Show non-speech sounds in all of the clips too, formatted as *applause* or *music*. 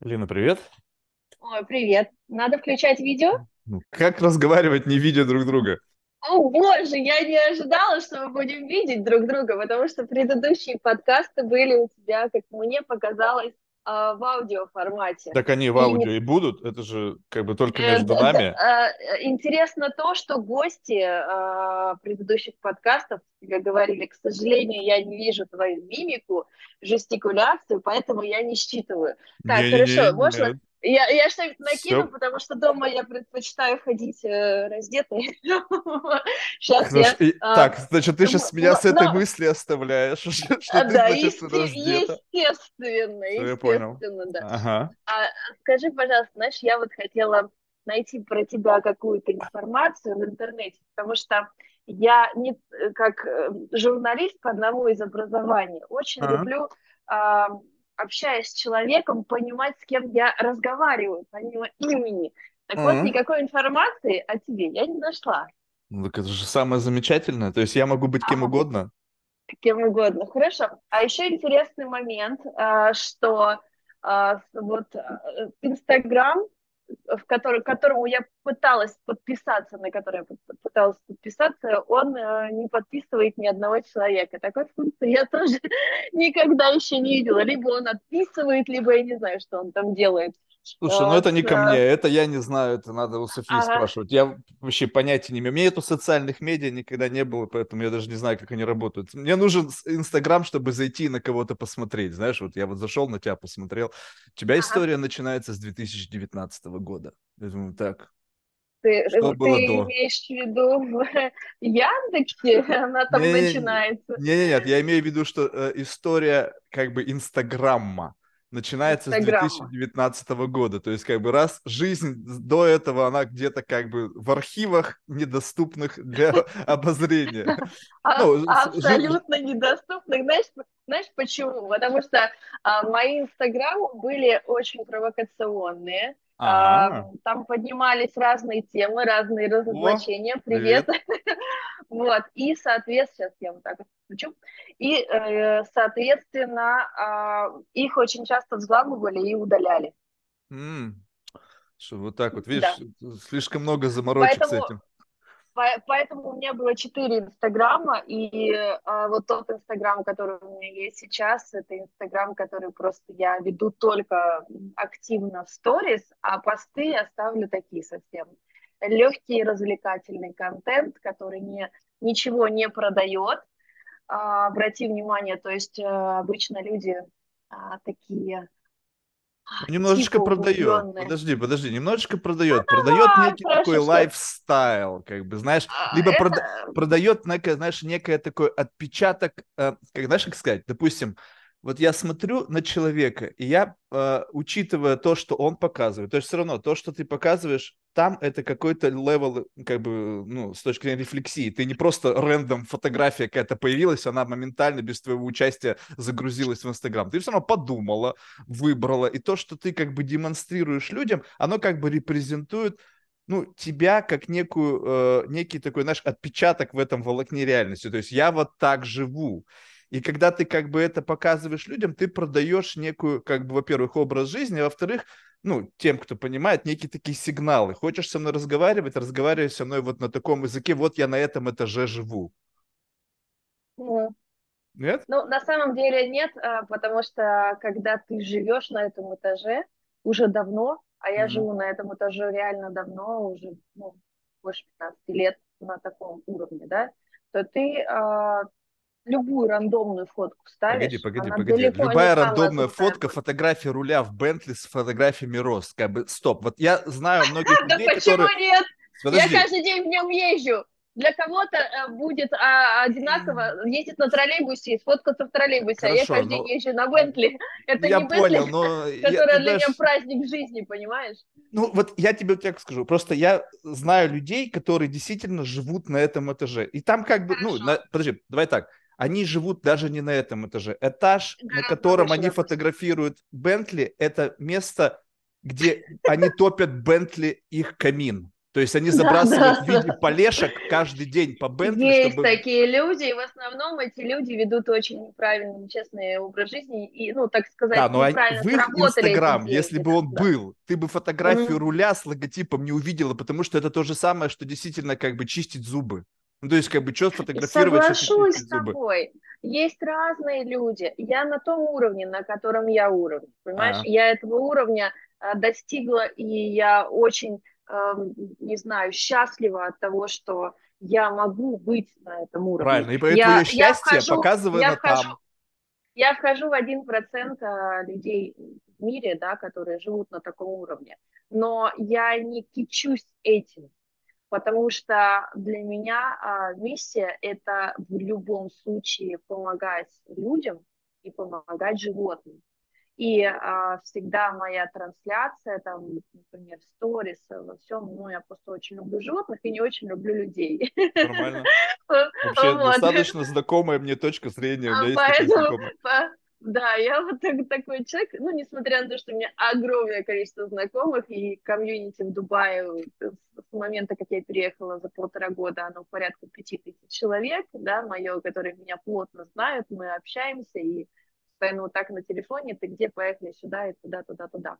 Лина, привет. Ой, привет. Надо включать видео? Ну, Как разговаривать, не видя друг друга? О, боже, я не ожидала, что мы будем видеть друг друга, потому что предыдущие подкасты были у тебя, как мне показалось, а, в аудиоформате. Так они в И не аудио и будут, это же как бы только Э, между д- нами. э, Интересно то, что гости э, предыдущих подкастов тебе говорили, к сожалению, я не вижу твою мимику, жестикуляцию, поэтому я не считываю. Так, Не-не-не, хорошо, можно? нет. Я, я что-нибудь накину, Все потому что дома я предпочитаю ходить э, раздетой. *laughs* Сейчас я... И- а, так, значит, ты сейчас меня м- с этой но- мысли оставляешь, *laughs* что а, ты, да, значит, есте- раздета. естественно, Все, естественно, да. Ага. А скажи, пожалуйста, знаешь, я вот хотела найти про тебя какую-то информацию в интернете, потому что я не э, как э, журналист по одному из образований очень Ага. люблю, а, общаясь с человеком, понимать, с кем я разговариваю, помимо имени. Так вот, Ага. никакой информации о тебе я не нашла. Ну, так это же самое замечательное. То есть я могу быть кем угодно. Кем угодно. Хорошо. А еще интересный момент, а, что а, вот а, Инстаграм, в который, которому я пыталась подписаться, на который я пыталась подписаться, он э, не подписывает ни одного человека. Такой функции я тоже *laughs* никогда еще не видела. Либо он отписывает, либо я не знаю, что он там делает. Слушай, ну Вот, это не ко э, мне, это я не знаю, это надо у Софии ага. спрашивать. Я вообще понятия не имею. У меня нету социальных медиа никогда не было, поэтому я даже не знаю, как они работают. Мне нужен Инстаграм, чтобы зайти на кого-то посмотреть. Знаешь, вот я вот зашел на тебя, посмотрел. У тебя Ага. история начинается с 2019 года. Я думаю, так, Ты, что ты было до? имеешь в виду в Яндексе? *laughs* *laughs* Она там Не-не-не, начинается. не-не, нет, я имею в виду, что э, история как бы Инстаграмма начинается с Инстаграма. 2019 года. То есть как бы раз жизнь до этого, она где-то как бы в архивах, недоступных для *laughs* обозрения. А- Ну, с- абсолютно недоступных. Знаешь почему? Потому что а, мои инстаграмы были очень провокационные. А, Ага. там поднимались разные темы, разные разоблачения. Привет. *laughs* Вот. И, соответственно, сейчас я вот так вот включу. И, э, соответственно, а, их очень часто взламывали и удаляли. Что вот так вот, видишь, Да. слишком много заморочек с Поэтому этим. По- Поэтому у меня было четыре Инстаграма, и а, вот тот Инстаграм, который у меня есть сейчас, это Инстаграм, который просто я веду только активно в сторис, а посты оставлю такие совсем. Легкий развлекательный контент, который не, ничего не продает. А, обрати внимание, то есть а, обычно люди а, такие немножечко типа продает. Подожди, подожди, немножечко продает. Продает А, некий такой хорошо, что- лайфстайл, как бы, знаешь, А, либо это- прода- продает некое, знаешь, некое такой отпечаток, э, как, знаешь, как сказать, допустим, вот я смотрю на человека, и я, э, учитывая то, что он показывает, то есть все равно то, что ты показываешь, там это какой-то level, как бы, ну, с точки зрения рефлексии. Ты не просто random фотография какая-то появилась, она моментально без твоего участия загрузилась в Инстаграм. Ты все равно подумала, выбрала, и то, что ты как бы демонстрируешь людям, оно как бы репрезентует ну, тебя как некую, э, некий такой, знаешь, отпечаток в этом волокне реальности. То есть я вот так живу. И когда ты как бы это показываешь людям, ты продаешь некую, как бы, во-первых, образ жизни, а во-вторых, ну, тем, кто понимает, некие такие сигналы. Хочешь со мной разговаривать, разговаривай со мной вот на таком языке, вот я на этом этаже живу. ну, Нет? Ну, на самом деле нет, а, потому что когда ты живешь на этом этаже уже давно, а я Мгм. живу на этом этаже реально давно, уже ну, больше 15 лет на таком уровне, да, то ты а, любую рандомную фотку Погоди, ставишь, погоди, погоди. не Любая рандомная фотка, фотография руля в Бентли с фотографиями роз. Как бы, стоп. Вот я знаю *laughs* многих Да людей, почему которые... нет? Подожди. Я каждый день в нем езжу. Для кого-то э, будет а, одинаково ездить на троллейбусе и сфоткаться в троллейбусе, а я Хорошо, каждый но- день езжу на Бентли. *laughs* Это я не понял, Бентли, но... *laughs* я- которая ты для меня праздник жизни, понимаешь? Ну, вот я тебе так скажу. Просто я знаю людей, которые действительно живут на этом этаже. И там как бы, ну, Хорошо. на- подожди, давай так. Они живут даже не на этом этаже. Этаж, на Гораздо котором они допустим. фотографируют Бентли, это место, где они топят Бентли их камин. То есть они *laughs* забрасывают в виде полешек каждый день по Бентли. Есть чтобы... такие люди, и в основном эти люди ведут очень неправильный, честный образ жизни, и, ну, так сказать, да, но в их Инстаграм, если бы он да. был, ты бы фотографию mm-hmm. руля с логотипом не увидела, потому что это то же самое, что действительно как бы чистить зубы. Ну, то есть, как бы, что сфотографировать, Соглашусь с тобой. Есть разные люди. Я на том уровне, на котором я уровень. Понимаешь? А-а. Я этого уровня а, достигла, и я очень не знаю, счастлива от того, что я могу быть на этом уровне. Правильно, и поэтому я, счастье я вхожу, показывает я вхожу, там. Я вхожу в один процент а, людей в мире, да, которые живут на таком уровне. Но я не кичусь этим, потому что для меня а, миссия – это в любом случае помогать людям и помогать животным. И а, всегда моя трансляция, там, например, сторис, во всем, ну, я просто очень люблю животных и не очень люблю людей. Нормально. *laughs* Вообще вот. достаточно знакомая мне точка зрения. У меня Поэтому, есть да, я вот так, такой человек, ну, несмотря на то, что у меня огромное количество знакомых, и комьюнити в Дубае с момента, как я переехала за полтора года, оно порядка пяти тысяч человек, да, мое, которые меня плотно знают, мы общаемся, и постоянно вот так на телефоне, ты где, поехали сюда и туда, туда, туда.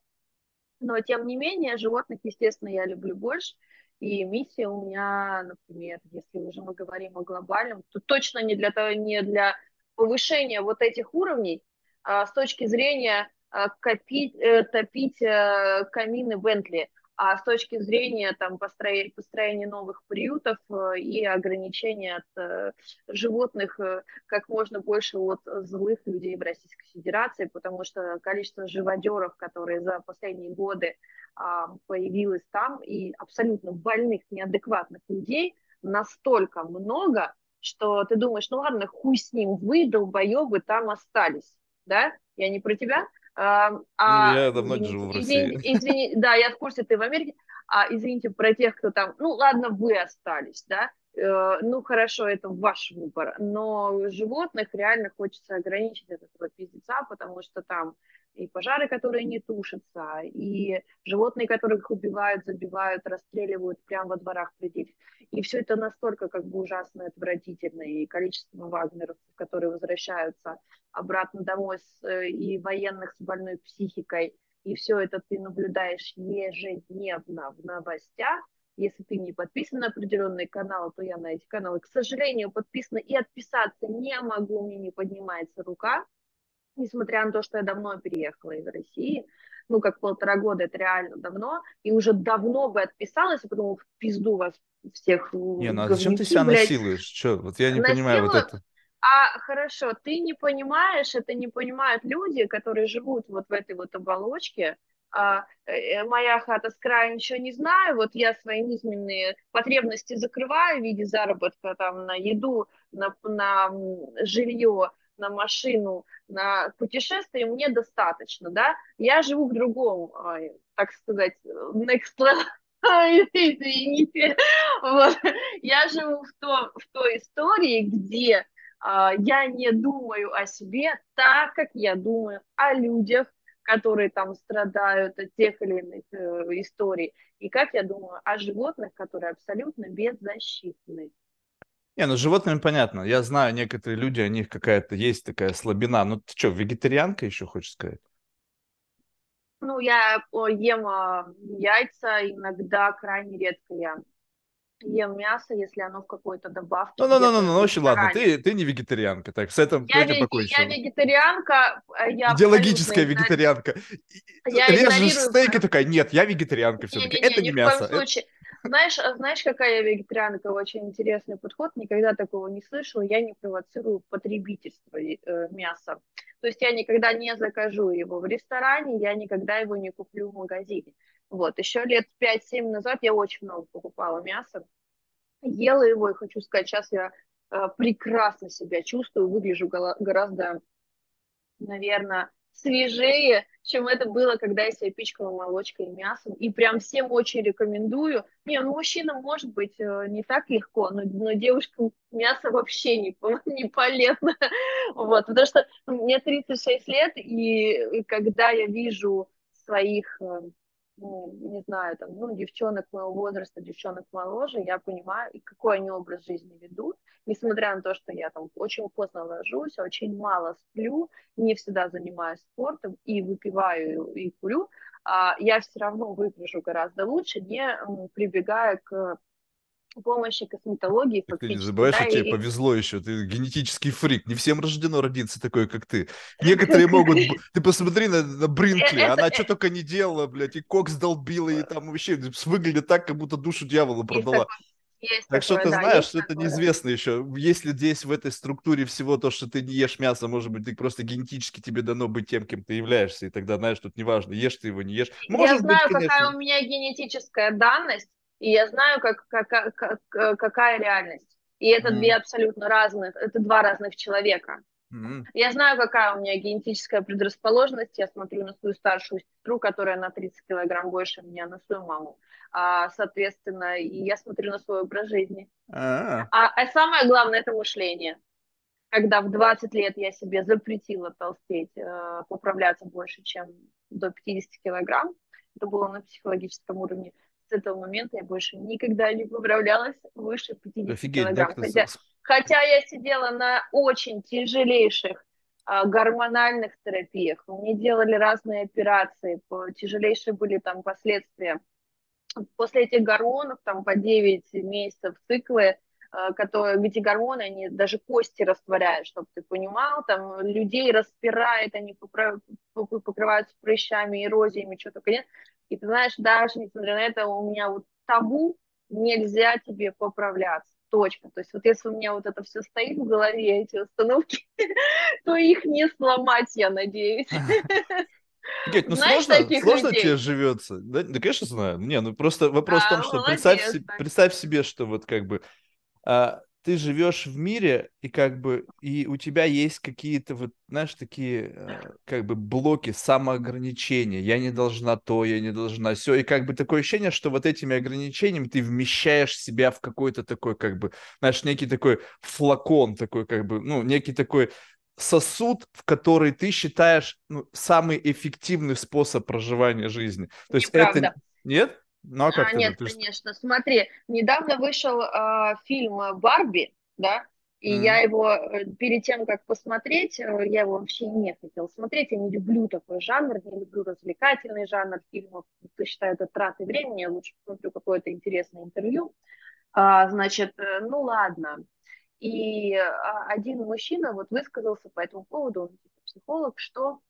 Но, тем не менее, животных, естественно, я люблю больше, и миссия у меня, например, если уже мы говорим о глобальном, то точно не для того, не для повышения вот этих уровней, с точки зрения а, копить, э, топить э, камины Бентли, а с точки зрения там, построения, построения новых приютов э, и ограничения от животных как можно больше от злых людей в Российской Федерации, потому что количество живодеров, которые за последние годы э, появилось там, и абсолютно больных, неадекватных людей настолько много, что ты думаешь, ну ладно, хуй с ним, вы, долбоебы, там остались, да? Я не про тебя, а, ну, я давно не живу в России. Извини, извини, *laughs* да, я в курсе, ты в Америке. А, извините, про тех, кто там, ну ладно, вы остались, да, э, ну хорошо, это ваш выбор, но животных реально хочется ограничить от этого пиздеца, потому что там и пожары, которые не тушатся, и животные, которых убивают, забивают, расстреливают прямо во дворах предельных. И все это настолько как бы ужасно и отвратительно, и количество вагнеровцев, которые возвращаются обратно домой с, э, и военных с больной психикой, и все это ты наблюдаешь ежедневно в новостях, если ты не подписан на определенный канал, то я на эти каналы, к сожалению, подписана и отписаться не могу, мне не поднимается рука, несмотря на то, что я давно переехала из России, ну, как полтора года, это реально давно, и уже давно бы отписалась, и потом в пизду вас всех Не, ну а зачем ты себя блядь, насилуешь? Что, вот я не насилую? понимаю вот это. А, хорошо, ты не понимаешь, это не понимают люди, которые живут вот в этой вот оболочке, а, э, моя хата с края ничего не знаю, вот я свои низменные потребности закрываю в виде заработка там на еду, на, на жилье, на машину, на путешествие мне достаточно, да, я живу в другом, так сказать, next level, извините, вот. я живу в, то, в той истории, где а, я не думаю о себе так, как я думаю о людях, которые там страдают от тех или иных э, историй, и как я думаю о животных, которые абсолютно беззащитны. Не, ну с животными понятно. Я знаю, некоторые люди, у них какая-то есть такая слабина. Ну ты что, вегетарианка еще хочешь сказать? Ну, я ем а, яйца, иногда крайне редко я ем мясо, если оно в какой-то добавке. Ну, ну, ну, ну, ну, очень ладно, ты, ты не вегетарианка, так, с этим, я, этим покончим. Я вегетарианка, а я Идеологическая вегетарианка. Я Режешь стейк и такая, нет, я вегетарианка все-таки, это не мясо. Знаешь, а знаешь, какая я вегетарианка? Очень интересный подход. Никогда такого не слышала. Я не провоцирую потребительство э, мяса. То есть я никогда не закажу его в ресторане, я никогда его не куплю в магазине. Вот, еще лет 5-7 назад я очень много покупала мяса, ела его, и хочу сказать, сейчас я э, прекрасно себя чувствую, выгляжу гораздо, наверное, свежее, чем это было, когда я себя пичкала молочкой и мясом. И прям всем очень рекомендую. Не, ну мужчинам может быть э, не так легко, но, но девушкам мясо вообще не, *laughs* не полезно. Вот, потому что мне 36 лет, и когда я вижу своих э, не знаю, там, ну, девчонок моего возраста, девчонок моложе, я понимаю, и какой они образ жизни ведут, несмотря на то, что я там очень поздно ложусь, очень мало сплю, не всегда занимаюсь спортом и выпиваю и курю, а я все равно выгляжу гораздо лучше, не прибегая к помощи косметологии. Ты не забываешь, да, что и... тебе повезло еще, ты генетический фрик, не всем рождено родиться такой, как ты. *laughs* Некоторые могут, ты посмотри на, на Бринкли, э, она что только не делала, блядь, и кокс долбила, и там вообще выглядит так, как будто душу дьявола продала. Есть так такое, что ты да, знаешь, что это неизвестно еще. Если здесь в этой структуре всего то, что ты не ешь мясо, может быть, ты просто генетически тебе дано быть тем, кем ты являешься, и тогда, знаешь, тут неважно, ешь ты его, не ешь. Может Я знаю, быть, какая у меня генетическая данность, и я знаю, как, как, как, какая реальность. И это mm. две абсолютно разных, это два разных человека. Mm. Я знаю, какая у меня генетическая предрасположенность. Я смотрю на свою старшую сестру, которая на 30 килограмм больше меня, на свою маму. А, соответственно, и я смотрю на свой образ жизни. А, а, а самое главное – это мышление. Когда в 20 лет я себе запретила толстеть, э, поправляться больше, чем до 50 килограмм, это было на психологическом уровне, с этого момента я больше никогда не поправлялась выше 50 Офигеть, килограмм. Да, хотя, хотя я сидела на очень тяжелейших а, гормональных терапиях. Мне делали разные операции, тяжелейшие были там последствия. После этих гормонов, там по 9 месяцев циклы, которые, где гормоны, они даже кости растворяют, чтобы ты понимал, там людей распирает, они покрываются прыщами, эрозиями, что только нет. И ты знаешь, даже несмотря на это, у меня вот табу, нельзя тебе поправляться. Точка. То есть вот если у меня вот это все стоит в голове, эти установки, *laughs* то их не сломать, я надеюсь. *laughs* Геть, ну Знаешь, сложно, сложно тебе живется. Да, да, конечно, знаю. Не, ну просто вопрос да, в том, что молодец, представь, представь себе, что вот как бы а, ты живешь в мире, и как бы, и у тебя есть какие-то вот, знаешь, такие, э, как бы, блоки самоограничения. Я не должна то, я не должна все. И как бы такое ощущение, что вот этими ограничениями ты вмещаешь себя в какой-то такой, как бы, знаешь, некий такой флакон, такой, как бы, ну, некий такой сосуд, в который ты считаешь ну, самый эффективный способ проживания жизни. То есть Неправда. это... Нет? Ну, а как а, нет, ты... конечно. Смотри, недавно вышел э, фильм «Барби», да, и mm. я его э, перед тем, как посмотреть, э, я его вообще не хотела смотреть. Я не люблю такой жанр, не люблю развлекательный жанр фильмов. Считаю, это траты времени. Я лучше посмотрю какое-то интересное интервью. А, значит, э, ну ладно. И а, один мужчина вот высказался по этому поводу, он типа психолог, что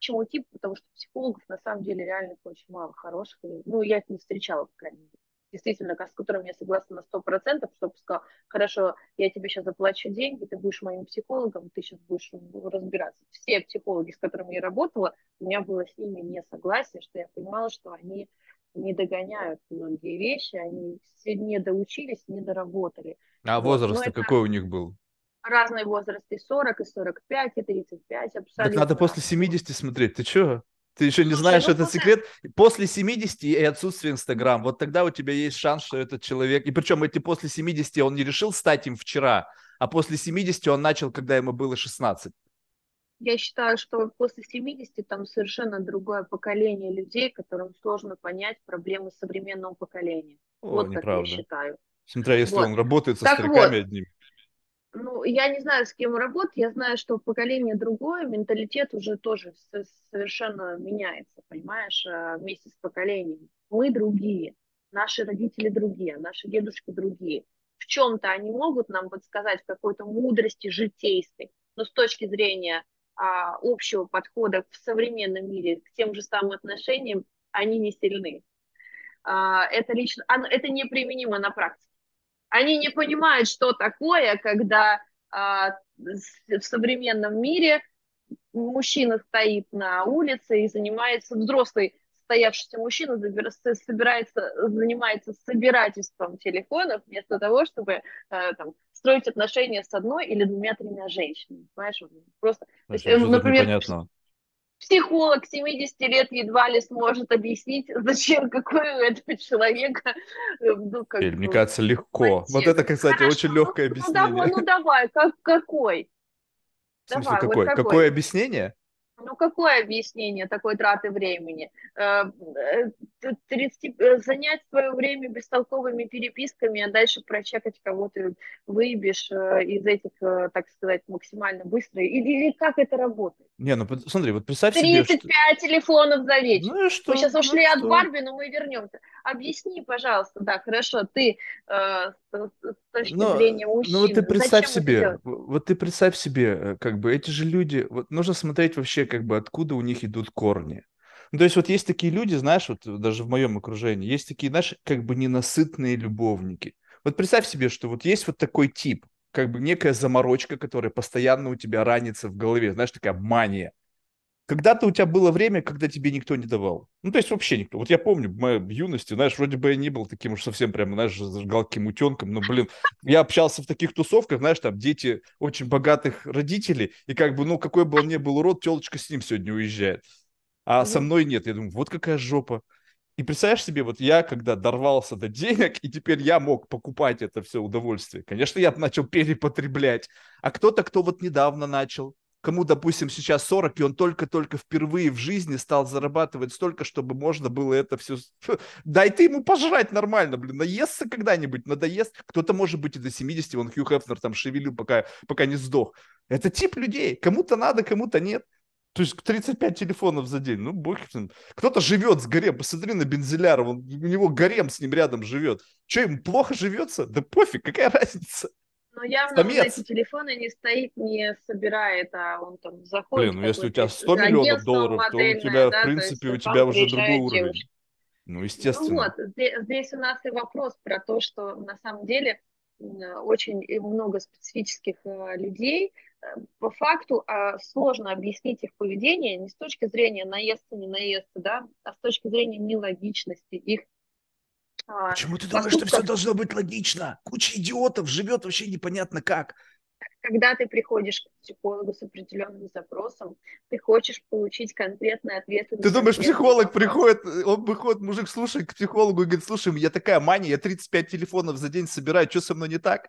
Почему тип? Потому что психологов на самом деле реально очень мало хороших. Ну, я их не встречала, по крайней мере. Действительно, с которым я согласна на сто процентов, чтобы сказал, хорошо, я тебе сейчас заплачу деньги, ты будешь моим психологом, ты сейчас будешь разбираться. Все психологи, с которыми я работала, у меня было с ними не согласие, что я понимала, что они не догоняют многие вещи, они все не доучились, не доработали. А вот. возраст это... какой у них был? Разные возрасты, 40, и 45, и 35, абсолютно. Так надо после 70 смотреть, ты что? Ты еще не Слушай, знаешь, ну, это после... секрет. После 70 и отсутствие Инстаграм, вот тогда у тебя есть шанс, что этот человек... И причем эти после 70 он не решил стать им вчера, а после 70 он начал, когда ему было 16. Я считаю, что после 70 там совершенно другое поколение людей, которым сложно понять проблемы современного поколения. О, вот неправда. как я считаю. Смотря если вот. он работает со так стариками вот. одними ну, я не знаю, с кем работать, я знаю, что поколение другое, менталитет уже тоже совершенно меняется, понимаешь, а, вместе с поколением. Мы другие, наши родители другие, наши дедушки другие. В чем-то они могут нам подсказать какой-то мудрости житейской, но с точки зрения а, общего подхода в современном мире к тем же самым отношениям они не сильны. А, это лично, это неприменимо на практике. Они не понимают, что такое, когда а, в современном мире мужчина стоит на улице и занимается взрослый состоявшийся мужчина собирается, занимается собирательством телефонов вместо того, чтобы э, там, строить отношения с одной или двумя-тремя женщинами. Понимаешь? Просто, Слушай, есть, например, непонятно психолог 70 лет едва ли сможет объяснить, зачем какой у этого человека... Э, ну, как, Или, мне кажется, легко. Мотив. Вот это, кстати, Хорошо, очень легкое ну, объяснение. Ну, давай, ну давай, как, какой? В смысле, давай, какой? Вот какой? Какое объяснение? Ну, какое объяснение такой траты времени? 30, э, э, занять свое время бестолковыми переписками, а дальше прочекать, кого ты выебешь э, из этих, так сказать, максимально быстро? Или, или как это работает? Не, ну смотри, вот представь 35 себе, 35 что... телефонов за вечер. Ну что? Мы сейчас ну ушли от Барби, но мы вернемся. Объясни, пожалуйста, да, хорошо, ты э, с, точки но, зрения мужчины. Ну вот ты представь Зачем себе, вот ты представь себе, как бы эти же люди, вот нужно смотреть вообще, как бы откуда у них идут корни. Ну, то есть вот есть такие люди, знаешь, вот даже в моем окружении, есть такие, знаешь, как бы ненасытные любовники. Вот представь себе, что вот есть вот такой тип, как бы некая заморочка, которая постоянно у тебя ранится в голове, знаешь, такая мания. Когда-то у тебя было время, когда тебе никто не давал. Ну, то есть вообще никто. Вот я помню в моей юности, знаешь, вроде бы я не был таким уж совсем прям, знаешь, зажигалким утенком, но, блин, я общался в таких тусовках, знаешь, там дети очень богатых родителей, и как бы, ну, какой бы он ни был урод, телочка с ним сегодня уезжает. А со мной нет. Я думаю, вот какая жопа. И представляешь себе, вот я, когда дорвался до денег, и теперь я мог покупать это все удовольствие, конечно, я начал перепотреблять. А кто-то, кто вот недавно начал, кому, допустим, сейчас 40, и он только-только впервые в жизни стал зарабатывать столько, чтобы можно было это все... Дай ты ему пожрать нормально, блин, наестся когда-нибудь, надоест. Кто-то, может быть, и до 70, он Хью Хефнер там шевелил, пока, пока не сдох. Это тип людей. Кому-то надо, кому-то нет. То есть 35 телефонов за день, ну, бог Кто-то живет с гарем, посмотри на Бензелярова, у него гарем с ним рядом живет. Что, ему плохо живется? Да пофиг, какая *laughs* разница? Но явно он эти телефоны не стоит, не собирает, а он там заходит. Блин, ну если у тебя 100 миллионов долларов, то у тебя, да, в принципе, у тебя уже другой уровень. Девушка. Ну, естественно. Ну вот, здесь, здесь у нас и вопрос про то, что на самом деле очень много специфических э, людей, по факту а, сложно объяснить их поведение не с точки зрения наезда, не наезда, да, а с точки зрения нелогичности их Почему ты думаешь, что все должно быть логично? Куча идиотов живет вообще непонятно как. Когда ты приходишь к психологу с определенным запросом, ты хочешь получить конкретный ответ. Ты думаешь, психолог вопрос. приходит, он выходит, мужик слушает к психологу и говорит, слушай, я такая мания, я 35 телефонов за день собираю, что со мной не так?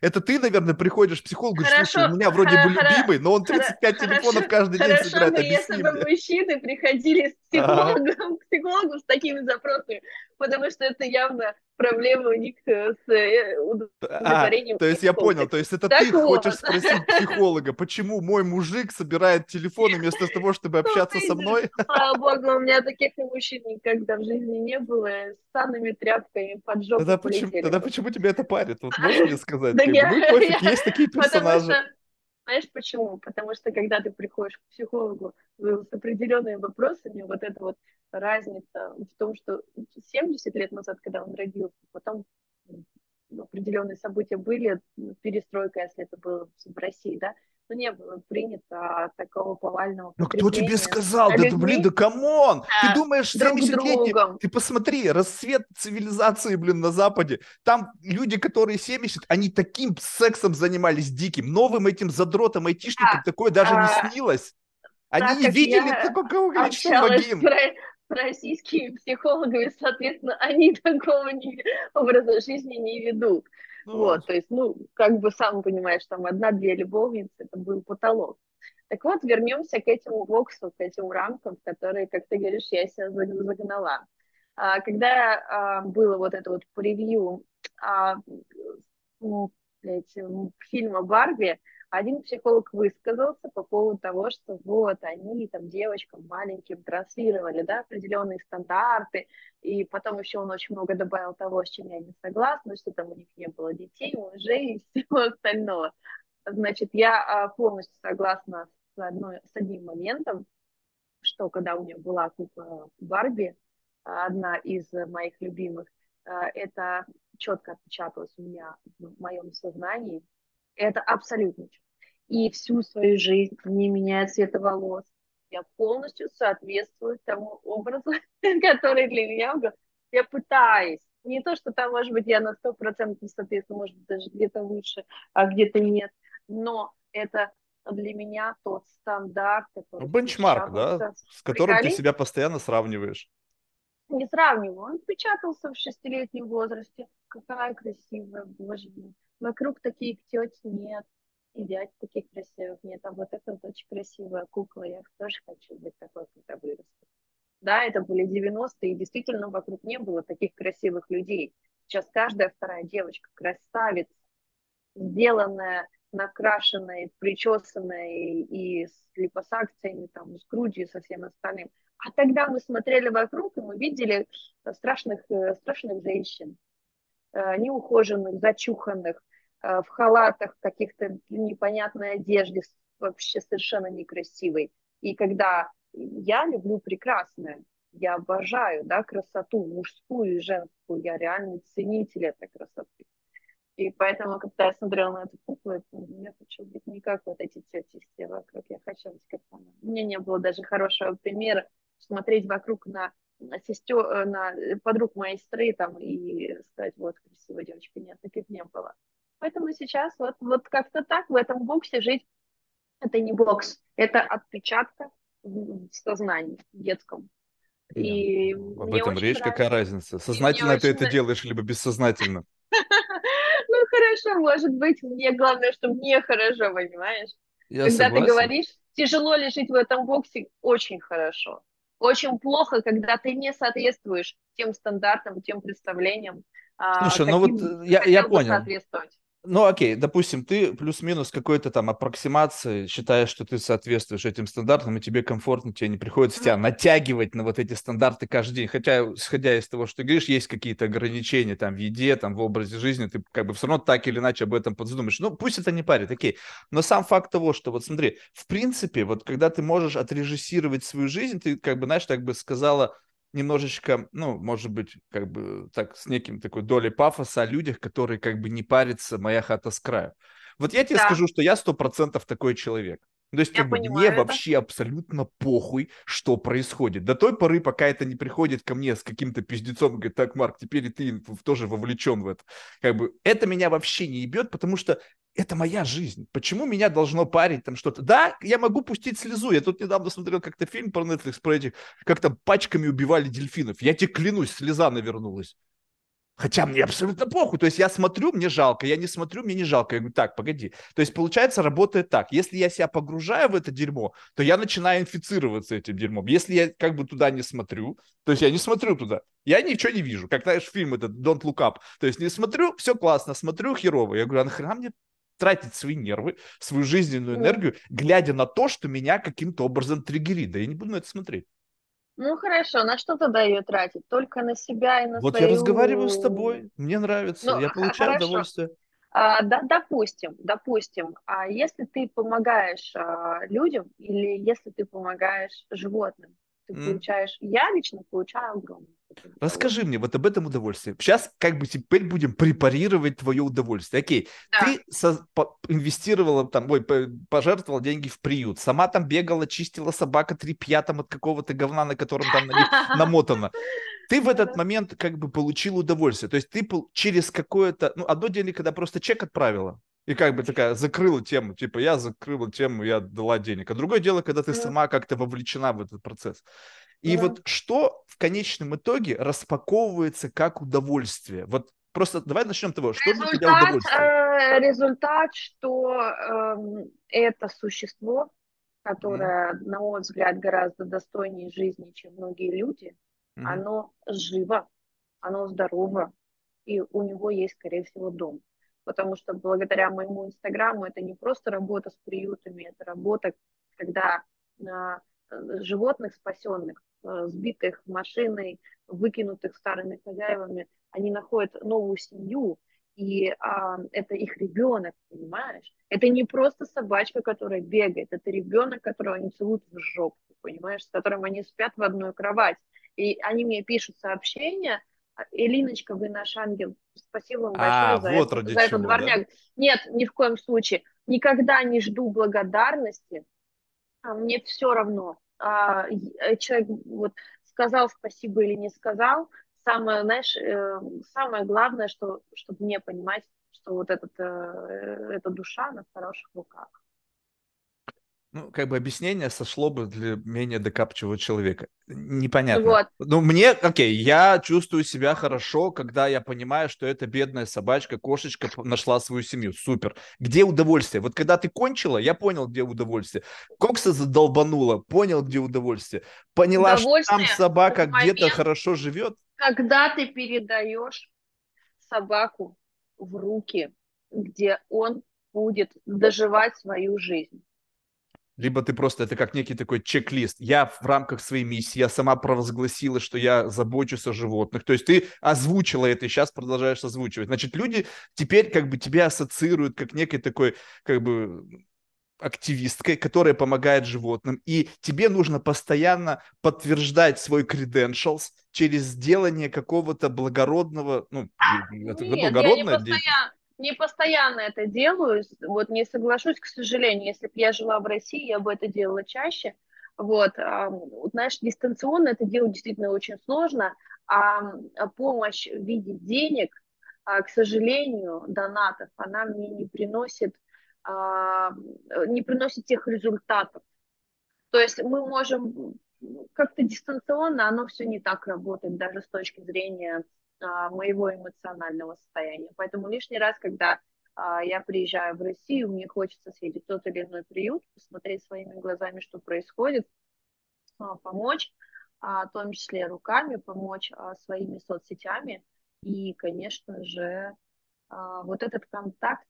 Это ты, наверное, приходишь к психологу, говоришь, слушай, у меня вроде бы любимый, но он 35 хорошо, телефонов каждый день хорошо, собирает, объясни если бы мужчины приходили с психологом, к психологу с такими запросами, потому что это явно проблемы у них э, с э, удовлетворением. А, то есть я понял, то есть это так ты вот. хочешь спросить *laughs* психолога, почему мой мужик собирает телефоны вместо того, чтобы ну, общаться со мной? *laughs* Слава богу, у меня таких мужчин никогда в жизни не было, с санными тряпками под жопу тогда почему, тебя это парит? Вот можешь мне *laughs* сказать? Ну пофиг, есть такие персонажи. Знаешь почему? Потому что когда ты приходишь к психологу с определенными вопросами, вот эта вот разница в том, что 70 лет назад, когда он родился, потом определенные события были, перестройка, если это было в России, да, но не было принято такого повального Ну кто тебе сказал? Да, блин, да come on! Да, ты думаешь, 70 Ты посмотри, расцвет цивилизации, блин, на Западе. Там люди, которые 70, они таким сексом занимались диким. Новым этим задротом айтишникам да. такое даже а, не снилось. Они не видели такого количества вагин. С российскими психологами, соответственно, они *laughs* такого не, образа жизни не ведут. Ну, вот, то есть, ну, как бы сам понимаешь, там одна-две любовницы, это был потолок. Так вот, вернемся к этому боксу, к этим рамкам, в которые, как ты говоришь, я себя загнала. А, когда а, было вот это вот превью а, ну, фильма «Барби», один психолог высказался по поводу того, что вот они там девочкам маленьким транслировали, да, определенные стандарты, и потом еще он очень много добавил того, с чем я не согласна, что там у них не было детей, мужей и *laughs* всего остального. Значит, я а, полностью согласна с, одной, с одним моментом, что когда у меня была кукла Барби, одна из моих любимых, а, это четко отпечаталось у меня в моем сознании, это абсолютно И всю свою жизнь, не меняя цвета волос, я полностью соответствую тому образу, *laughs* который для меня Я пытаюсь. Не то, что там, может быть, я на сто процентов соответствую, может быть, даже где-то лучше, а где-то нет. Но это для меня тот стандарт, который... Ну, бенчмарк, да? С которым ты себя постоянно сравниваешь. Не сравниваю. Он печатался в шестилетнем возрасте. Какая красивая, боже мой вокруг таких теть нет. и таких красивых нет. А вот это вот очень красивая кукла, я тоже хочу быть такой, когда вырасту. Да, это были 90-е, и действительно вокруг не было таких красивых людей. Сейчас каждая вторая девочка красавица, сделанная, накрашенная, причесанная и, с липосакциями, там, с грудью со всем остальным. А тогда мы смотрели вокруг, и мы видели страшных, э, страшных женщин, э, неухоженных, зачуханных, э, в халатах, каких-то непонятной одежде, вообще совершенно некрасивой. И когда я люблю прекрасное, я обожаю, да, красоту мужскую и женскую, я реальный ценитель этой красоты. И поэтому, когда я смотрела на эту куклу, я хочу быть не как вот эти тети все вокруг, я хочу быть как она. У меня не было даже хорошего примера смотреть вокруг на, на сестер, э, на подруг моей сестры там и сказать, вот, красивая девочка, нет, таких не было. Поэтому сейчас вот, вот как-то так в этом боксе жить, это не бокс, это отпечатка в сознании детском. И Об этом речь, нравится. какая разница? Сознательно ты очень... это делаешь, либо бессознательно? *laughs* Ну, хорошо, может быть, мне главное, чтобы мне хорошо, понимаешь? Когда ты говоришь, тяжело ли жить в этом боксе, очень хорошо. Очень плохо, когда ты не соответствуешь тем стандартам, тем представлениям. А, Слушай, ну вот э, я, я понял. Ну, окей, допустим, ты плюс-минус какой-то там аппроксимации считаешь, что ты соответствуешь этим стандартам, и тебе комфортно, тебе не приходится тебя натягивать на вот эти стандарты каждый день. Хотя, исходя из того, что ты говоришь, есть какие-то ограничения там в еде, там в образе жизни, ты как бы все равно так или иначе об этом подумаешь. Ну, пусть это не парит, окей. Но сам факт того, что вот смотри, в принципе, вот когда ты можешь отрежиссировать свою жизнь, ты как бы, знаешь, так бы сказала, немножечко, ну, может быть, как бы так, с неким такой долей пафоса о людях, которые как бы не парятся «моя хата с краю». Вот я тебе да. скажу, что я сто процентов такой человек. То есть, как бы, мне это. вообще абсолютно похуй, что происходит. До той поры, пока это не приходит ко мне с каким-то пиздецом, говорит, так, Марк, теперь и ты тоже вовлечен в это. Как бы, это меня вообще не ебет, потому что это моя жизнь. Почему меня должно парить там что-то? Да, я могу пустить слезу. Я тут недавно смотрел как-то фильм про Netflix, про этих, как там пачками убивали дельфинов. Я тебе клянусь, слеза навернулась. Хотя мне абсолютно похуй. То есть я смотрю, мне жалко, я не смотрю, мне не жалко. Я говорю, так, погоди. То есть получается, работает так. Если я себя погружаю в это дерьмо, то я начинаю инфицироваться этим дерьмом. Если я как бы туда не смотрю, то есть я не смотрю туда, я ничего не вижу. Как, знаешь, фильм этот Don't Look Up. То есть не смотрю, все классно, смотрю херово. Я говорю, а нахрена мне тратить свои нервы, свою жизненную энергию, глядя на то, что меня каким-то образом триггерит. Да я не буду на это смотреть. Ну хорошо, на что тогда ее тратить? Только на себя и на вот свою... Вот я разговариваю с тобой, мне нравится, ну, я получаю хорошо. удовольствие. А, да, допустим, допустим, а если ты помогаешь а, людям или если ты помогаешь животным, ты mm. получаешь, я лично получаю огромное. Расскажи мне вот об этом удовольствии. Сейчас как бы теперь будем препарировать твое удовольствие. Окей, да. ты со, по, инвестировала там, ой, пожертвовала деньги в приют, сама там бегала, чистила собака тряпья там от какого-то говна, на котором там на них намотано. Ты в этот *laughs* момент как бы получил удовольствие. То есть ты через какое-то... Ну, одно дело, когда просто чек отправила, и как бы такая закрыла тему, типа я закрыла тему, я дала денег. А другое дело, когда ты сама как-то вовлечена в этот процесс. И да. вот что в конечном итоге распаковывается как удовольствие? Вот просто давай начнем с того, что результат, для тебя удовольствие? Э, результат, что э, это существо, которое, mm. на мой взгляд, гораздо достойнее жизни, чем многие люди, mm. оно живо, оно здорово, и у него есть, скорее всего, дом. Потому что благодаря моему инстаграму это не просто работа с приютами, это работа, когда а, животных спасенных Э, сбитых машиной, выкинутых старыми хозяевами, они находят новую семью, и а, это их ребенок, понимаешь? Это не просто собачка, которая бегает, это ребенок, которого они целуют в жопу, понимаешь, с которым они спят в одной кровать. И они мне пишут сообщения, Элиночка, вы наш ангел, спасибо вам большое а, за, вот это, за этот дворняк. Да? Нет, ни в коем случае. Никогда не жду благодарности, а мне все равно а, э, человек вот сказал спасибо или не сказал, самое, знаешь, э, самое главное, что, чтобы мне понимать, что вот этот, э, эта душа на хороших руках. Ну, как бы объяснение сошло бы для менее докапчивого человека. Непонятно. Вот. Ну, мне, окей, я чувствую себя хорошо, когда я понимаю, что эта бедная собачка, кошечка нашла свою семью. Супер. Где удовольствие? Вот когда ты кончила, я понял, где удовольствие. Кокса задолбанула, понял, где удовольствие. Поняла, что там собака где-то хорошо живет. Когда ты передаешь собаку в руки, где он будет доживать свою жизнь либо ты просто, это как некий такой чек-лист. Я в рамках своей миссии, я сама провозгласила, что я забочусь о животных. То есть ты озвучила это и сейчас продолжаешь озвучивать. Значит, люди теперь как бы тебя ассоциируют как некой такой, как бы, активисткой, которая помогает животным, и тебе нужно постоянно подтверждать свой credentials через сделание какого-то благородного, ну, это Нет, благородное... Я не постоянно, не постоянно это делаю, вот не соглашусь, к сожалению, если бы я жила в России, я бы это делала чаще, вот, а, знаешь, дистанционно это делать действительно очень сложно, а помощь в виде денег, а, к сожалению, донатов, она мне не приносит, а, не приносит тех результатов. То есть мы можем как-то дистанционно, оно все не так работает, даже с точки зрения а, моего эмоционального состояния. Поэтому лишний раз, когда а, я приезжаю в Россию, мне хочется съездить в тот или иной приют, посмотреть своими глазами, что происходит, а, помочь, а, в том числе руками, помочь а, своими соцсетями. И, конечно же, а, вот этот контакт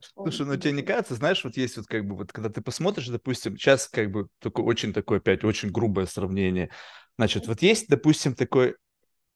Слушай, ну тебе не кажется, знаешь, вот есть вот как бы вот, когда ты посмотришь, допустим, сейчас как бы такое очень такое опять очень грубое сравнение. Значит, вот есть, допустим, такой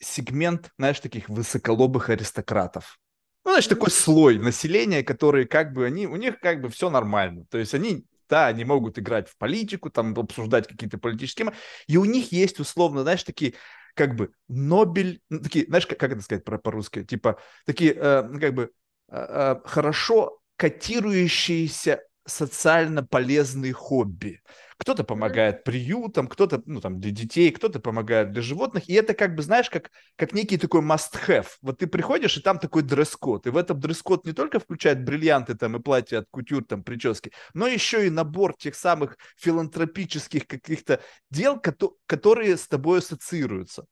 сегмент, знаешь, таких высоколобых аристократов. Ну, значит, такой слой населения, которые как бы, они, у них как бы все нормально. То есть они, да, они могут играть в политику, там, обсуждать какие-то политические темы, и у них есть, условно, знаешь, такие как бы Нобель, ну, такие, знаешь, как, как это сказать по-русски, типа, такие, э, ну, как бы, э, э, хорошо котирующиеся социально полезные хобби. Кто-то помогает приютам, кто-то, ну, там, для детей, кто-то помогает для животных. И это как бы, знаешь, как, как некий такой must-have. Вот ты приходишь, и там такой дресс-код. И в этом дресс-код не только включает бриллианты там и платья от кутюр, там, прически, но еще и набор тех самых филантропических каких-то дел, которые с тобой ассоциируются.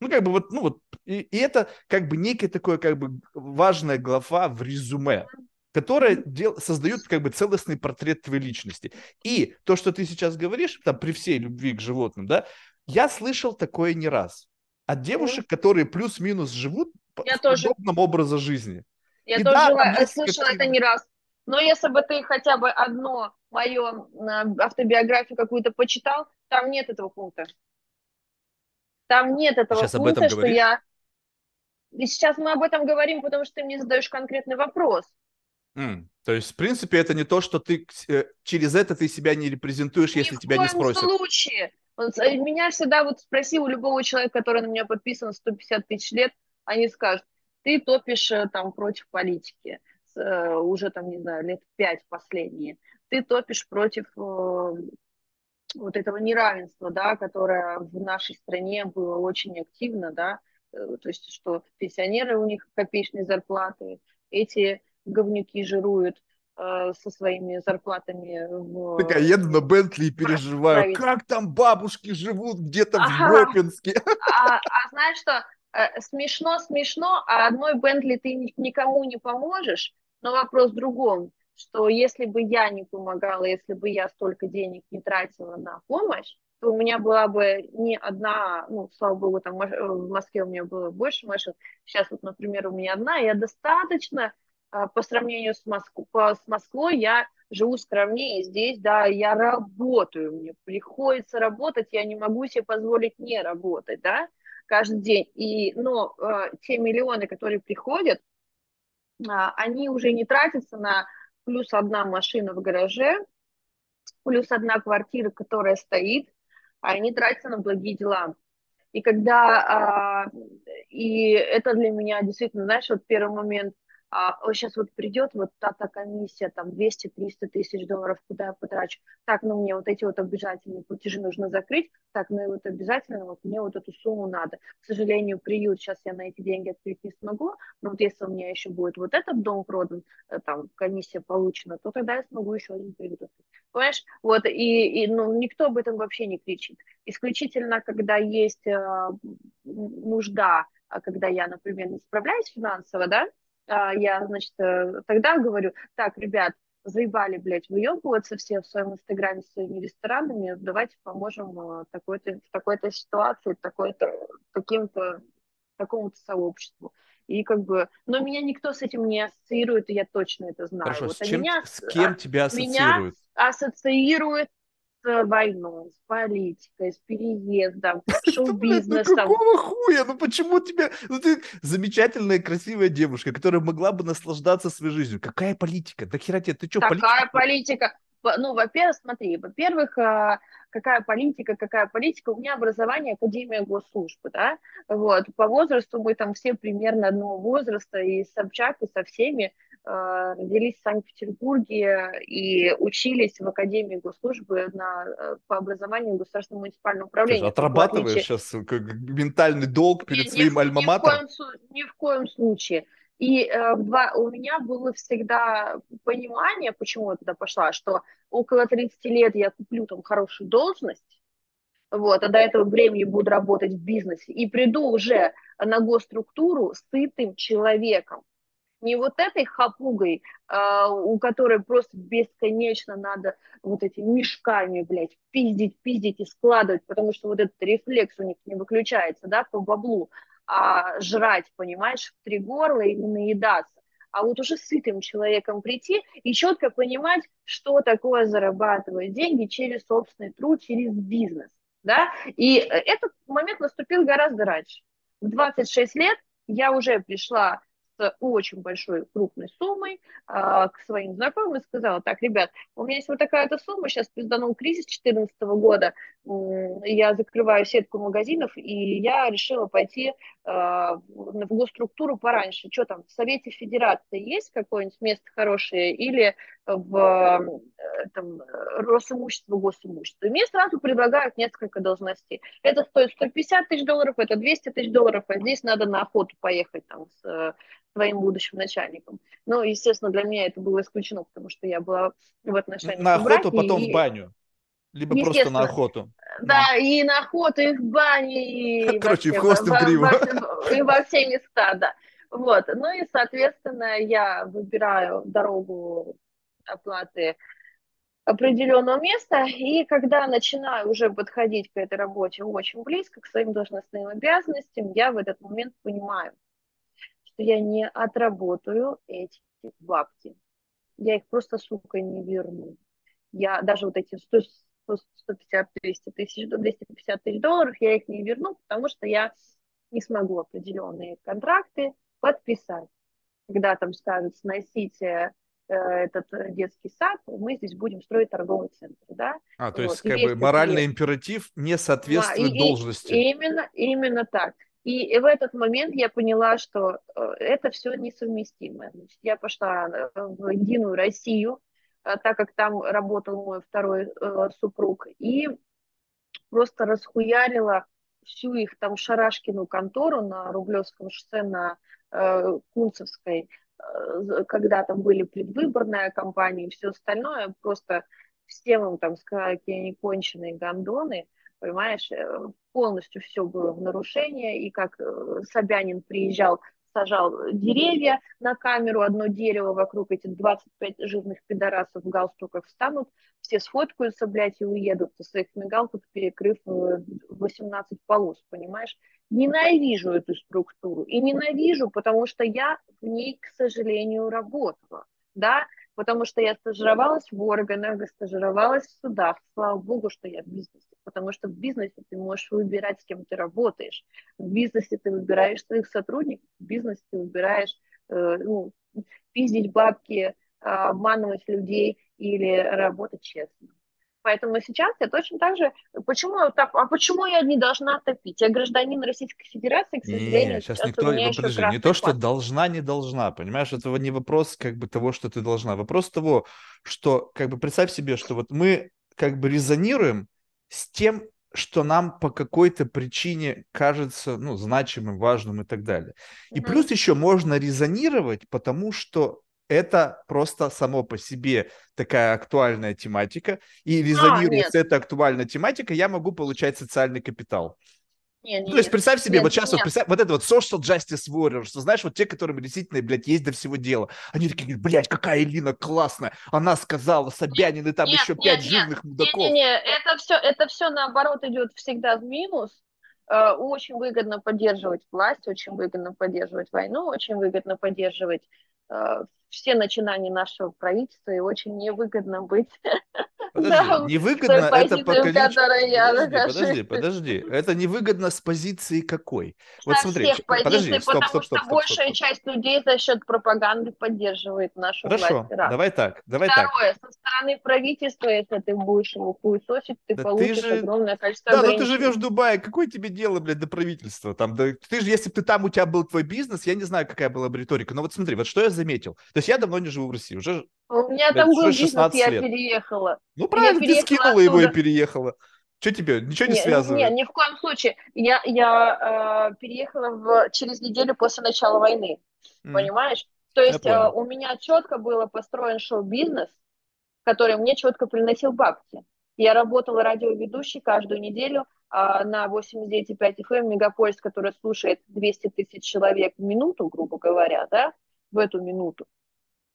Ну, как бы вот, ну вот, и, и это как бы некая такое, как бы важная глава в резюме которая дел, создают как бы целостный портрет твоей личности. И то, что ты сейчас говоришь, там, при всей любви к животным, да, я слышал такое не раз. От девушек, которые плюс-минус живут я по подобном образа жизни. Я и тоже да, слышала это не раз. Но если бы ты хотя бы одно мою автобиографию какую-то почитал, там нет этого пункта. Там нет этого сейчас пункта, что я... И сейчас мы об этом говорим, потому что ты мне задаешь конкретный вопрос. Mm. То есть, в принципе, это не то, что ты э, через это ты себя не репрезентуешь, Ни если тебя не спросят. В случае. Э, меня всегда вот спроси у любого человека, который на меня подписан 150 тысяч лет, они скажут, ты топишь э, там против политики уже там, не знаю, лет пять последние. Ты топишь против вот этого неравенства, да, которое в нашей стране было очень активно, да, то есть что пенсионеры у них копеечные зарплаты, эти говнюки жируют э, со своими зарплатами. В... Так, я еду на Бентли и переживаю, как там бабушки живут где-то ага. в Гропинске. А, а знаешь что, э, смешно, смешно, а одной Бентли ты никому не поможешь, но вопрос в другом, что если бы я не помогала, если бы я столько денег не тратила на помощь, то у меня была бы не одна, ну, слава богу, там в Москве у меня было больше машин, сейчас вот, например, у меня одна, я достаточно по сравнению с, Моск... с Москвой я живу скромнее здесь, да, я работаю, мне приходится работать, я не могу себе позволить не работать, да, каждый день. И, но э, те миллионы, которые приходят, э, они уже не тратятся на плюс одна машина в гараже, плюс одна квартира, которая стоит, а они тратятся на благие дела. И когда, э, и это для меня действительно, знаешь, вот первый момент, а сейчас вот придет вот та-та комиссия, там 200-300 тысяч долларов, куда я потрачу, так, ну мне вот эти вот обязательные платежи нужно закрыть, так, ну и вот обязательно вот мне вот эту сумму надо. К сожалению, приют сейчас я на эти деньги открыть не смогу, но вот если у меня еще будет вот этот дом продан, э, там комиссия получена, то тогда я смогу еще один приют открыть. Понимаешь? Вот, и, и ну, никто об этом вообще не кричит. Исключительно, когда есть э, нужда, а когда я, например, не справляюсь финансово, да, я, значит, э, тогда говорю, так, ребят, заебали, блядь, выебываться все в своем инстаграме с своими ресторанами, давайте поможем э, такой-то, в такой-то ситуации, такой-то, таким-то, такому-то сообществу. И как бы, но меня никто с этим не ассоциирует, и я точно это знаю. Хорошо, вот, с, чем, меня, с кем тебя ассоциируют? Меня ассоциирует войной, с политикой, с переездом, *laughs* с шоу-бизнесом. Ну какого хуя? Ну почему тебе... Ну ты замечательная, красивая девушка, которая могла бы наслаждаться своей жизнью. Какая политика? Да хера тебе, ты что, Какая политика? Ну, во-первых, смотри, во-первых, а, какая политика, какая политика. У меня образование Академия госслужбы, да, вот, по возрасту мы там все примерно одного возраста, и с Собчак, и со всеми, родились в Санкт-Петербурге и учились в Академии госслужбы на, э, по образованию государственного муниципального управления. Ты отрабатываешь отличие... сейчас как ментальный долг перед ни, своим альма-матером? Ни, ни в коем случае. И э, два, у меня было всегда понимание, почему я туда пошла, что около 30 лет я куплю там хорошую должность, вот, а до этого времени буду работать в бизнесе, и приду уже на госструктуру сытым человеком, не вот этой хапугой, а, у которой просто бесконечно надо вот этими мешками, блядь, пиздить, пиздить и складывать, потому что вот этот рефлекс у них не выключается, да, по баблу, а жрать, понимаешь, в три горла и наедаться. А вот уже сытым человеком прийти и четко понимать, что такое зарабатывать деньги через собственный труд, через бизнес, да, и этот момент наступил гораздо раньше. В 26 лет я уже пришла с очень большой крупной суммой а, к своим знакомым и сказала, так, ребят, у меня есть вот такая-то сумма, сейчас пизданул кризис 2014 года, я закрываю сетку магазинов, и я решила пойти а, в госструктуру пораньше. Что там, в Совете Федерации есть какое-нибудь место хорошее или в э, там, Росимущество, госимущество. И мне сразу предлагают несколько должностей. Это стоит 150 тысяч долларов, это 200 тысяч долларов, а здесь надо на охоту поехать там с твоим будущим начальником. Ну, естественно, для меня это было исключено, потому что я была в отношениях На охоту, потом и... в баню. Либо просто на охоту. Да, ну. и на охоту, и в бане, и *laughs* Короче, во все, в во, и во все места, да. Вот, ну и, соответственно, я выбираю дорогу оплаты определенного места, и когда начинаю уже подходить к этой работе очень близко, к своим должностным обязанностям, я в этот момент понимаю, что я не отработаю эти бабки. Я их просто, сука, не верну. Я даже вот эти 100, 150 200 тысяч, 250 тысяч долларов, я их не верну, потому что я не смогу определенные контракты подписать. Когда там скажут, сносите э, этот детский сад, мы здесь будем строить торговый центр, да? А, то вот. есть, как бы моральный императив не соответствует да, и, должности. Именно, именно так. И в этот момент я поняла, что э, это все несовместимо. Значит, я пошла э, в Единую Россию, э, так как там работал мой второй супруг, и просто расхуярила всю их там шарашкину контору на Рублевском шоссе на Кунцевской, когда там были предвыборная кампания и все остальное, просто всем им там сказали, какие они конченые гондоны, понимаешь, полностью все было в нарушение, и как э, Собянин приезжал, сажал деревья на камеру, одно дерево вокруг этих 25 жирных пидорасов в галстуках встанут, все сфоткаются, блядь, и уедут со своих мигалках, перекрыв 18 э, полос, понимаешь? Ненавижу эту структуру. И ненавижу, потому что я в ней, к сожалению, работала. Да, потому что я стажировалась в органах, стажировалась в судах. Слава богу, что я в бизнесе, потому что в бизнесе ты можешь выбирать, с кем ты работаешь. В бизнесе ты выбираешь своих сотрудников, в бизнесе ты выбираешь э, ну, пиздить бабки, обманывать людей или работать честно. Поэтому сейчас я точно так же... Почему так? А почему я не должна топить? Я гражданин Российской Федерации, к сожалению. Не, сейчас, сейчас никто... Ну, подожди, не то, что паспорт. должна, не должна, понимаешь? Это не вопрос как бы того, что ты должна. Вопрос того, что как бы представь себе, что вот мы как бы резонируем с тем, что нам по какой-то причине кажется ну, значимым, важным и так далее. И mm-hmm. плюс еще можно резонировать, потому что это просто само по себе такая актуальная тематика, и резонируя а, с этой актуальной тематикой, я могу получать социальный капитал. Нет, ну, то есть представь себе, нет, вот сейчас нет. вот, представь, вот это вот social justice warrior, что знаешь, вот те, которым действительно, блядь, есть до всего дела. Они такие, блядь, какая Элина классная. Она сказала, Собянин и там нет, еще нет, пять нет, жирных мудаков. Не-не-не, это все, это все наоборот идет всегда в минус. Э, очень выгодно поддерживать власть, очень выгодно поддерживать войну, очень выгодно поддерживать э, все начинания нашего правительства, и очень невыгодно быть *laughs* Подожди, невыгодно это по количеству... Подожди, подожди. Это невыгодно с позиции какой? Вот смотри, подожди, стоп, стоп, стоп. большая часть людей за счет пропаганды поддерживает нашу Хорошо, власть. давай так, давай так. Второе, со стороны правительства, если ты будешь его хуесосить, ты получишь огромное количество Да, но ты живешь в Дубае, какое тебе дело, блядь, до правительства? Там, ты же, если бы ты там, у тебя был твой бизнес, я не знаю, какая была бы риторика, но вот смотри, вот что я заметил. То есть я давно не живу в России, уже у меня там был бизнес, я переехала. Ну правильно, ты скинула оттуда. его и переехала. Что тебе? Ничего не, не связывает? Нет, ни в коем случае. Я, я э, переехала в, через неделю после начала войны. Mm. Понимаешь? То есть э, у меня четко было построен шоу-бизнес, который мне четко приносил бабки. Я работала радиоведущей каждую неделю э, на 89,5 FM Мегаполис, который слушает 200 тысяч человек в минуту, грубо говоря, да, в эту минуту.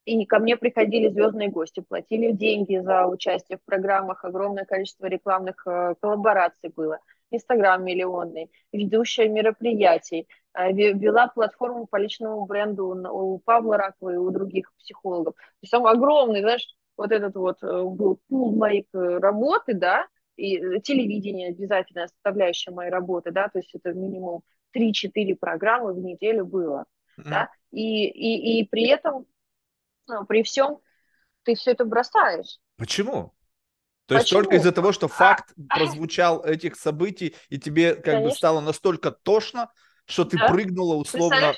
И ко мне приходили звездные гости, платили деньги за участие в программах, огромное количество рекламных э, коллабораций было. Инстаграм миллионный, ведущая мероприятий, э, вела платформу по личному бренду у Павла Ракова и у других психологов. То есть там огромный, знаешь, вот этот вот э, был пул моей работы, да, и телевидение обязательная составляющая моей работы, да, то есть это минимум 3-4 программы в неделю было, mm-hmm. да, и, и, и при этом ну, при всем ты все это бросаешь. Почему? То есть только из-за того, что факт а, прозвучал этих событий, и тебе как Конечно. бы стало настолько тошно, что ты да. прыгнула условно.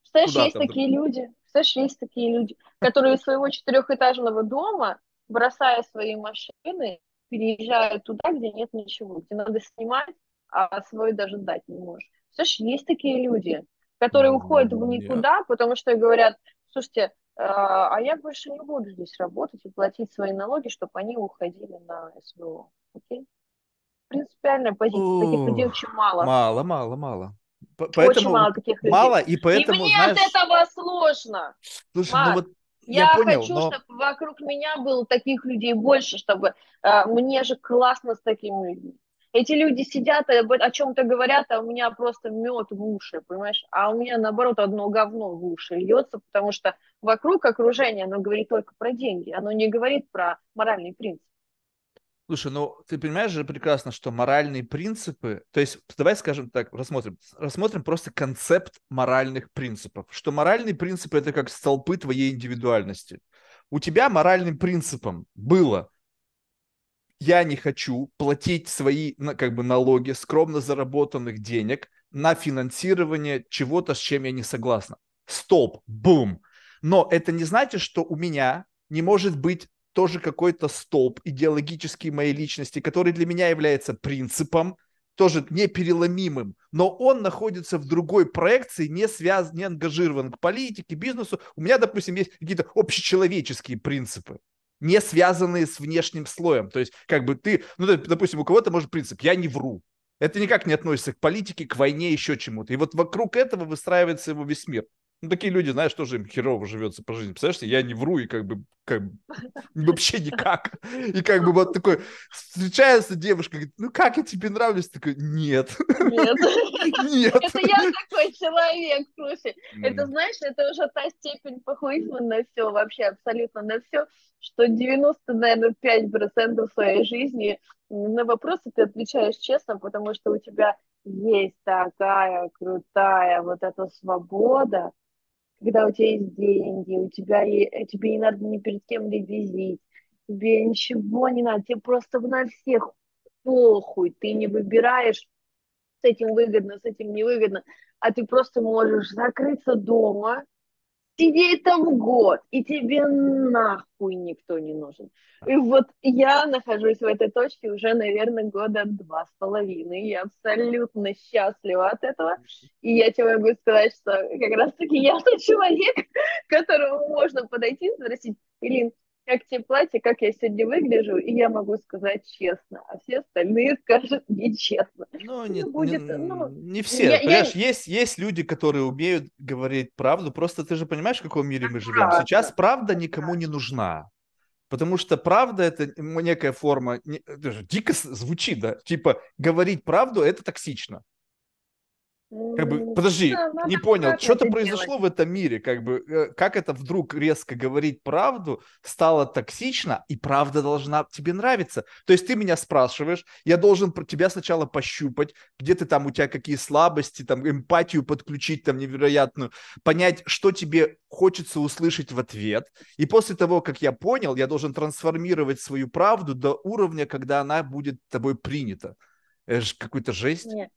Представляешь, есть такие люди, представляешь, есть такие люди, которые из своего четырехэтажного дома, бросая свои машины, переезжают туда, где нет ничего, где надо снимать, а свой даже дать не можешь. Представляешь, есть такие люди, которые ну, уходят в никуда, нет. потому что говорят, слушайте, а, а я больше не буду здесь работать и платить свои налоги, чтобы они уходили на СВО. Окей? Принципиальная позиция. Таких людей очень мало. Мало, мало, мало. Поэтому очень мало таких людей. Мало, и поэтому, И мне знаешь... от этого сложно. Слушай, Мат, ну вот я, я понял, хочу, но... чтобы вокруг меня было таких людей больше, чтобы э, мне же классно с такими людьми. Эти люди сидят, и о чем-то говорят, а у меня просто мед в уши, понимаешь? А у меня, наоборот, одно говно в уши льется, потому что вокруг окружение, оно говорит только про деньги, оно не говорит про моральный принцип. Слушай, ну ты понимаешь же прекрасно, что моральные принципы, то есть давай скажем так, рассмотрим, рассмотрим просто концепт моральных принципов, что моральные принципы это как столпы твоей индивидуальности. У тебя моральным принципом было я не хочу платить свои как бы налоги скромно заработанных денег на финансирование чего-то, с чем я не согласна. Стоп, бум. Но это не значит, что у меня не может быть тоже какой-то столб идеологический моей личности, который для меня является принципом, тоже непереломимым, но он находится в другой проекции, не связан, не ангажирован к политике, бизнесу. У меня, допустим, есть какие-то общечеловеческие принципы не связанные с внешним слоем. То есть, как бы ты, ну, допустим, у кого-то может принцип «я не вру». Это никак не относится к политике, к войне, еще чему-то. И вот вокруг этого выстраивается его весь мир. Ну, такие люди, знаешь, тоже им херово живется по жизни. Представляешь, я не вру и как бы, как *laughs* вообще никак. И как бы вот такой, встречается девушка, говорит, ну как я тебе нравлюсь? Такой, нет. Нет. *laughs* Нет. Это я такой человек, слушай. Это, знаешь, это уже та степень похуизма на все, вообще абсолютно на все, что 90, наверное, 5% своей жизни на вопросы ты отвечаешь честно, потому что у тебя есть такая крутая вот эта свобода, когда у тебя есть деньги, у тебя тебе не надо ни перед кем лебезить, тебе ничего не надо, тебе просто на всех похуй, ты не выбираешь с этим выгодно, с этим невыгодно, а ты просто можешь закрыться дома, сидеть там год, и тебе нахуй никто не нужен. И вот я нахожусь в этой точке уже, наверное, года два с половиной. Я абсолютно счастлива от этого. И я тебе могу сказать, что как раз-таки я тот человек, которому можно подойти и спросить, Ирин, как тебе платье, как я сегодня выгляжу, и я могу сказать честно, а все остальные *laughs* скажут нечестно. Ну, не, будет, не, ну, не все. Я, Понимаешь, я... Есть, есть люди, которые умеют говорить правду, просто ты же понимаешь, в каком мире мы живем. Правда. Сейчас правда никому не нужна. Потому что правда это некая форма, дико звучит, да, типа говорить правду это токсично. Как бы, подожди, да, не понял, что-то произошло делать. в этом мире, как бы, э, как это вдруг резко говорить правду стало токсично, и правда должна тебе нравиться. То есть ты меня спрашиваешь, я должен про тебя сначала пощупать, где ты там, у тебя какие слабости, там, эмпатию подключить там невероятную, понять, что тебе хочется услышать в ответ. И после того, как я понял, я должен трансформировать свою правду до уровня, когда она будет тобой принята. Это же какой-то жесть. Нет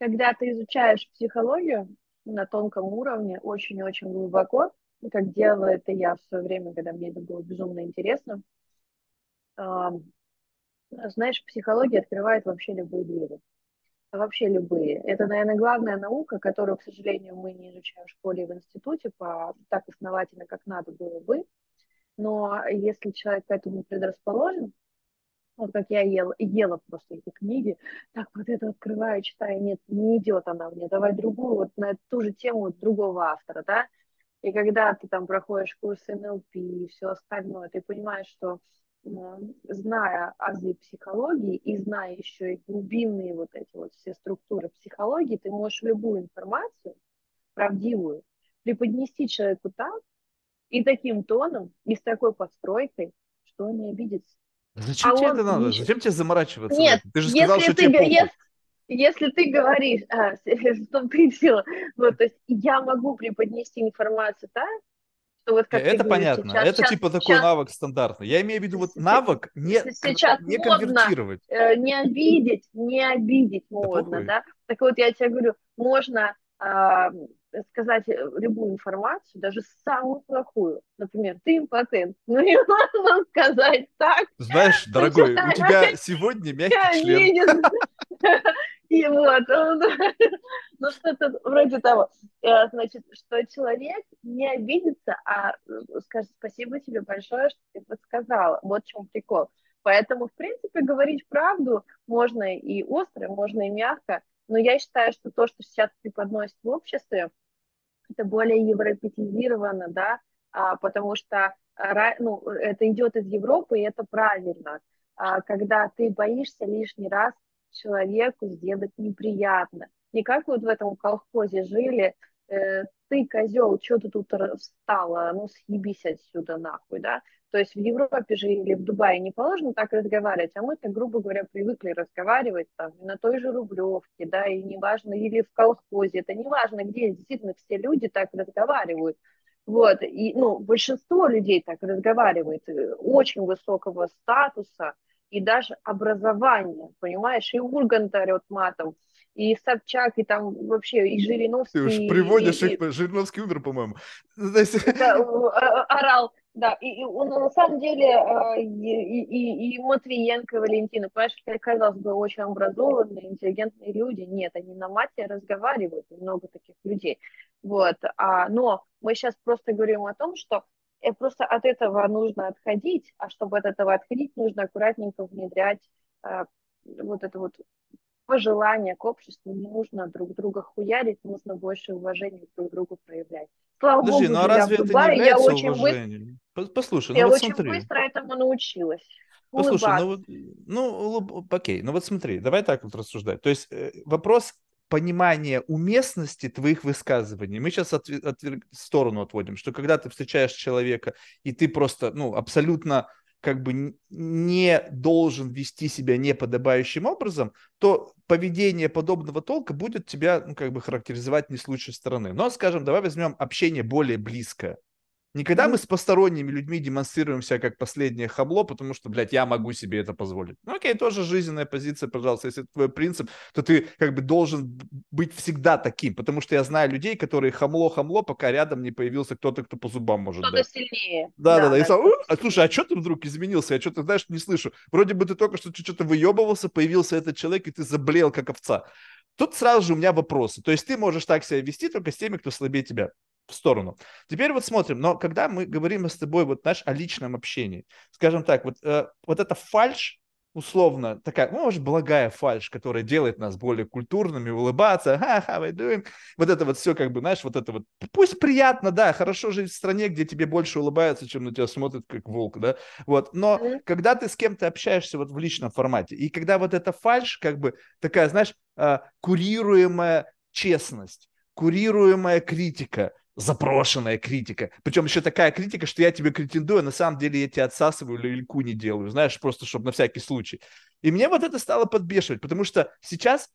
когда ты изучаешь психологию на тонком уровне, очень-очень глубоко, как делала это я в свое время, когда мне это было безумно интересно, знаешь, психология открывает вообще любые двери. Вообще любые. Это, наверное, главная наука, которую, к сожалению, мы не изучаем в школе и в институте по, так основательно, как надо было бы. Но если человек к этому предрасположен, вот как я ела, ела просто эти книги, так вот это открываю, читаю, нет, не идет она мне, давай другую, вот на ту же тему вот другого автора, да, и когда ты там проходишь курс НЛП и все остальное, ты понимаешь, что зная азы психологии и зная еще и глубинные вот эти вот все структуры психологии, ты можешь любую информацию, правдивую, преподнести человеку так и таким тоном, и с такой подстройкой, что он не обидится. Зачем а тебе это надо? Зачем тебе заморачиваться? Нет, ты же сказал, что ты, тебе если, если ты говоришь, а, *laughs* в том ты дело, вот, то есть я могу преподнести информацию так, что вот как Это понятно, сейчас, это сейчас, типа такой сейчас, навык стандартный. Я имею в виду вот навык не, сейчас не конвертировать. Модно, э, не обидеть, не обидеть модно, да? да? Так вот я тебе говорю, можно а, сказать э, любую информацию, даже самую плохую. Например, ты импотент. Ну, не можно сказать так. Знаешь, дорогой, у тебя сегодня мягкий член. *laughs* И вот, *laughs* ну что-то вроде того. Э, значит, что человек не обидится, а э, скажет спасибо тебе большое, что ты подсказала. Вот в чем прикол. Поэтому, в принципе, говорить правду можно и остро, можно и мягко, но я считаю, что то, что сейчас преподносит в обществе, это более европеизировано, да, а, потому что ну, это идет из Европы, и это правильно. А, когда ты боишься лишний раз человеку сделать неприятно. Не как вот в этом колхозе жили, э, ты, козел, что ты тут встала, ну съебись отсюда нахуй, да? То есть в Европе же или в Дубае не положено так разговаривать, а мы так, грубо говоря, привыкли разговаривать там на той же Рублевке, да, и неважно, или в колхозе, это неважно где, действительно все люди так разговаривают. Вот, и, ну, большинство людей так разговаривает, э, очень высокого статуса и даже образования, понимаешь, и Ургант орет матом, и Собчак, и там вообще, и Жириновский. Ты уж приводишь и, их, и... Жириновский умер, по-моему. *laughs* Да, орал, да, и, и он на самом деле а, и, и, и Матвиенко, и Валентина, понимаешь, казалось бы, очень образованные, интеллигентные люди, нет, они на мате разговаривают, много таких людей, вот, а, но мы сейчас просто говорим о том, что э, просто от этого нужно отходить, а чтобы от этого отходить, нужно аккуратненько внедрять вот это вот пожелание к обществу, не нужно друг друга хуярить, нужно больше уважения друг к другу проявлять. Слава Подожди, Богу, ну а разве это не является я уважением? Очень Послушай, я ну вот очень смотри. быстро этому научилась. Послушай, ну вот, ну, окей, ну вот смотри, давай так вот рассуждать. То есть э, вопрос понимания уместности твоих высказываний. Мы сейчас от, от, в сторону отводим, что когда ты встречаешь человека, и ты просто, ну, абсолютно как бы не должен вести себя неподобающим образом, то поведение подобного толка будет тебя, ну, как бы характеризовать не с лучшей стороны. Но, скажем, давай возьмем общение более близкое. Никогда мы с посторонними людьми демонстрируем себя как последнее хабло, потому что, блядь, я могу себе это позволить. Ну, окей, тоже жизненная позиция, пожалуйста. Если это твой принцип, то ты как бы должен быть всегда таким, потому что я знаю людей, которые хамло-хамло, пока рядом не появился кто-то, кто по зубам может кто-то дать. сильнее. Да, да, да. да. И сам, а, слушай, а что ты вдруг изменился? Я что-то, знаешь, не слышу. Вроде бы ты только что что-то выебывался, появился этот человек, и ты заблел, как овца. Тут сразу же у меня вопросы. То есть ты можешь так себя вести только с теми, кто слабее тебя в сторону. Теперь вот смотрим, но когда мы говорим с тобой вот, знаешь, о личном общении, скажем так, вот, э, вот эта фальш, условно, такая, ну, может, благая фальш, которая делает нас более культурными, улыбаться, ха, how we doing, вот это вот все, как бы, знаешь, вот это вот, пусть приятно, да, хорошо жить в стране, где тебе больше улыбаются, чем на тебя смотрят, как волк, да, вот, но mm-hmm. когда ты с кем-то общаешься вот в личном формате, и когда вот эта фальш, как бы, такая, знаешь, э, курируемая честность, курируемая критика, запрошенная критика. Причем еще такая критика, что я тебе претендую, а на самом деле я тебя отсасываю или льку не делаю, знаешь, просто чтобы на всякий случай. И мне вот это стало подбешивать, потому что сейчас,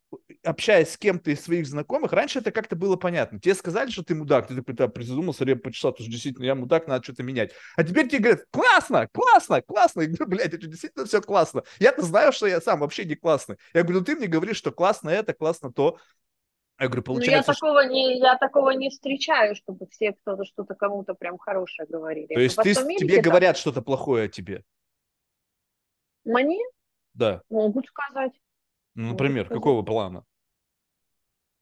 общаясь с кем-то из своих знакомых, раньше это как-то было понятно. Тебе сказали, что ты мудак, ты такой, призадумался, реп почесал, потому что действительно я мудак, надо что-то менять. А теперь тебе говорят, классно, классно, классно. Я говорю, блядь, это действительно все классно. Я-то знаю, что я сам вообще не классный. Я говорю, ну ты мне говоришь, что классно это, классно то. Я говорю, получается... Ну, я, такого не, я такого не встречаю, чтобы все кто-то что-то кому-то прям хорошее говорили. То есть ты, тебе там... говорят что-то плохое о тебе? Мне? Да. Могут сказать. Ну, например, сказать. какого плана?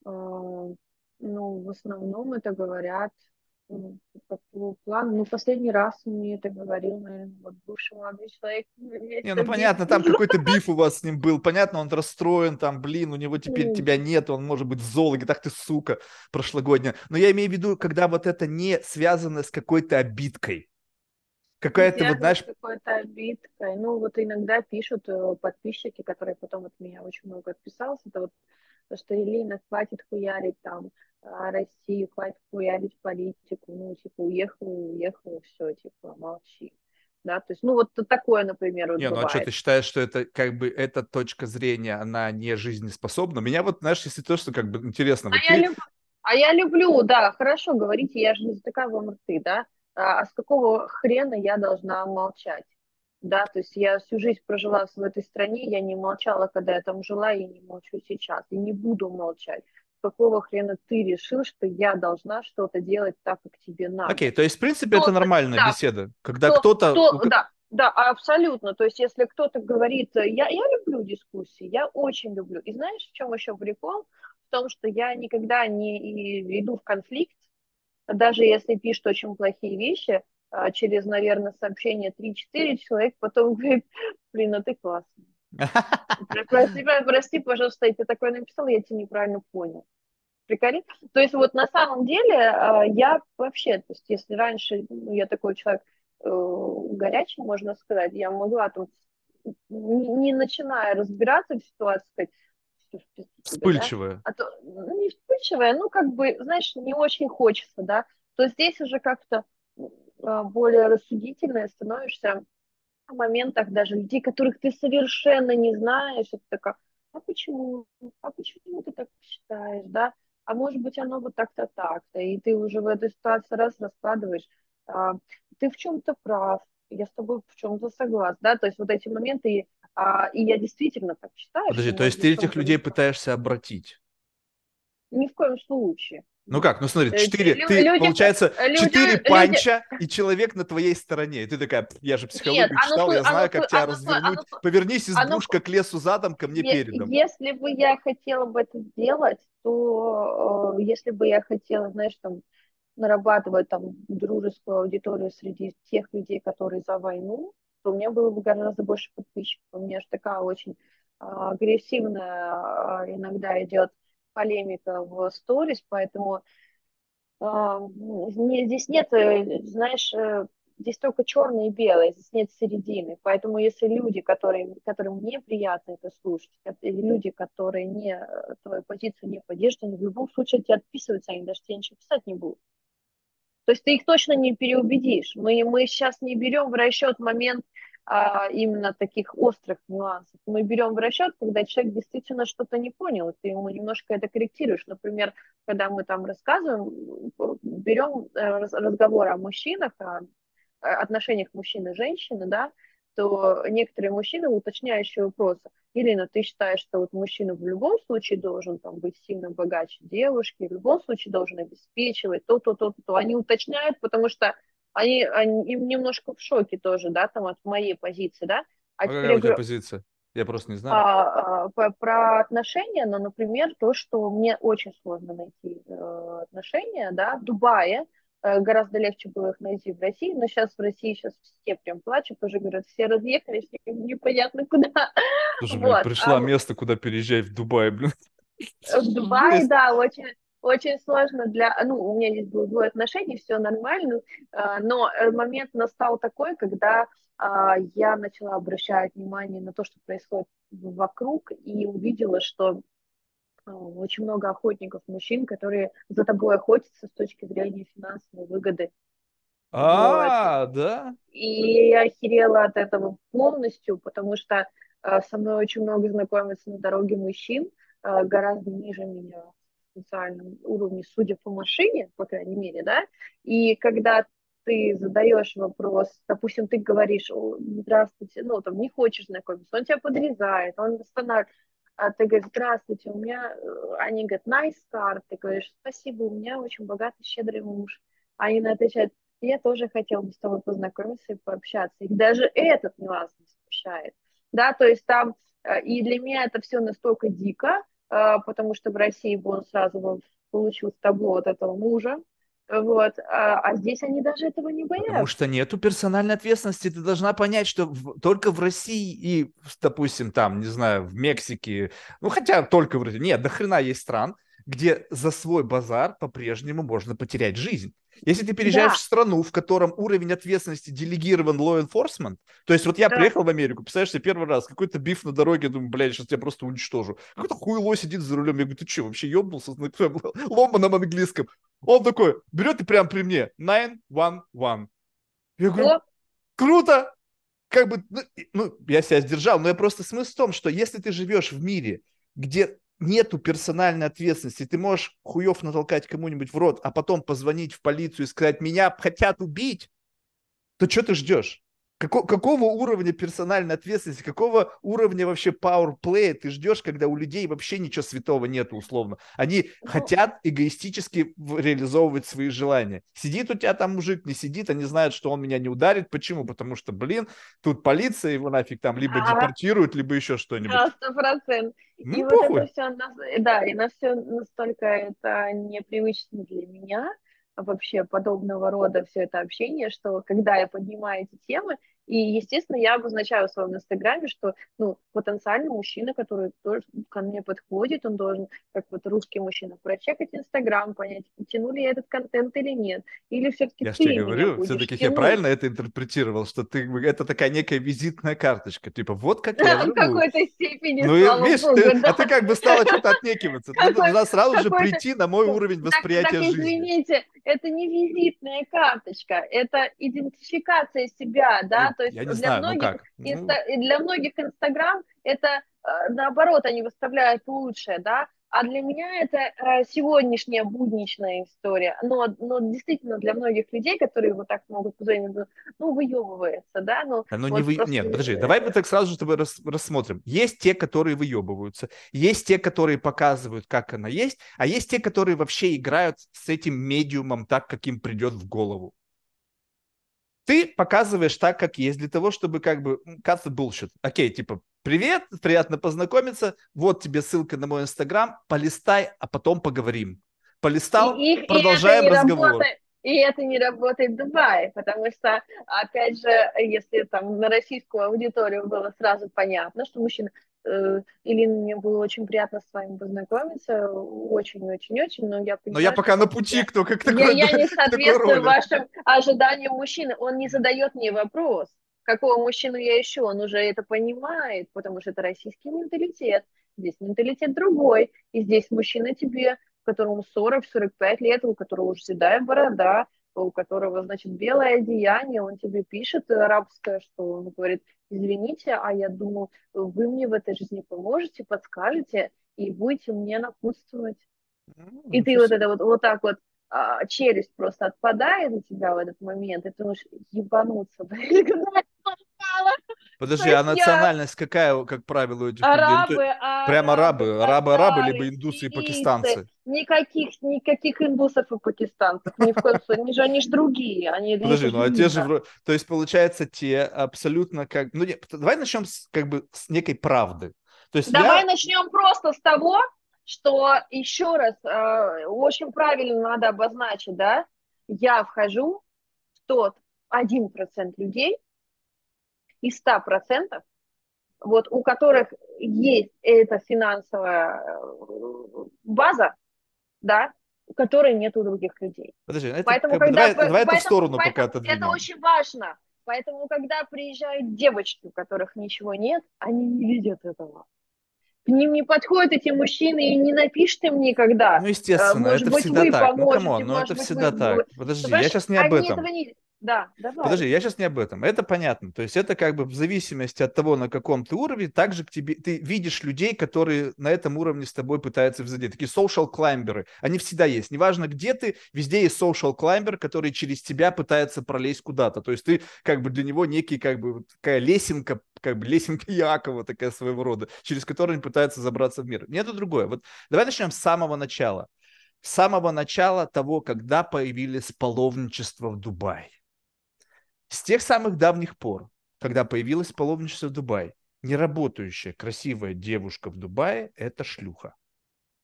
А, ну, в основном это говорят плана. Ну, последний раз мне это говорил, наверное, вот бывший молодой человек. *laughs* Не, ну понятно, там какой-то биф у вас с ним был. Понятно, он расстроен, там, блин, у него теперь тебя нет, он может быть в зоологе, так ты сука прошлогодняя. Но я имею в виду, когда вот это не связано с какой-то обидкой. Какая-то вот, знаешь... какой-то обидкой. Ну, вот иногда пишут э, подписчики, которые потом от меня очень много отписался, это вот то, что Елена, хватит хуярить там, а, Россию, хватит хуярить политику, ну, типа, уехал, уехал, все, типа, молчи. Да, то есть, ну, вот такое, например, вот Не, бывает. ну, а что, ты считаешь, что это, как бы, эта точка зрения, она не жизнеспособна? Меня вот, знаешь, если то, что, как бы, интересно. А, вот я, ты... люб... а я люблю, да, хорошо, говорите, я же не затыкаю вам рты, да, а, а с какого хрена я должна молчать? Да, то есть я всю жизнь прожила в этой стране, я не молчала, когда я там жила, и не молчу сейчас, и не буду молчать какого хрена ты решил, что я должна что-то делать так, как тебе надо. Окей, okay, то есть, в принципе, кто это нормальная да, беседа, когда кто, то Кто, да, да, абсолютно. То есть, если кто-то говорит, я, я люблю дискуссии, я очень люблю. И знаешь, в чем еще прикол? В том, что я никогда не иду в конфликт, даже если пишут очень плохие вещи, через, наверное, сообщение 3-4 человек потом говорит, блин, ну ты классный. *laughs* Прости, прости, пожалуйста, я такое написал, я тебя неправильно понял. Приколи? То есть вот на самом деле а, я вообще, то есть если раньше ну, я такой человек э, горячий, можно сказать, я могла там, не начиная разбираться в ситуации, сказать, Вспыльчивая. Да? А то, ну, не вспыльчивая, ну, как бы, знаешь, не очень хочется, да, то здесь уже как-то а, более рассудительная становишься в моментах даже людей, которых ты совершенно не знаешь, это такая, а почему, а почему ты так считаешь, да, а может быть оно вот так-то так-то, и ты уже в этой ситуации раз раскладываешь, а, ты в чем-то прав, я с тобой в чем-то согласна, да, то есть вот эти моменты, а, и я действительно так считаю. Подожди, то есть ты этих людей пытаешься обратить? Ни в коем случае. Ну как, ну смотри, э, четыре, Лю- ты, люди, получается, люди, четыре панча, люди... и человек на твоей стороне. И ты такая, я же психологию Нет, читал, оно, я знаю, оно, как тебя развернуть. Повернись избушка к лесу задом, ко мне е- передом. Если бы я хотела бы это сделать, то э, если бы я хотела, знаешь, там, нарабатывать там дружескую аудиторию среди тех людей, которые за войну, то у меня было бы гораздо больше подписчиков. У меня же такая очень э, агрессивная э, иногда идет полемика в сторис, поэтому э, не, здесь нет, э, знаешь, э, здесь только черное и белое, здесь нет середины. Поэтому если люди, которые, которым не приятно это слушать, люди, которые не, твою позицию не поддерживают, в любом случае тебя отписываются, они даже тебе ничего писать не будут. То есть ты их точно не переубедишь. Мы, мы сейчас не берем в расчет момент а, именно таких острых нюансов. Мы берем в расчет, когда человек действительно что-то не понял, ты ему немножко это корректируешь. Например, когда мы там рассказываем, берем э, разговор о мужчинах, о отношениях мужчины и женщины, да, то некоторые мужчины уточняющие вопросы. Ирина, ты считаешь, что вот мужчина в любом случае должен там, быть сильно богаче девушки, в любом случае должен обеспечивать то-то, то-то, то. Они уточняют, потому что они, они им немножко в шоке тоже, да, там от моей позиции, да. А, а какая у тебя позиция? Я просто не знаю. А, а, про отношения, но, например, то, что мне очень сложно найти э, отношения, да, в Дубае, Э, гораздо легче было их найти в России, но сейчас в России сейчас все прям плачут, тоже говорят, все разъехались, непонятно куда. Слушай, вот. блин, пришла а, место, куда переезжать в Дубай, блин. В Дубае, да, очень, очень сложно для... Ну, у меня здесь было двое отношений, все нормально, э, но э, момент настал такой, когда а, я начала обращать внимание на то, что происходит вокруг, и увидела, что а, очень много охотников мужчин, которые за тобой охотятся с точки зрения финансовой выгоды. А, вот. да? И я охерела от этого полностью, потому что э, со мной очень много знакомится на дороге мужчин, э, гораздо ниже меня в социальном уровне, судя по машине, по крайней мере, да, и когда ты задаешь вопрос, допустим, ты говоришь, здравствуйте, ну, там, не хочешь знакомиться, он тебя подрезает, он останавливает, а ты говоришь, здравствуйте, у меня, э, они говорят, nice car, ты говоришь, спасибо, у меня очень богатый, щедрый муж. Они на отвечают, я тоже хотел бы с тобой познакомиться и пообщаться. Их даже этот нюанс не смущает. Да, то есть там, э, и для меня это все настолько дико, потому что в России бы он сразу получил табло от этого мужа, вот. А, а здесь они даже этого не боятся. Потому что нету персональной ответственности. Ты должна понять, что в, только в России и, допустим, там, не знаю, в Мексике, ну хотя только в России, нет, до хрена есть стран, где за свой базар по-прежнему можно потерять жизнь. Если ты переезжаешь да. в страну, в котором уровень ответственности делегирован law enforcement, то есть вот я да. приехал в Америку, представляешь себе первый раз, какой-то биф на дороге, думаю, блядь, сейчас я просто уничтожу. Какой-то хуйло сидит за рулем, я говорю, ты что, вообще ебнулся на *laughs* ломаном английском? Он такой, берет и прям при мне, 911. Я говорю, О. круто, как бы, ну, ну, я себя сдержал, но я просто смысл в том, что если ты живешь в мире, где нету персональной ответственности. Ты можешь хуев натолкать кому-нибудь в рот, а потом позвонить в полицию и сказать, меня хотят убить, то что ты ждешь? Како, какого уровня персональной ответственности, какого уровня вообще power play ты ждешь, когда у людей вообще ничего святого нет, условно? Они ну, хотят эгоистически реализовывать свои желания. Сидит у тебя там мужик, не сидит, они знают, что он меня не ударит. Почему? Потому что, блин, тут полиция его нафиг там либо а, депортирует, либо еще что-нибудь. Сто процентов. Ну, и похуй. вот это все, да, и на все настолько это непривычно для меня, вообще подобного рода все это общение, что когда я поднимаю эти темы, и, естественно, я обозначаю в своем инстаграме, что, ну, потенциальный мужчина, который тоже ко мне подходит, он должен, как вот русский мужчина, прочекать инстаграм, понять, тяну ли я этот контент или нет. Или все-таки Я же тебе говорю, все-таки я правильно это интерпретировал, что ты, это такая некая визитная карточка, типа, вот как я живу. В какой-то степени, Ну, и, видишь, Богу, ты, да. а ты как бы стала что-то отнекиваться. Ты должна сразу же прийти на мой уровень восприятия так, жизни. извините, это не визитная карточка, это идентификация себя, да, то есть для, знаю, многих, ну инста, для многих Инстаграм это э, наоборот, они выставляют лучшее, да, а для меня это э, сегодняшняя будничная история. Но, но действительно для многих людей, которые вот так могут позвонить, ну, выебывается, да? Ну, а, ну вот не вы... просто... Нет, подожди, давай мы так сразу же тобой рас... рассмотрим. Есть те, которые выебываются, есть те, которые показывают, как она есть, а есть те, которые вообще играют с этим медиумом так, как им придет в голову ты показываешь так, как есть, для того, чтобы как бы cut the bullshit. Окей, типа, привет, приятно познакомиться, вот тебе ссылка на мой инстаграм, полистай, а потом поговорим. Полистал, и, и, продолжаем и разговор. Работает. И это не работает в Дубае, потому что, опять же, если там на российскую аудиторию было сразу понятно, что мужчина, Илина, мне было очень приятно с вами познакомиться, очень-очень-очень, но я понимаю, Но я пока на пути, я, кто как такой Я, я не соответствую вашим ожиданиям мужчины, он не задает мне вопрос, какого мужчину я ищу, он уже это понимает, потому что это российский менталитет, здесь менталитет другой, и здесь мужчина тебе, которому 40-45 лет, у которого уже седая борода, у которого, значит, белое одеяние, он тебе пишет арабское, что он говорит, извините, а я думаю, вы мне в этой жизни поможете, подскажете и будете мне напутствовать. И ты вот это вот, вот так вот, а, челюсть просто отпадает у тебя в этот момент, и ты можешь ебануться. Подожди, а национальность какая, как правило, у этих арабы, людей? Арабы, Прямо арабы, арабы, арабы, либо индусы индусы и пакистанцы. Никаких, никаких индусов и пакистанцев. Ни в коем случае. Они же, они же другие. Они, Подожди, ну а те же, то есть получается те абсолютно как, ну нет, давай начнем с, как бы с некой правды. То есть давай я... начнем просто с того, что еще раз э, очень правильно надо обозначить, да, я вхожу в тот 1% людей, из 100%, вот, у которых есть эта финансовая э, база, да, у которой нет у других людей. Подожди, это, поэтому, как, когда, давай, давай поэтому, эту сторону поэтому, пока отодвинем. Это очень важно. Поэтому, когда приезжают девочки, у которых ничего нет, они не видят этого. К ним не подходят эти мужчины и не напишите мне никогда. Ну, естественно, может это быть, всегда так. Ну, come on, ну это всегда вы... так. Подожди, Потому я сейчас не об этом. Не... Да, давай. Подожди, я сейчас не об этом. Это понятно. То есть это как бы в зависимости от того, на каком ты уровне, также к тебе ты видишь людей, которые на этом уровне с тобой пытаются взаимодействовать. Такие social climberы. Они всегда есть. Неважно, где ты, везде есть social climber, который через тебя пытается пролезть куда-то. То есть ты как бы для него некий как бы такая лесенка, как бы лесенка *laughs* Якова такая своего рода, через которую они пытаются забраться в мир. Нет, это другое. Вот давай начнем с самого начала. С самого начала того, когда появились паломничества в Дубае. С тех самых давних пор, когда появилось паломничество в Дубае, неработающая красивая девушка в Дубае – это шлюха.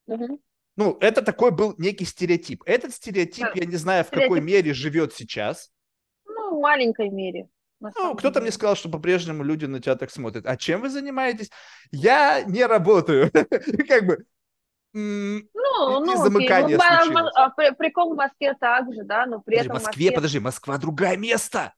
Угу. Ну, это такой был некий стереотип. Этот стереотип, да. я не знаю, в стереотип. какой мере живет сейчас. Ну, в маленькой мере. Ну, кто-то мне сказал, что по-прежнему люди на тебя так смотрят. А чем вы занимаетесь? Я не работаю. *laughs* Как бы ну, ну, замыкание окей. Ну, а прикол в Москве также, да, но при этом... В Москве, подожди, Москва другое место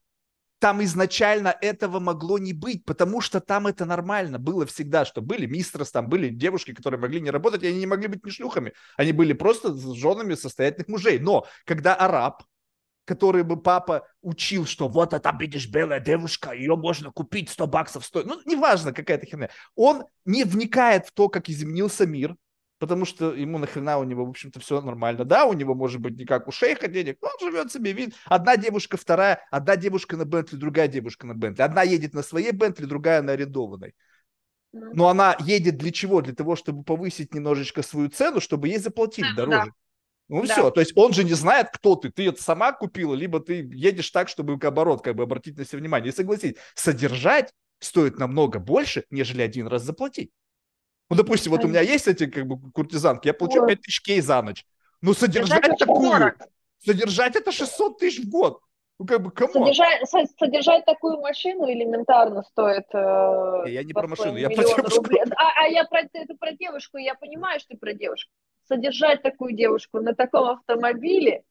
там изначально этого могло не быть, потому что там это нормально было всегда, что были мистрос, там были девушки, которые могли не работать, и они не могли быть ни шлюхами. Они были просто женами состоятельных мужей. Но когда араб, который бы папа учил, что вот это, видишь, белая девушка, ее можно купить 100 баксов стоит. Ну, неважно, какая-то херня. Он не вникает в то, как изменился мир, потому что ему нахрена у него, в общем-то, все нормально. Да, у него может быть не как у шейха денег, но он живет себе, видит. Одна девушка, вторая, одна девушка на Бентли, другая девушка на Бентли. Одна едет на своей Бентли, другая на арендованной. Но она едет для чего? Для того, чтобы повысить немножечко свою цену, чтобы ей заплатили да, дороже. Да. Ну да. все, то есть он же не знает, кто ты. Ты это сама купила, либо ты едешь так, чтобы оборот, как бы обратить на себя внимание. И согласись, содержать стоит намного больше, нежели один раз заплатить. Ну, допустим, вот у меня есть эти как бы куртизанки, я получу 5 тысяч кей за ночь. Но содержать такую, содержать это 600 тысяч в год. Ну, как бы, кому? Содержать, содержать такую машину элементарно стоит... Э, я не про машину, я про девушку. Рублей. А, а я про, это про девушку, я понимаю, что ты про девушку. Содержать такую девушку на таком автомобиле,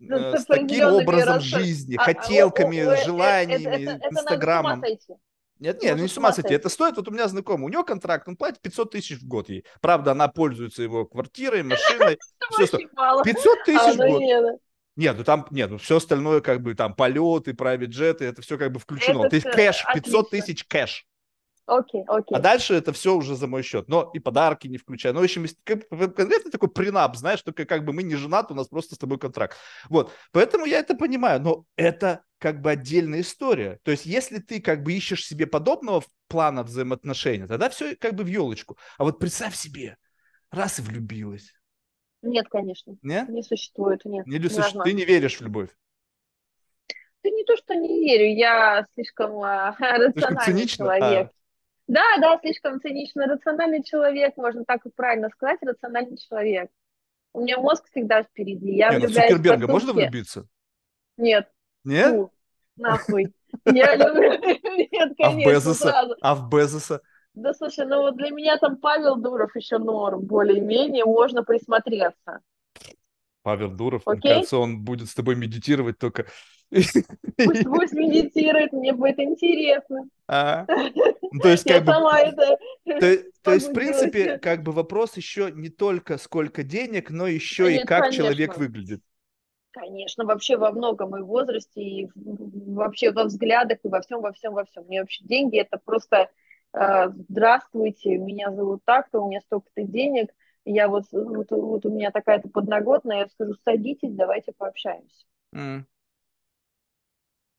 э, с таким образом жизни, а, хотелками, а, желаниями, это, это, это, инстаграмом. Это нет, нет, ну не с ума сойти. Это стоит, вот у меня знакомый, у него контракт, он платит 500 тысяч в год ей. Правда, она пользуется его квартирой, *laughs* машиной. 500 тысяч в год. Нет, ну там, нет, ну все остальное, как бы там полеты, private джеты, это все как бы включено. То есть кэш, 500 тысяч кэш. Окей, окей. А дальше это все уже за мой счет. Но и подарки не включая. Ну, в общем, конкретно такой принап, знаешь, только как бы мы не женаты, у нас просто с тобой контракт. Вот. Поэтому я это понимаю. Но это как бы отдельная история. То есть, если ты как бы ищешь себе подобного плана взаимоотношений, тогда все как бы в елочку. А вот представь себе, раз и влюбилась. Нет, конечно. Нет? Не существует, нет. Не, не существует. Ты не веришь в любовь. Ты не то, что не верю, я слишком а, *laughs* рациональный человек. А. Да, да, слишком цинично. Рациональный человек, можно так и правильно сказать, рациональный человек. У меня мозг всегда впереди. Я не, ну Цукерберга можно влюбиться? Нет. Нет? Фу, нахуй. Я люблю... *laughs* Нет, конечно, а в Безоса? А в Безоса? Да, слушай, ну вот для меня там Павел Дуров еще норм, более-менее, можно присмотреться. Павел Дуров, Окей? мне кажется, он будет с тобой медитировать только... Пусть, *laughs* пусть медитирует, мне будет интересно. А? *laughs* То есть, как бы, это... то, то есть, в принципе, делать. как бы вопрос еще не только сколько денег, но еще Нет, и как конечно. человек выглядит. Конечно, вообще во многом и в возрасте, и вообще во взглядах, и во всем, во всем, во всем. Мне вообще деньги это просто э, здравствуйте, меня зовут так-то, у меня столько-то денег, я вот, вот, вот у меня такая-то подноготная, я скажу, садитесь, давайте пообщаемся. Mm.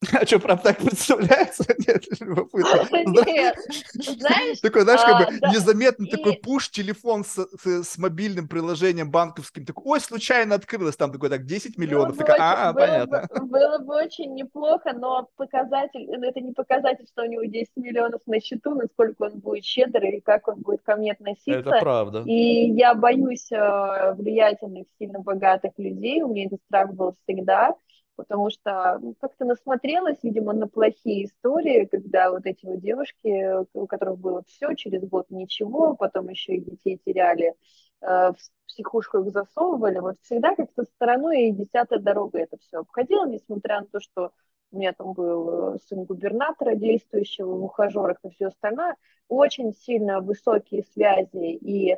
*laughs* А что, прям так представляется? *laughs* Нет, любопытно. *laughs* Нет, знаешь... Такой, знаешь, как бы а, незаметный такой пуш, телефон с мобильным приложением банковским. Такой, ой, случайно открылось, там такой, так, 10 миллионов. А, понятно. Было бы очень неплохо, но показатель, ну, это не показатель, что у него 10 миллионов на счету, насколько он будет щедрый и как он будет ко мне относиться. Это правда. И я боюсь э, влиятельных, сильно богатых людей, у меня этот страх был всегда потому что ну, как-то насмотрелась, видимо, на плохие истории, когда вот эти вот девушки, у которых было все, через год ничего, потом еще и детей теряли, э, в психушку их засовывали, вот всегда как-то стороной и десятая дорога это все обходила, несмотря на то, что у меня там был э, сын губернатора, действующего в ухажерах и все остальное, очень сильно высокие связи и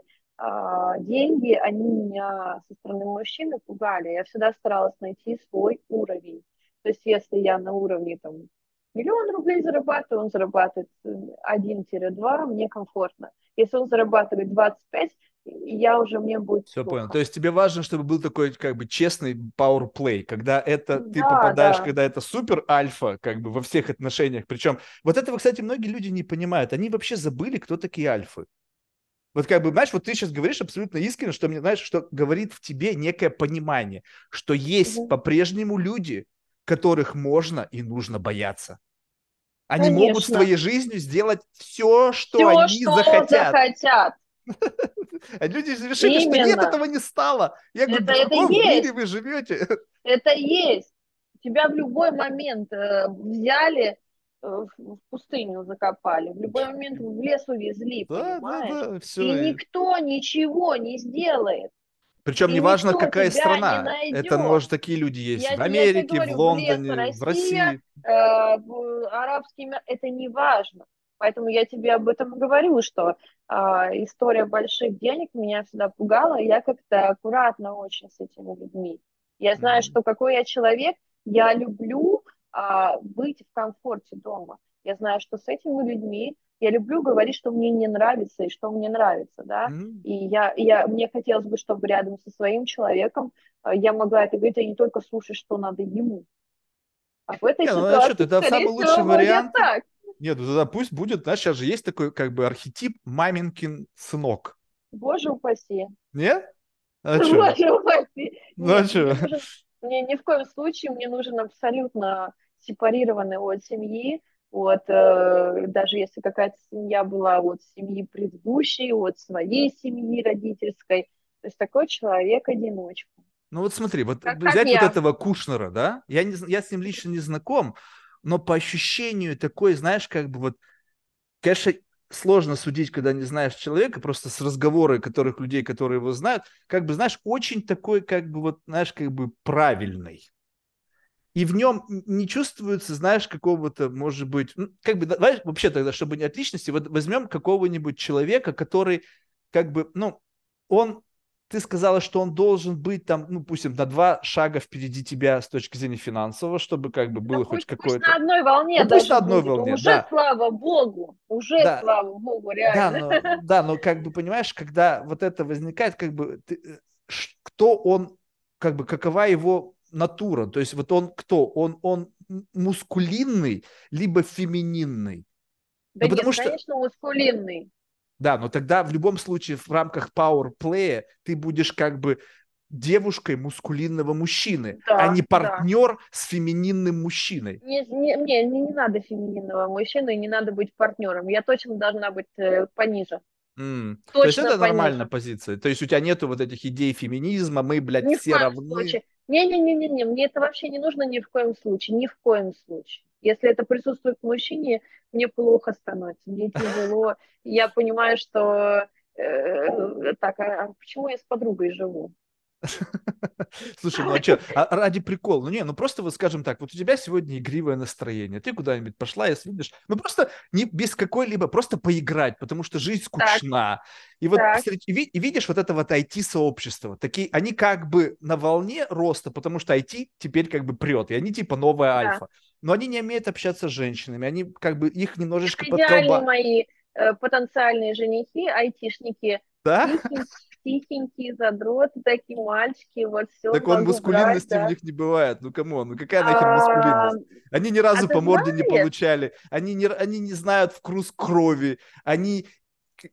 деньги, они меня со стороны мужчины пугали. Я всегда старалась найти свой уровень. То есть если я на уровне там миллион рублей зарабатываю, он зарабатывает 1-2, мне комфортно. Если он зарабатывает 25, я уже, мне будет Все плохо. понял. То есть тебе важно, чтобы был такой как бы честный power play, когда это ты да, попадаешь, да. когда это супер альфа, как бы во всех отношениях. Причем вот этого, кстати, многие люди не понимают. Они вообще забыли, кто такие альфы. Вот как бы, знаешь, вот ты сейчас говоришь абсолютно искренне, что мне, знаешь, что говорит в тебе некое понимание, что есть угу. по-прежнему люди, которых можно и нужно бояться. Они Конечно. могут в твоей жизни сделать все, что все, они что захотят. захотят. *laughs* А люди решили, что нет, этого не стало. Я говорю, это, в каком мире вы живете? *laughs* Это есть. Тебя в любой момент э, взяли, в пустыню закопали, в любой момент в лес увезли, да, понимаешь? Да, да, все. И никто ничего не сделает. Причем и неважно, какая страна. Это, может, такие люди есть я, в Америке, говорю, в Лондоне, в, лес, в России. Э, в арабский мир. Это не важно. Поэтому я тебе об этом говорю, что э, история больших денег меня всегда пугала. Я как-то аккуратно очень с этими людьми. Я знаю, mm-hmm. что какой я человек. Я люблю а, быть в комфорте дома. Я знаю, что с этими людьми я люблю говорить, что мне не нравится и что мне нравится, да. Mm-hmm. И я, я, мне хотелось бы, чтобы рядом со своим человеком а, я могла это говорить, а не только слушать, что надо ему. А в этой не, ну, ситуации, ну, это самый лучший вариант. Так. Нет, ну тогда пусть будет, знаешь, сейчас же есть такой как бы архетип маменькин сынок. Боже упаси. Нет? А Боже упаси. Ну а что? Мне ни в коем случае мне нужен абсолютно сепарированы от семьи, от, э, даже если какая-то семья была от семьи предыдущей, от своей семьи родительской. То есть такой человек-одиночка. Ну вот смотри, вот как, взять как вот я. этого Кушнера, да, я, не, я с ним лично не знаком, но по ощущению такой, знаешь, как бы вот, конечно, сложно судить, когда не знаешь человека, просто с разговора которых людей, которые его знают, как бы, знаешь, очень такой, как бы, вот, знаешь, как бы правильный и в нем не чувствуется, знаешь, какого-то, может быть, ну, как бы, давай вообще тогда, чтобы не от личности, вот возьмем какого-нибудь человека, который, как бы, ну, он, ты сказала, что он должен быть там, ну, пусть на два шага впереди тебя с точки зрения финансового, чтобы как бы было да хоть какое-то... Пусть на одной волне ну, пусть на одной будет. волне, Уже, да. слава богу, уже, да. слава богу, реально. Да но, да, но как бы, понимаешь, когда вот это возникает, как бы, ты, э, кто он, как бы, какова его натура. То есть вот он кто? Он, он мускулинный, либо фемининный. Да ну, потому нет, что... конечно, мускулинный. Да, но тогда в любом случае в рамках powerplay ты будешь как бы девушкой мускулинного мужчины, да, а не партнер да. с фемининным мужчиной. Не, не, не, не надо фемининного мужчины, не надо быть партнером. Я точно должна быть э, пониже. Mm. Точно То есть это пониже. нормальная позиция. То есть у тебя нету вот этих идей феминизма, мы, блядь, Ни все равны. Случае. Не-не-не-не, мне это вообще не нужно ни в коем случае, ни в коем случае. Если это присутствует в мужчине, мне плохо становится, мне тяжело. Я понимаю, что э, так, а почему я с подругой живу? *laughs* Слушай, ну а что, а ради прикола, ну не, ну просто вот скажем так, вот у тебя сегодня игривое настроение, ты куда-нибудь пошла, если видишь, ну просто не без какой-либо, просто поиграть, потому что жизнь скучна. Так. И вот так. и, и видишь вот это вот IT-сообщество, такие, они как бы на волне роста, потому что IT теперь как бы прет, и они типа новая да. альфа. Но они не умеют общаться с женщинами, они как бы их немножечко подколба... мои э, потенциальные женихи, айтишники, да? Тихенькие, задроты такие, мальчики, вот все. Так он маскулинности брать, да. в них не бывает. Ну, кому? Ну, какая нахер а, маскулинность? Они ни разу а по морде знаешь? не получали. Они не, они не знают вкус крови. Они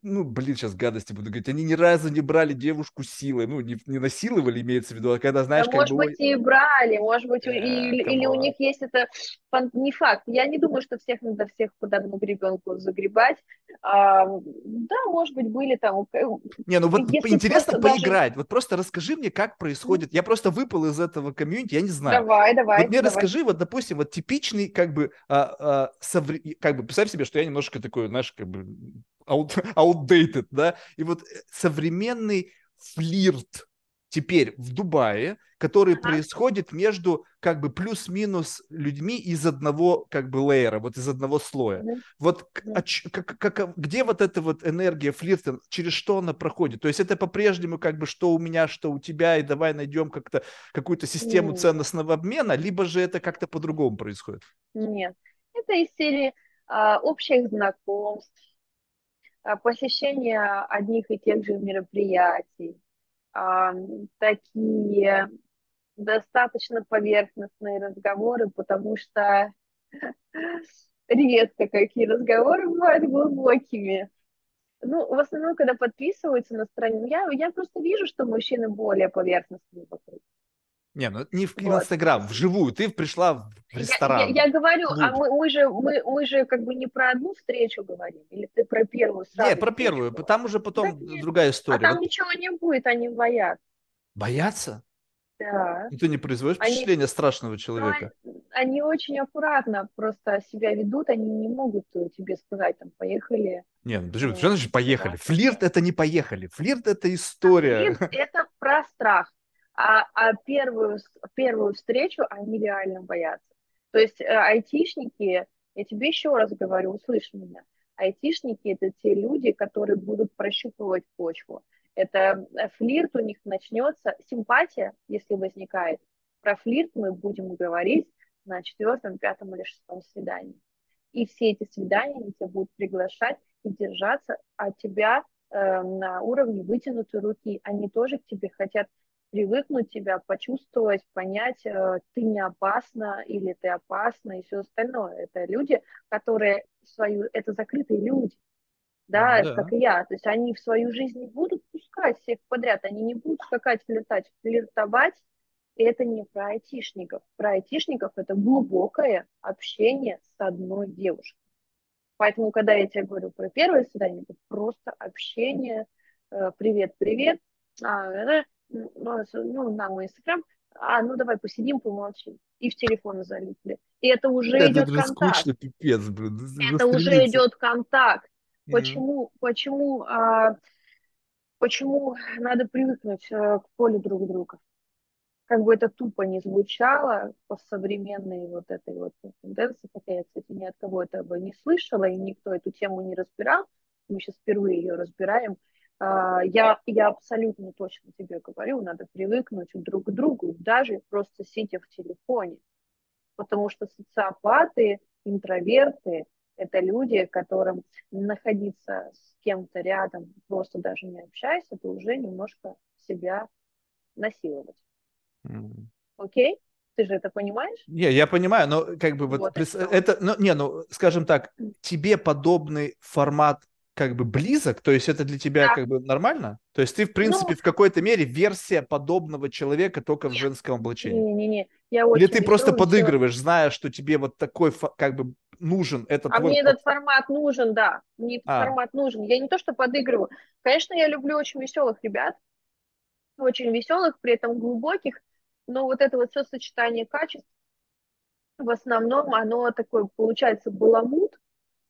ну, блин, сейчас гадости буду говорить, они ни разу не брали девушку силой, ну, не, не насиловали, имеется в виду, а когда, знаешь, да, как может бы... быть, и брали, может быть, yeah, или, или у них есть это, не факт, я не думаю, что всех надо всех под одну гребенку загребать, а, да, может быть, были там... Не, ну вот интересно поиграть, даже... вот просто расскажи мне, как происходит, я просто выпал из этого комьюнити, я не знаю. Давай, давай. Вот мне давай. расскажи, вот, допустим, вот типичный, как бы, а, а, совре... как бы, представь себе, что я немножко такой, знаешь, как бы out, *laughs* outdated, да, и вот э, современный флирт теперь в Дубае, который ага. происходит между как бы плюс-минус людьми из одного как бы лейера, вот из одного слоя. Да. Вот да. А, как, как, где вот эта вот энергия флирта, через что она проходит? То есть это по-прежнему как бы что у меня, что у тебя, и давай найдем как-то какую-то систему Нет. ценностного обмена, либо же это как-то по-другому происходит? Нет, это из серии а, общих знакомств, а, посещение одних и тех же мероприятий, а, такие достаточно поверхностные разговоры, потому что *laughs* редко какие разговоры бывают глубокими. Ну, в основном, когда подписываются на страницу, я, я просто вижу, что мужчины более поверхностные вокруг. Не, ну не в вот. Инстаграм, вживую. Ты пришла в ресторан. Я, я, я говорю, клуб. а мы, мы, же, мы, мы же как бы не про одну встречу говорим, или ты про первую сразу? Нет, про первую, говоришь? там уже потом да, другая история. А там вот. ничего не будет, они боятся. Боятся? Да. И ты не производишь впечатление они, страшного человека? Они, они очень аккуратно просто себя ведут, они не могут тебе сказать, там, поехали. Нет, ну, подожди, что значит поехали? Флирт это не поехали, флирт это история. Флирт это про страх а, а первую, первую встречу они реально боятся. То есть э, айтишники, я тебе еще раз говорю, услышь меня, айтишники это те люди, которые будут прощупывать почву. Это э, флирт у них начнется, симпатия, если возникает. Про флирт мы будем говорить на четвертом, пятом или шестом свидании. И все эти свидания они тебя будут приглашать и держаться от тебя э, на уровне вытянутой руки. Они тоже к тебе хотят привыкнуть тебя, почувствовать, понять, э, ты не опасна или ты опасна и все остальное. Это люди, которые свою, это закрытые люди, да, да, как и я. То есть они в свою жизнь не будут пускать всех подряд, они не будут скакать, летать, флиртовать. И это не про айтишников. Про айтишников это глубокое общение с одной девушкой. Поэтому, когда я тебе говорю про первое свидание, это просто общение, привет-привет, э, а, ну, ну, на мой инстаграм, а, ну давай посидим, помолчим. И в телефон залипли. И это уже это идет контакт. Скучно, пипец, блин. Это уже идет контакт. Mm-hmm. Почему, почему, а, почему надо привыкнуть а, к полю друг друга? Как бы это тупо не звучало по современной вот этой вот тенденции, хотя я, кстати, ни от кого этого не слышала, и никто эту тему не разбирал, мы сейчас впервые ее разбираем, а, я, я абсолютно точно тебе говорю, надо привыкнуть друг к другу, даже просто сидя в телефоне. Потому что социопаты, интроверты – это люди, которым находиться с кем-то рядом, просто даже не общаясь, это уже немножко себя насиловать. Mm. Окей? Ты же это понимаешь? Не, я понимаю, но как бы вот, вот это, ну, не, ну, скажем так, тебе подобный формат как бы близок, то есть это для тебя да. как бы нормально? То есть ты, в принципе, ну, в какой-то мере версия подобного человека только нет, в женском облачении? Не-не-не, я очень Или ты просто подыгрываешь, все. зная, что тебе вот такой как бы нужен этот А твой... мне этот формат нужен, да, мне этот а. формат нужен. Я не то, что подыгрываю. Конечно, я люблю очень веселых ребят, очень веселых, при этом глубоких, но вот это вот все сочетание качеств, в основном оно такое, получается, баламут,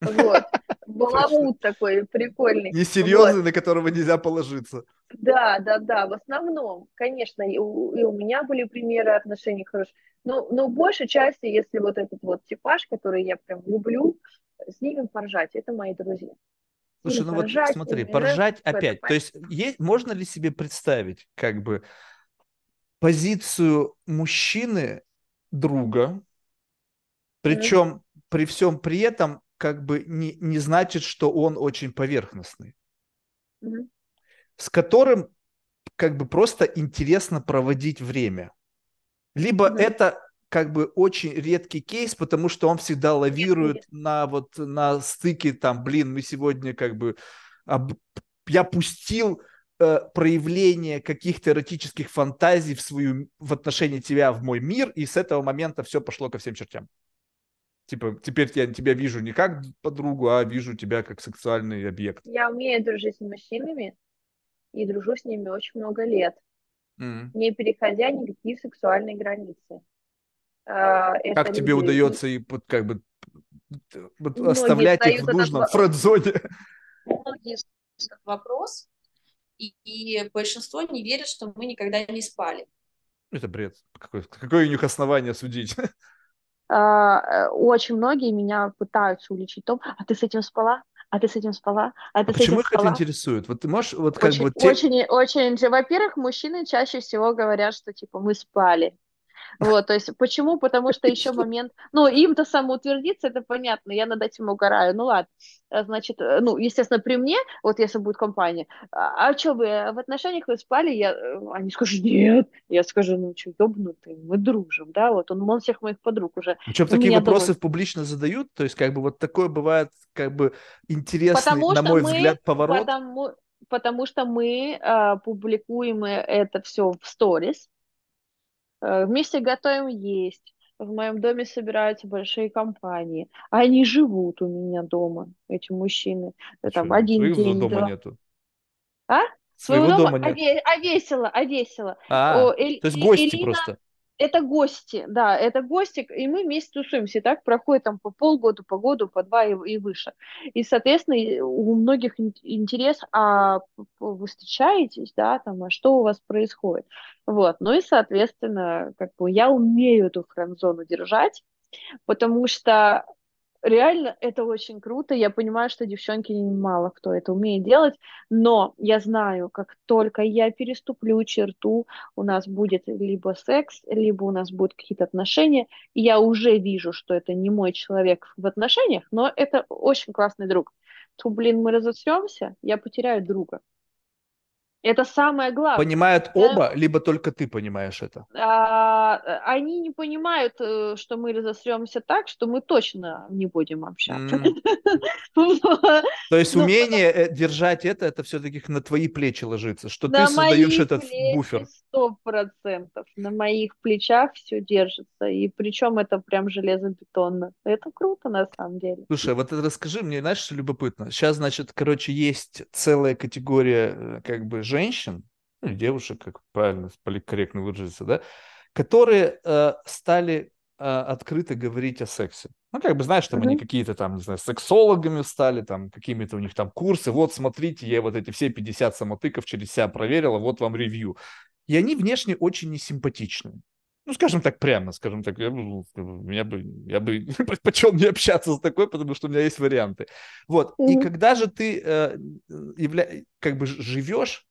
вот. Баламут такой прикольный. Несерьезный, вот. на которого нельзя положиться. Да, да, да, в основном, конечно, и у, и у меня были примеры отношений хороших, но, но большей части, если вот этот вот типаж, который я прям люблю, с ними поржать, это мои друзья. Слушай, ну поржать, вот смотри, поржать опять. То есть, есть, можно ли себе представить как бы позицию мужчины друга, причем mm-hmm. при всем при этом как бы не, не значит, что он очень поверхностный, mm-hmm. с которым как бы просто интересно проводить время. Либо mm-hmm. это как бы очень редкий кейс, потому что он всегда лавирует нет. на вот на стыке там, блин, мы сегодня как бы об... я пустил э, проявление каких-то эротических фантазий в свою в отношении тебя в мой мир, и с этого момента все пошло ко всем чертям. Типа, теперь я тебя вижу не как подругу, а вижу тебя как сексуальный объект. Я умею дружить с мужчинами и дружу с ними очень много лет, mm. не переходя никакие сексуальные границы. А, как тебе люди... удается и вот как бы вот оставлять их в нужном этот... френд-зоне? Многие этот вопрос, и, и большинство не верят, что мы никогда не спали. Это бред. Какое, какое у них основание судить? А, э, очень многие меня пытаются уличить в том, а ты с этим спала? А ты с этим спала? А, ты а почему их это интересует? Вот ты можешь вот как очень, бы... Те... Очень, очень. Во-первых, мужчины чаще всего говорят, что типа мы спали. Вот, то есть почему? Потому что еще *laughs* момент, ну, им-то самоутвердиться, это понятно, я над этим угораю, ну ладно, э, значит, э, ну, естественно, при мне, вот если будет компания, а, а что вы, в отношениях вы спали, я, э, они скажут, нет, я скажу, ну, что, ебнутый, мы дружим, да, вот он, он всех моих подруг уже. Причем такие вопросы довольно... публично задают, то есть как бы вот такое бывает, как бы интересный, потому на мой мы, взгляд, поворот. Потому, потому что мы э, публикуем это все в сторис, Э, вместе готовим есть. В моем доме собираются большие компании. Они живут у меня дома, эти мужчины. Там Что, один своего день, дома два. нету? А? Своего, своего дома, дома нет. А, весело, а весело. А, О, то есть гости Элина, просто это гости, да, это гости, и мы вместе тусуемся. И так проходит там по полгода, по году, по два и, и выше. И, соответственно, у многих интерес, а вы встречаетесь, да, там, а что у вас происходит. Вот, ну и, соответственно, как бы я умею эту френд-зону держать, потому что реально это очень круто. Я понимаю, что девчонки мало кто это умеет делать, но я знаю, как только я переступлю черту, у нас будет либо секс, либо у нас будут какие-то отношения, и я уже вижу, что это не мой человек в отношениях, но это очень классный друг. То, блин, мы разосремся, я потеряю друга. Это самое главное. Понимают оба, либо только ты понимаешь это? А, они не понимают, э, что мы разосремся так, что мы точно не будем общаться. *laughs* То есть ну, умение э, держать это, это все-таки на твои плечи ложится, что ты создаешь этот буфер. Сто процентов. На моих плечах все держится. И причем это прям железобетонно. Это круто на самом деле. Слушай, вот это расскажи мне, знаешь, что любопытно? Сейчас, значит, короче, есть целая категория э, как бы женщин, ну, девушек, как правильно, поликорректно выразиться, да, которые э, стали э, открыто говорить о сексе. Ну, как бы, знаешь, там mm-hmm. они какие-то там, не знаю, сексологами стали, там, какими-то у них там курсы. Вот, смотрите, я вот эти все 50 самотыков через себя проверила, вот вам ревью. И они внешне очень несимпатичные. Ну, скажем так, прямо, скажем так, я, меня бы, я бы *laughs* предпочел не общаться с такой, потому что у меня есть варианты. Вот. Mm-hmm. И когда же ты э, явля... как бы живешь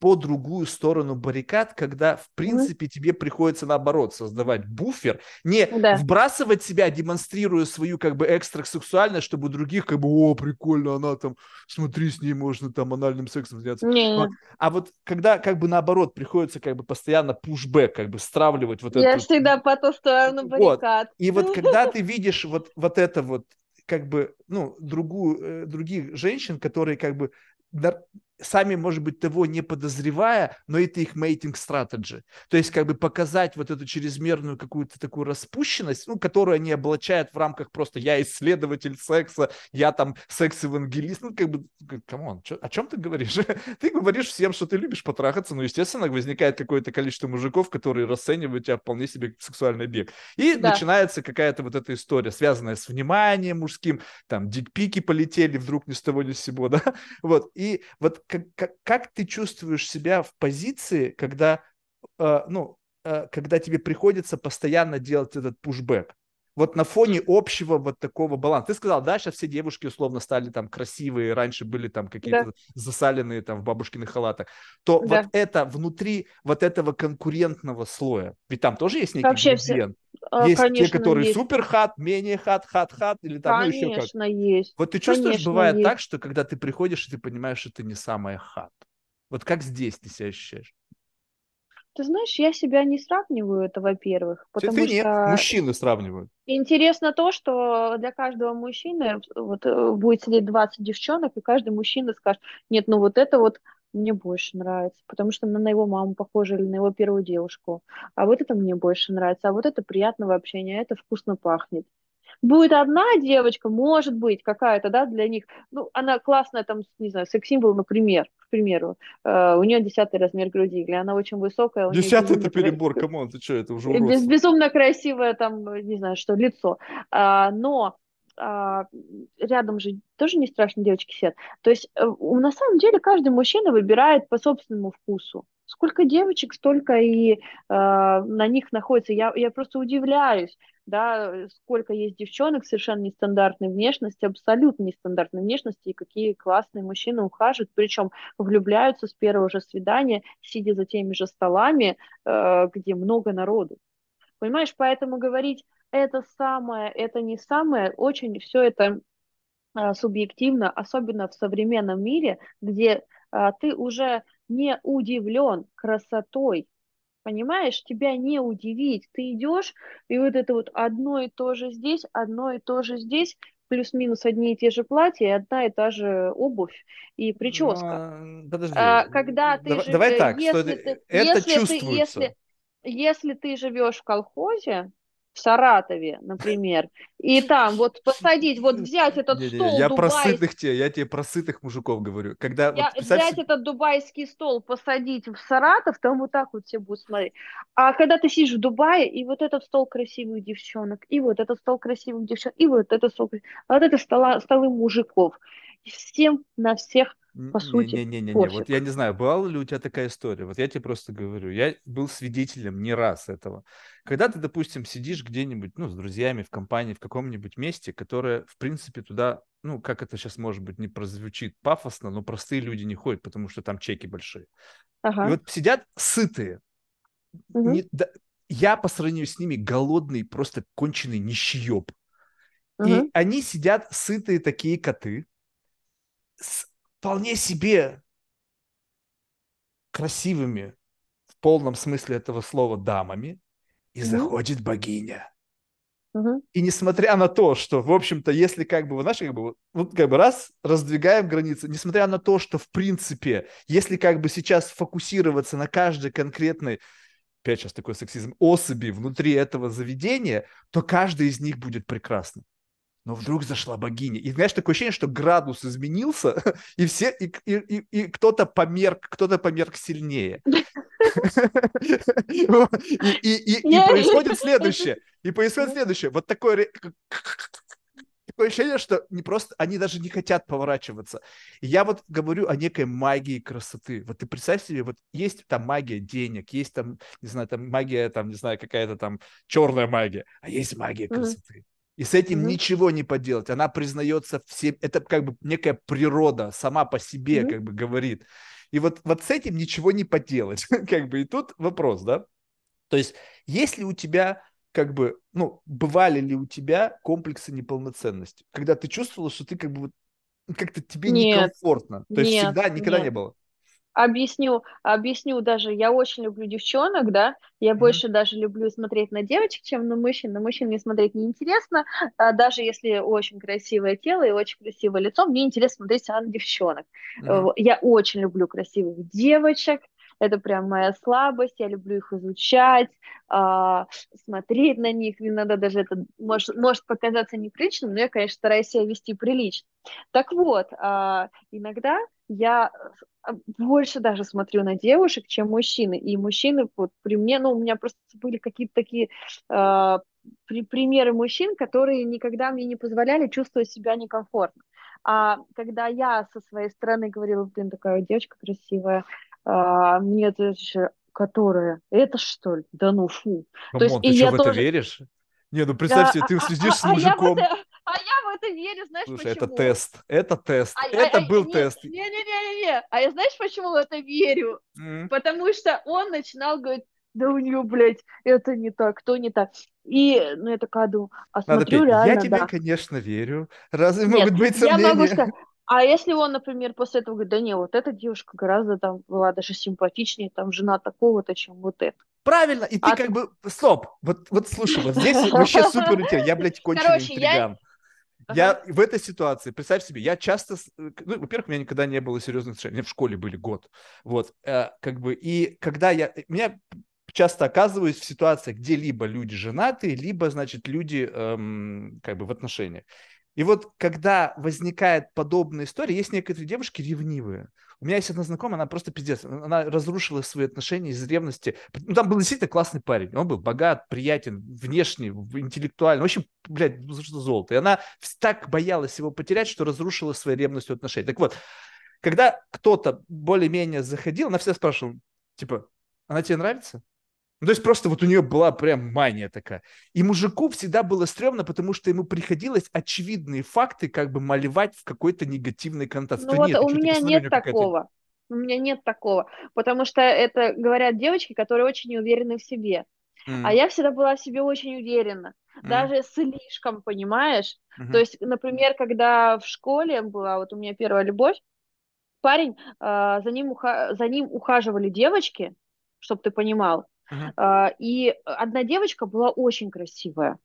по другую сторону баррикад, когда, в принципе, mm-hmm. тебе приходится, наоборот, создавать буфер, не да. вбрасывать себя, демонстрируя свою, как бы, экстрасексуальность, чтобы у других, как бы, о, прикольно, она там, смотри, с ней можно там анальным сексом заняться. Mm-hmm. А вот когда, как бы, наоборот, приходится, как бы, постоянно пушбэк, как бы, стравливать вот это. Я всегда по ту сторону баррикад. Вот. И вот *laughs* когда ты видишь вот, вот это вот, как бы, ну, другую, э, других женщин, которые, как бы, сами, может быть, того не подозревая, но это их mating strategy. То есть как бы показать вот эту чрезмерную какую-то такую распущенность, ну, которую они облачают в рамках просто я исследователь секса, я там секс-евангелист, ну, как бы, come on, о чем ты говоришь? *laughs* ты говоришь всем, что ты любишь потрахаться, ну, естественно, возникает какое-то количество мужиков, которые расценивают тебя вполне себе сексуальный объект. И да. начинается какая-то вот эта история, связанная с вниманием мужским, там, дикпики полетели вдруг ни с того ни с сего, *laughs* да, вот, и вот как, как, как ты чувствуешь себя в позиции, когда, э, ну, э, когда тебе приходится постоянно делать этот пушбэк? Вот на фоне общего вот такого баланса. Ты сказал, да, сейчас все девушки условно стали там красивые, раньше были там какие-то да. засаленные там в бабушкиных халатах. То да. вот это внутри вот этого конкурентного слоя, ведь там тоже есть некий Вообще градиент. Все... Есть Конечно, те, которые есть. супер хат, менее хат, хат, хат, или там Конечно, ну, еще как. есть. Вот ты чувствуешь, Конечно, бывает есть. так, что когда ты приходишь, и ты понимаешь, что ты не самая хат. Вот как здесь ты себя ощущаешь? Ты знаешь, я себя не сравниваю, это во-первых. Потому ты нет, что мужчины сравнивают. Интересно то, что для каждого мужчины вот, э, будет сидеть 20 девчонок, и каждый мужчина скажет, нет, ну вот это вот мне больше нравится, потому что она на его маму похожа или на его первую девушку. А вот это мне больше нравится, а вот это приятного общения, это вкусно пахнет. Будет одна девочка, может быть, какая-то, да, для них, ну, она классная, там, не знаю, секс-символ, например, к примеру, э, у нее десятый размер груди, или она очень высокая. Десятый это перебор, come on, ты что, это уже уродство. Безумно красивое, там, не знаю, что, лицо. А, но а, рядом же тоже не страшно девочки сидят. То есть э, на самом деле каждый мужчина выбирает по собственному вкусу. Сколько девочек, столько и э, на них находится. Я, я просто удивляюсь, да, сколько есть девчонок совершенно нестандартной внешности, абсолютно нестандартной внешности, и какие классные мужчины ухаживают, причем влюбляются с первого же свидания, сидя за теми же столами, э, где много народу. Понимаешь, поэтому говорить это самое, это не самое, очень все это э, субъективно, особенно в современном мире, где э, ты уже не удивлен красотой, понимаешь, тебя не удивить. Ты идешь, и вот это вот одно и то же здесь, одно и то же здесь, плюс-минус одни и те же платья, и одна и та же обувь и прическа. Но, подожди. А, когда ты давай, жив... давай так, если что ты, это если чувствуется. Ты, если, если ты живешь в колхозе, в Саратове, например, и там вот посадить, вот *laughs* взять этот не, не, стол Я дубайский, про сытых те, я тебе про сытых мужиков говорю. Когда я, вот, представь... Взять этот дубайский стол, посадить в Саратов, там вот так вот все будут смотреть. А когда ты сидишь в Дубае, и вот этот стол красивых девчонок, и вот этот стол красивых девчонок, и вот этот стол, а вот это стола, столы мужиков. Всем на всех по сути. Не-не-не, вот я не знаю, была ли у тебя такая история. Вот я тебе просто говорю, я был свидетелем не раз этого. Когда ты, допустим, сидишь где-нибудь, ну, с друзьями в компании, в каком-нибудь месте, которое, в принципе, туда, ну, как это сейчас, может быть, не прозвучит пафосно, но простые люди не ходят, потому что там чеки большие. Ага. И вот сидят сытые. Угу. Не, да, я по сравнению с ними голодный, просто конченый нищеёб. Угу. И они сидят сытые такие коты, с вполне себе красивыми в полном смысле этого слова дамами, и mm-hmm. заходит богиня. Mm-hmm. И несмотря на то, что, в общем-то, если как бы, знаешь, как бы, вот как бы раз раздвигаем границы, несмотря на то, что, в принципе, если как бы сейчас фокусироваться на каждой конкретной, опять сейчас такой сексизм, особи внутри этого заведения, то каждый из них будет прекрасным но вдруг зашла богиня. И знаешь, такое ощущение, что градус изменился, *laughs* и все, и, и, и, и кто-то померк, кто-то померк сильнее. *laughs* И, происходит *laughs* следующее. И происходит следующее. Вот такое такое ощущение, что не просто, они даже не хотят поворачиваться. И я вот говорю о некой магии красоты. Вот ты представь себе, вот есть там магия денег, есть там, не знаю, там магия, там, не знаю, какая-то там черная магия, а есть магия красоты. И с этим mm-hmm. ничего не поделать. Она признается всем. Это как бы некая природа сама по себе mm-hmm. как бы говорит. И вот, вот с этим ничего не поделать. *laughs* как бы и тут вопрос, да? То есть, если у тебя как бы, ну, бывали ли у тебя комплексы неполноценности? Когда ты чувствовала, что ты как бы вот как-то тебе нет, некомфортно. То есть всегда, никогда нет. не было? Объясню, объясню даже, я очень люблю девчонок, да, я mm-hmm. больше даже люблю смотреть на девочек, чем на мужчин, на мужчин мне смотреть неинтересно, а даже если очень красивое тело и очень красивое лицо, мне интересно смотреть на девчонок. Mm-hmm. Я очень люблю красивых девочек, это прям моя слабость, я люблю их изучать, э, смотреть на них, иногда даже это может, может показаться неприличным, но я, конечно, стараюсь себя вести прилично. Так вот, э, иногда я а, больше даже смотрю на девушек, чем мужчины, и мужчины вот при мне, ну, у меня просто были какие-то такие э, при, примеры мужчин, которые никогда мне не позволяли чувствовать себя некомфортно. А когда я со своей стороны говорила, блин, такая девочка красивая, а, мне это еще которая? Это что ли? Да ну фу. Come on, То есть, ты и что, я в это тоже... веришь? Не, ну представь себе, ты а, следишь а, с мужиком. А, а, я это, а я в это верю, знаешь Слушай, почему? это тест, это тест, а, это а, был не, тест. Не-не-не, а я знаешь, почему в это верю? Mm. Потому что он начинал говорить, да у нее, блядь, это не так, то не так. И, ну, я такая думаю, а Надо смотрю, петь. реально, Я тебе, да. конечно, верю. Разве Нет, могут быть сомнения? Я могу сказать, а если он, например, после этого говорит, да не, вот эта девушка гораздо там была даже симпатичнее, там жена такого-то, чем вот эта. Правильно, и ты а... как бы, стоп, вот, вот слушай, вот здесь *laughs* вообще супер интересно, я, блядь, конченый Короче, интриган. Я... Я ага. в этой ситуации, представь себе, я часто, ну, во-первых, у меня никогда не было серьезных отношений, мне в школе были год, вот, э, как бы, и когда я, меня часто оказываюсь в ситуации, где либо люди женаты, либо, значит, люди эм, как бы в отношениях. И вот когда возникает подобная история, есть некоторые девушки ревнивые. У меня есть одна знакомая, она просто пиздец. Она разрушила свои отношения из ревности. Ну, там был действительно классный парень. Он был богат, приятен, внешне, интеллектуально. В общем, блядь, золото. И она так боялась его потерять, что разрушила свои ревностью отношения. Так вот, когда кто-то более-менее заходил, она всегда спрашивала, типа, она тебе нравится? Ну, то есть просто вот у нее была прям мания такая. И мужику всегда было стрёмно, потому что ему приходилось очевидные факты как бы малевать в какой-то негативной коннотации. Ну вот нет, у меня нет такого. У меня нет такого. Потому что это говорят девочки, которые очень уверены в себе. Mm. А я всегда была в себе очень уверена. Mm. Даже слишком, понимаешь? Mm-hmm. То есть, например, когда в школе была вот у меня первая любовь, парень, э, за, ним уха- за ним ухаживали девочки, чтобы ты понимал. Uh-huh. И одна девочка была очень красивая,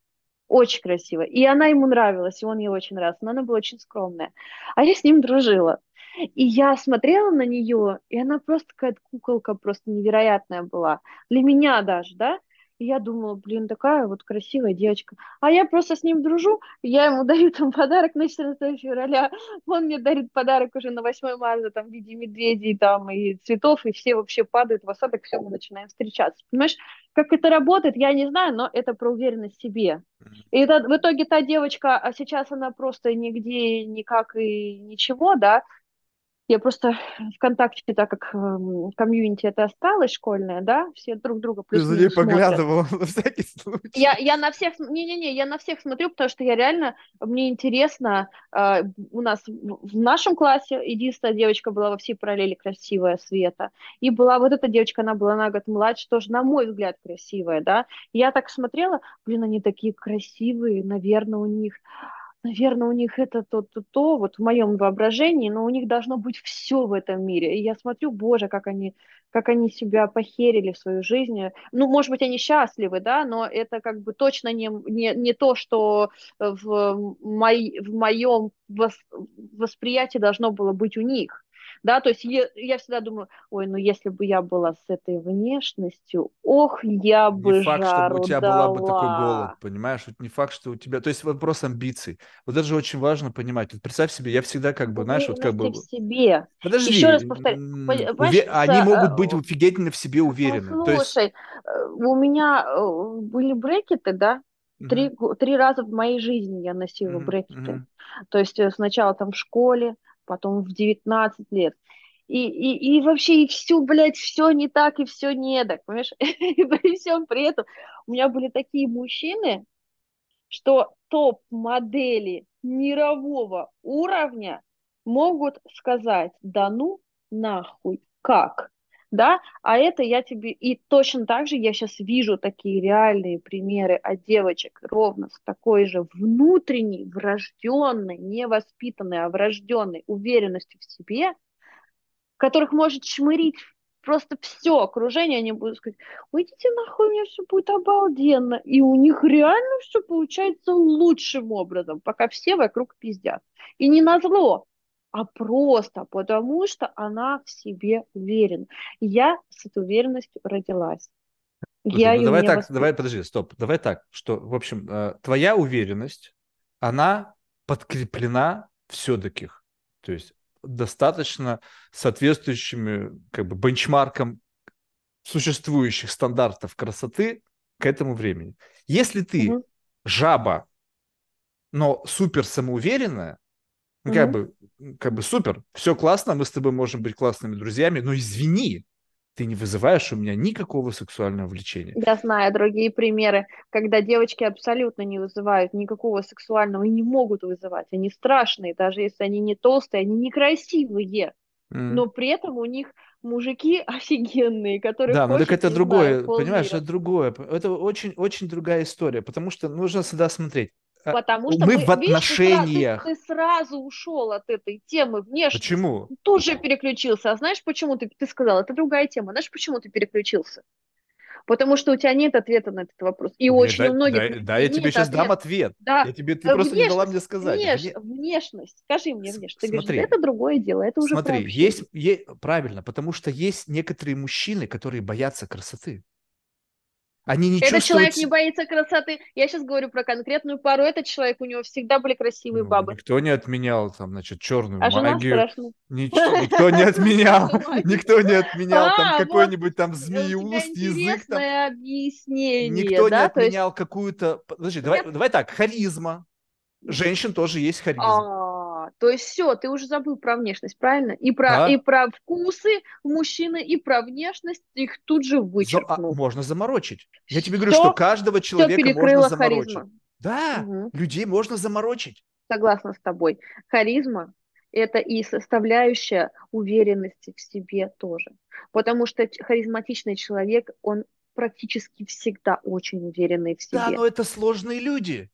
очень красивая. И она ему нравилась, и он ей очень нравился, но она была очень скромная. А я с ним дружила. И я смотрела на нее, и она просто какая-то куколка, просто невероятная была. Для меня даже, да? И я думала, блин, такая вот красивая девочка. А я просто с ним дружу, я ему *laughs* даю там подарок на 14 февраля, он мне дарит подарок уже на 8 марта, там, в виде медведей, там, и цветов, и все вообще падают в осадок, все, мы начинаем встречаться. Понимаешь, как это работает, я не знаю, но это про уверенность в себе. И это, в итоге та девочка, а сейчас она просто нигде, никак и ничего, да, я просто ВКонтакте, так как э, комьюнити это осталось школьное, да, все друг друга плюс Ты за ней поглядывала *laughs* на всякий случай. Я, я на всех, не-не-не, я на всех смотрю, потому что я реально, мне интересно, э, у нас в, в нашем классе единственная девочка была во всей параллели красивая, Света, и была вот эта девочка, она была на год младше, тоже, на мой взгляд, красивая, да, я так смотрела, блин, они такие красивые, наверное, у них наверное, у них это то-то, то, вот в моем воображении, но у них должно быть все в этом мире. И я смотрю, боже, как они, как они себя похерили в свою жизнь. Ну, может быть, они счастливы, да, но это как бы точно не, не, не то, что в, мой, в моем восприятии должно было быть у них да, то есть я, я всегда думаю, ой, ну если бы я была с этой внешностью, ох, я бы Не факт, жару чтобы у тебя дала. была бы такой голод, понимаешь, вот не факт, что у тебя, то есть вопрос амбиций, вот это же очень важно понимать, вот представь себе, я всегда как бы, знаешь, вот как бы... в себе. Подожди, Еще раз повторю, уве... они могут быть офигительно в себе уверены. Ну, слушай, есть... Э, у меня э, были брекеты, да, Три, uh-huh. три раза в моей жизни я носила uh-huh. брекеты. Uh-huh. То есть э, сначала там в школе, потом в 19 лет. И, и, и вообще, и все, блядь, все не так, и все не так, понимаешь? *laughs* И при всем при этом у меня были такие мужчины, что топ-модели мирового уровня могут сказать, да ну нахуй, как? Да, а это я тебе, и точно так же я сейчас вижу такие реальные примеры от девочек ровно с такой же внутренней, врожденной, не воспитанной, а врожденной уверенностью в себе, которых может шмырить просто все окружение, они будут сказать, уйдите нахуй, меня все будет обалденно. И у них реально все получается лучшим образом, пока все вокруг пиздят. И не на зло, а просто потому, что она в себе уверена. Я с этой уверенностью родилась. Я ну, давай так, воспри... давай, подожди, стоп, давай так, что, в общем, э, твоя уверенность, она подкреплена все-таки, то есть достаточно соответствующими как бы бенчмаркам существующих стандартов красоты к этому времени. Если ты угу. жаба, но супер самоуверенная, угу. как бы как бы супер, все классно, мы с тобой можем быть классными друзьями, но извини, ты не вызываешь у меня никакого сексуального влечения. Я знаю другие примеры, когда девочки абсолютно не вызывают никакого сексуального и не могут вызывать. Они страшные, даже если они не толстые, они некрасивые. Mm. Но при этом у них мужики *laughs* офигенные, которые Да, но так это другое, знаю, понимаешь, это другое. Это очень-очень другая история, потому что нужно всегда смотреть. А, Потому что мы, мы в отношениях. Видишь, ты, ты, сразу ушел от этой темы внешне. Почему? Тут же переключился. А знаешь, почему ты, ты сказал? Это другая тема. Знаешь, почему ты переключился? Потому что у тебя нет ответа на этот вопрос. И Мне очень дай, у многих... Да, да я тебе сейчас ответ. дам ответ. Да. Я тебе, ты просто не дала мне сказать. Внеш... Вне... Внешность. Скажи мне внешность. Ты Смотри. говоришь, это другое дело, это уже Смотри, есть, есть... Правильно, потому что есть некоторые мужчины, которые боятся красоты. Они не Этот чувствуют... человек не боится красоты. Я сейчас говорю про конкретную пару. Этот человек, у него всегда были красивые ну, бабы. Никто не отменял там, значит, черную а магию. Ничего, никто не отменял. *laughs* Никто не отменял там а, какой-нибудь там змеиуст, язык там. объяснение, Никто не отменял какую-то... Подожди, давай так, харизма. Женщин тоже есть харизма. А, то есть все, ты уже забыл про внешность, правильно? И про, да. и про вкусы мужчины, и про внешность их тут же вычеркнул. А можно заморочить. Я тебе говорю, что каждого человека можно заморочить. Харизма. Да, угу. людей можно заморочить. Согласна с тобой. Харизма это и составляющая уверенности в себе тоже. Потому что харизматичный человек, он практически всегда очень уверенный в себе. Да, но это сложные люди.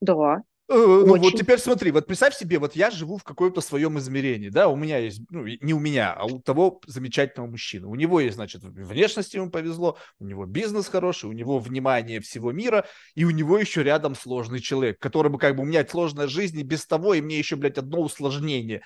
Да. Э, ну вот теперь смотри, вот представь себе, вот я живу в каком-то своем измерении, да, у меня есть, ну не у меня, а у того замечательного мужчины. У него есть, значит, внешность ему повезло, у него бизнес хороший, у него внимание всего мира, и у него еще рядом сложный человек, которому как бы у меня сложная жизнь, и без того, и мне еще, блядь, одно усложнение.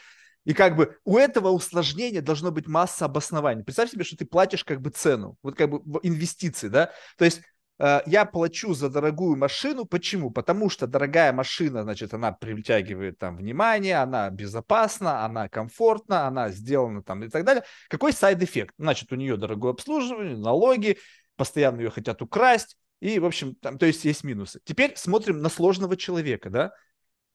И как бы у этого усложнения должно быть масса обоснований. Представь себе, что ты платишь как бы цену, вот как бы инвестиции, да, то есть я плачу за дорогую машину. Почему? Потому что дорогая машина, значит, она притягивает там внимание, она безопасна, она комфортна, она сделана там и так далее. Какой side effect? Значит, у нее дорогое обслуживание, налоги, постоянно ее хотят украсть, и, в общем, там, то есть есть минусы. Теперь смотрим на сложного человека, да?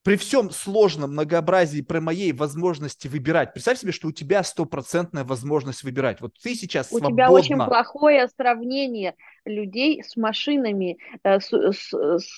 При всем сложном многообразии про моей возможности выбирать, представь себе, что у тебя стопроцентная возможность выбирать. Вот ты сейчас у свободна. У тебя очень плохое сравнение людей с машинами, э, с, с,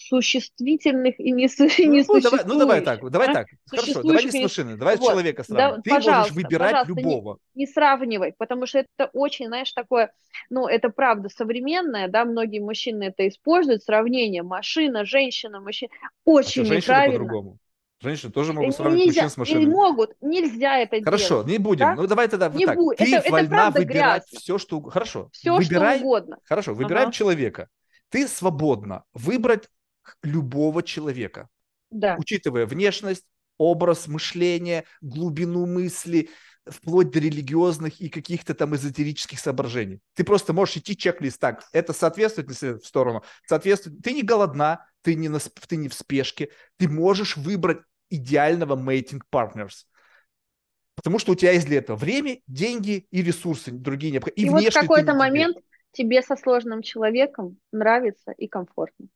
существительных и не, не ну, давай, ну давай так, давай а? так. Хорошо, давай не с машины, давай вот. с человека сравнивать. Да, ты можешь выбирать любого. Не, не сравнивай, потому что это очень, знаешь, такое, ну это правда современное, да, многие мужчины это используют, сравнение машина, женщина, мужчина. Очень а неправильно. Женщины тоже могут сравнивать нельзя, мужчин с машинами. Не могут, нельзя это Хорошо, делать. не будем. Да? Ну давай тогда не так. Будет. Ты это, вольна это выбирать грязно. все, что Хорошо. Все, выбирай, что угодно. Хорошо, выбираем ага. человека. Ты свободна выбрать любого человека. Да. Учитывая внешность, образ мышления, глубину мысли, вплоть до религиозных и каких-то там эзотерических соображений. Ты просто можешь идти чек-лист так, это соответствует в сторону, соответствует. Ты не голодна, ты не, на, ты не в спешке, ты можешь выбрать идеального mating partners. Потому что у тебя есть для этого время, деньги и ресурсы другие необходимые. И, и вот в какой-то момент тебе со сложным человеком нравится и комфортно.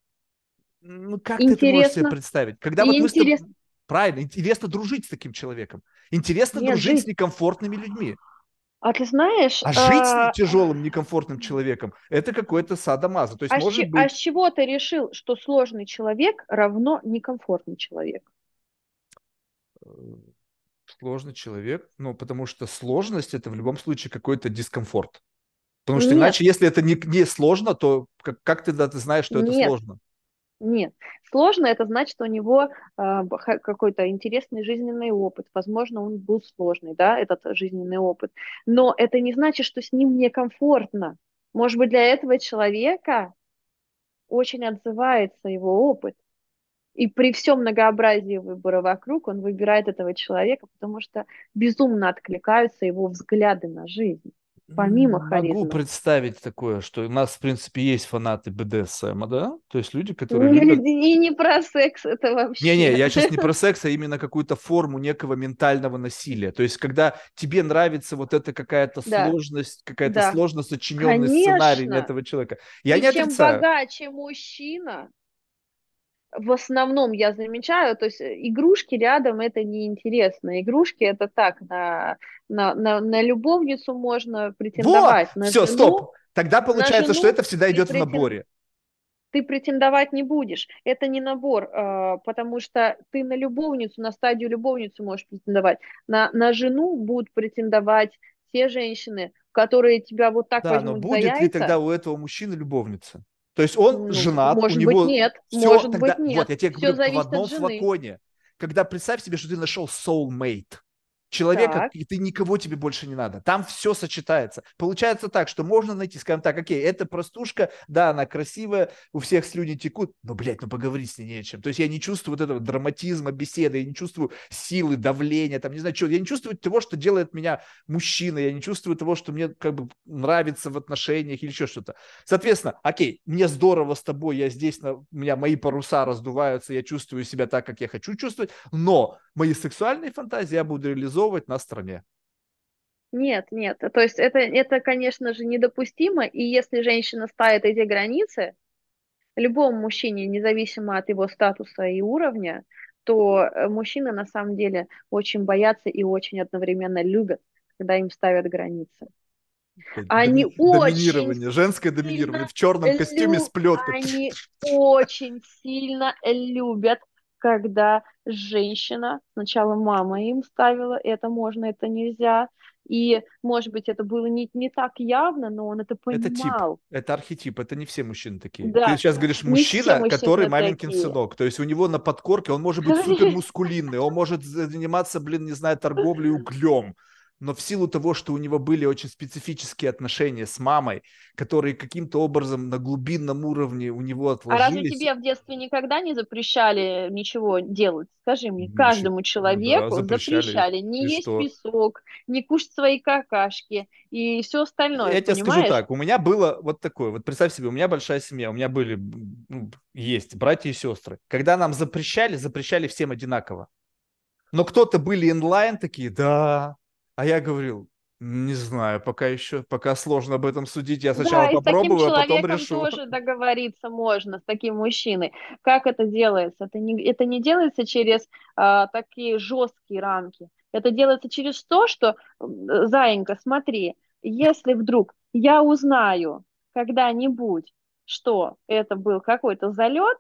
Ну, как интересно. ты это можешь себе представить? Когда вот интересно. мы с тобой... Правильно, интересно дружить с таким человеком. Интересно Нет, дружить жить... с некомфортными людьми. А ты знаешь... А, а... жить с тяжелым, некомфортным человеком – это какой-то садомаза. То есть, а, может с... быть... а с чего ты решил, что сложный человек равно некомфортный человек? Э, сложный человек, ну, потому что сложность – это в любом случае какой-то дискомфорт. Потому что Нет. иначе, если это не, не сложно, то как, как ты, да, ты знаешь, что Нет. это сложно? Нет. Сложно это значит, что у него э, какой-то интересный жизненный опыт. Возможно, он был сложный, да, этот жизненный опыт. Но это не значит, что с ним некомфортно. Может быть, для этого человека очень отзывается его опыт. И при всем многообразии выбора вокруг он выбирает этого человека, потому что безумно откликаются его взгляды на жизнь помимо харизмы. Могу представить такое, что у нас, в принципе, есть фанаты БДСМ, да? То есть люди, которые не, любят... И не про секс это вообще. Не-не, я сейчас не про секс, а именно какую-то форму некого ментального насилия. То есть когда тебе нравится вот эта какая-то да. сложность, какая-то да. сложно сочиненный Конечно. сценарий этого человека. Я и не чем отрицаю. богаче мужчина, в основном я замечаю, то есть э, игрушки рядом это неинтересно. Игрушки это так, на, на, на, на любовницу можно претендовать. Вот! На Все, жену, стоп. Тогда получается, что это всегда идет претен... в наборе. Ты претендовать не будешь. Это не набор, э, потому что ты на любовницу, на стадию любовницу можешь претендовать. На, на жену будут претендовать те женщины, которые тебя вот так да, возьмут но будет за яйца. ли тогда у этого мужчины любовница? То есть он ну, женат, может у него быть, нет, все, может тогда, быть, нет. Вот, я тебе говорю, в одном флаконе. Когда представь себе, что ты нашел soulmate, человека, так. и ты никого тебе больше не надо. Там все сочетается. Получается так, что можно найти, скажем так, окей, это простушка, да, она красивая, у всех слюни текут, но, блядь, ну поговорить с ней не о чем. То есть я не чувствую вот этого драматизма беседы, я не чувствую силы, давления, там, не знаю, что, я не чувствую того, что делает меня мужчиной, я не чувствую того, что мне как бы нравится в отношениях или еще что-то. Соответственно, окей, мне здорово с тобой, я здесь, на, у меня мои паруса раздуваются, я чувствую себя так, как я хочу чувствовать, но мои сексуальные фантазии я буду реализовывать на стороне. Нет, нет. То есть это, это, конечно же, недопустимо. И если женщина ставит эти границы, любому мужчине, независимо от его статуса и уровня, то э, мужчины на самом деле очень боятся и очень одновременно любят, когда им ставят границы. Они доминирование, очень женское доминирование в черном костюме с плеткой. Они очень сильно любят когда женщина, сначала мама им ставила, это можно, это нельзя, и, может быть, это было не, не так явно, но он это понимал. Это тип, это архетип, это не все мужчины такие. Да. Ты сейчас говоришь мужчина, который маменькин такие. сынок, то есть у него на подкорке, он может быть *laughs* супер мускулинный, он может заниматься, блин, не знаю, торговлей углем, но в силу того, что у него были очень специфические отношения с мамой, которые каким-то образом на глубинном уровне у него отложились. А разве тебе в детстве никогда не запрещали ничего делать? Скажи мне, Ничего. каждому человеку да, запрещали, запрещали не и есть что? песок, не кушать свои какашки и все остальное. Я тебе скажу так, у меня было вот такое, вот представь себе, у меня большая семья, у меня были, ну, есть братья и сестры. Когда нам запрещали, запрещали всем одинаково. Но кто-то были инлайн такие, да, а я говорил, не знаю, пока еще, пока сложно об этом судить. Я сначала да, попробую, а потом решу. тоже договориться можно с таким мужчиной. Как это делается? Это не, это не делается через а, такие жесткие рамки. Это делается через то, что, Заинька, смотри, если вдруг я узнаю когда-нибудь, что это был какой-то залет,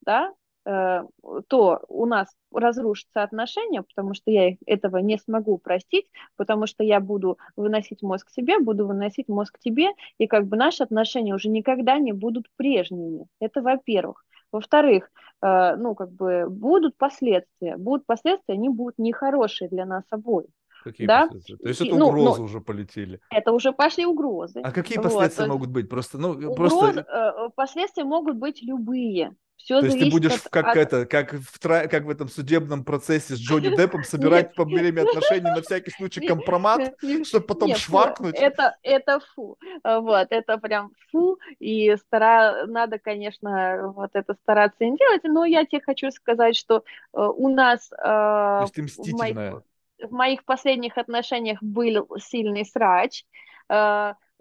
да, то у нас разрушатся отношения, потому что я этого не смогу простить, потому что я буду выносить мозг себе, буду выносить мозг тебе, и как бы наши отношения уже никогда не будут прежними. Это во-первых. Во-вторых, э, ну, как бы будут последствия. Будут последствия, они будут нехорошие для нас обоих. Какие да? последствия? То есть это ну, угрозы ну, уже полетели. Это уже пошли угрозы. А какие последствия вот, могут быть? Просто, ну, угроз, просто... Э, последствия могут быть любые. Все То есть ты будешь от, как от... это, как в, как в этом судебном процессе с Джонни *laughs* Деппом собирать по время отношений на всякий случай компромат, *laughs* чтобы потом нет, шваркнуть? Это, это фу. Вот, это прям фу. И стара... надо, конечно, вот это стараться не делать. Но я тебе хочу сказать, что э, у нас... То есть ты мстительная. В моих, в моих последних отношениях был сильный срач.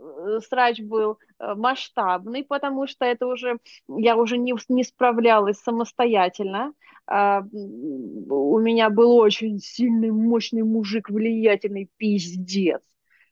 Э, срач был э, масштабный, потому что это уже я уже не, не справлялась самостоятельно. А, у меня был очень сильный, мощный мужик, влиятельный пиздец.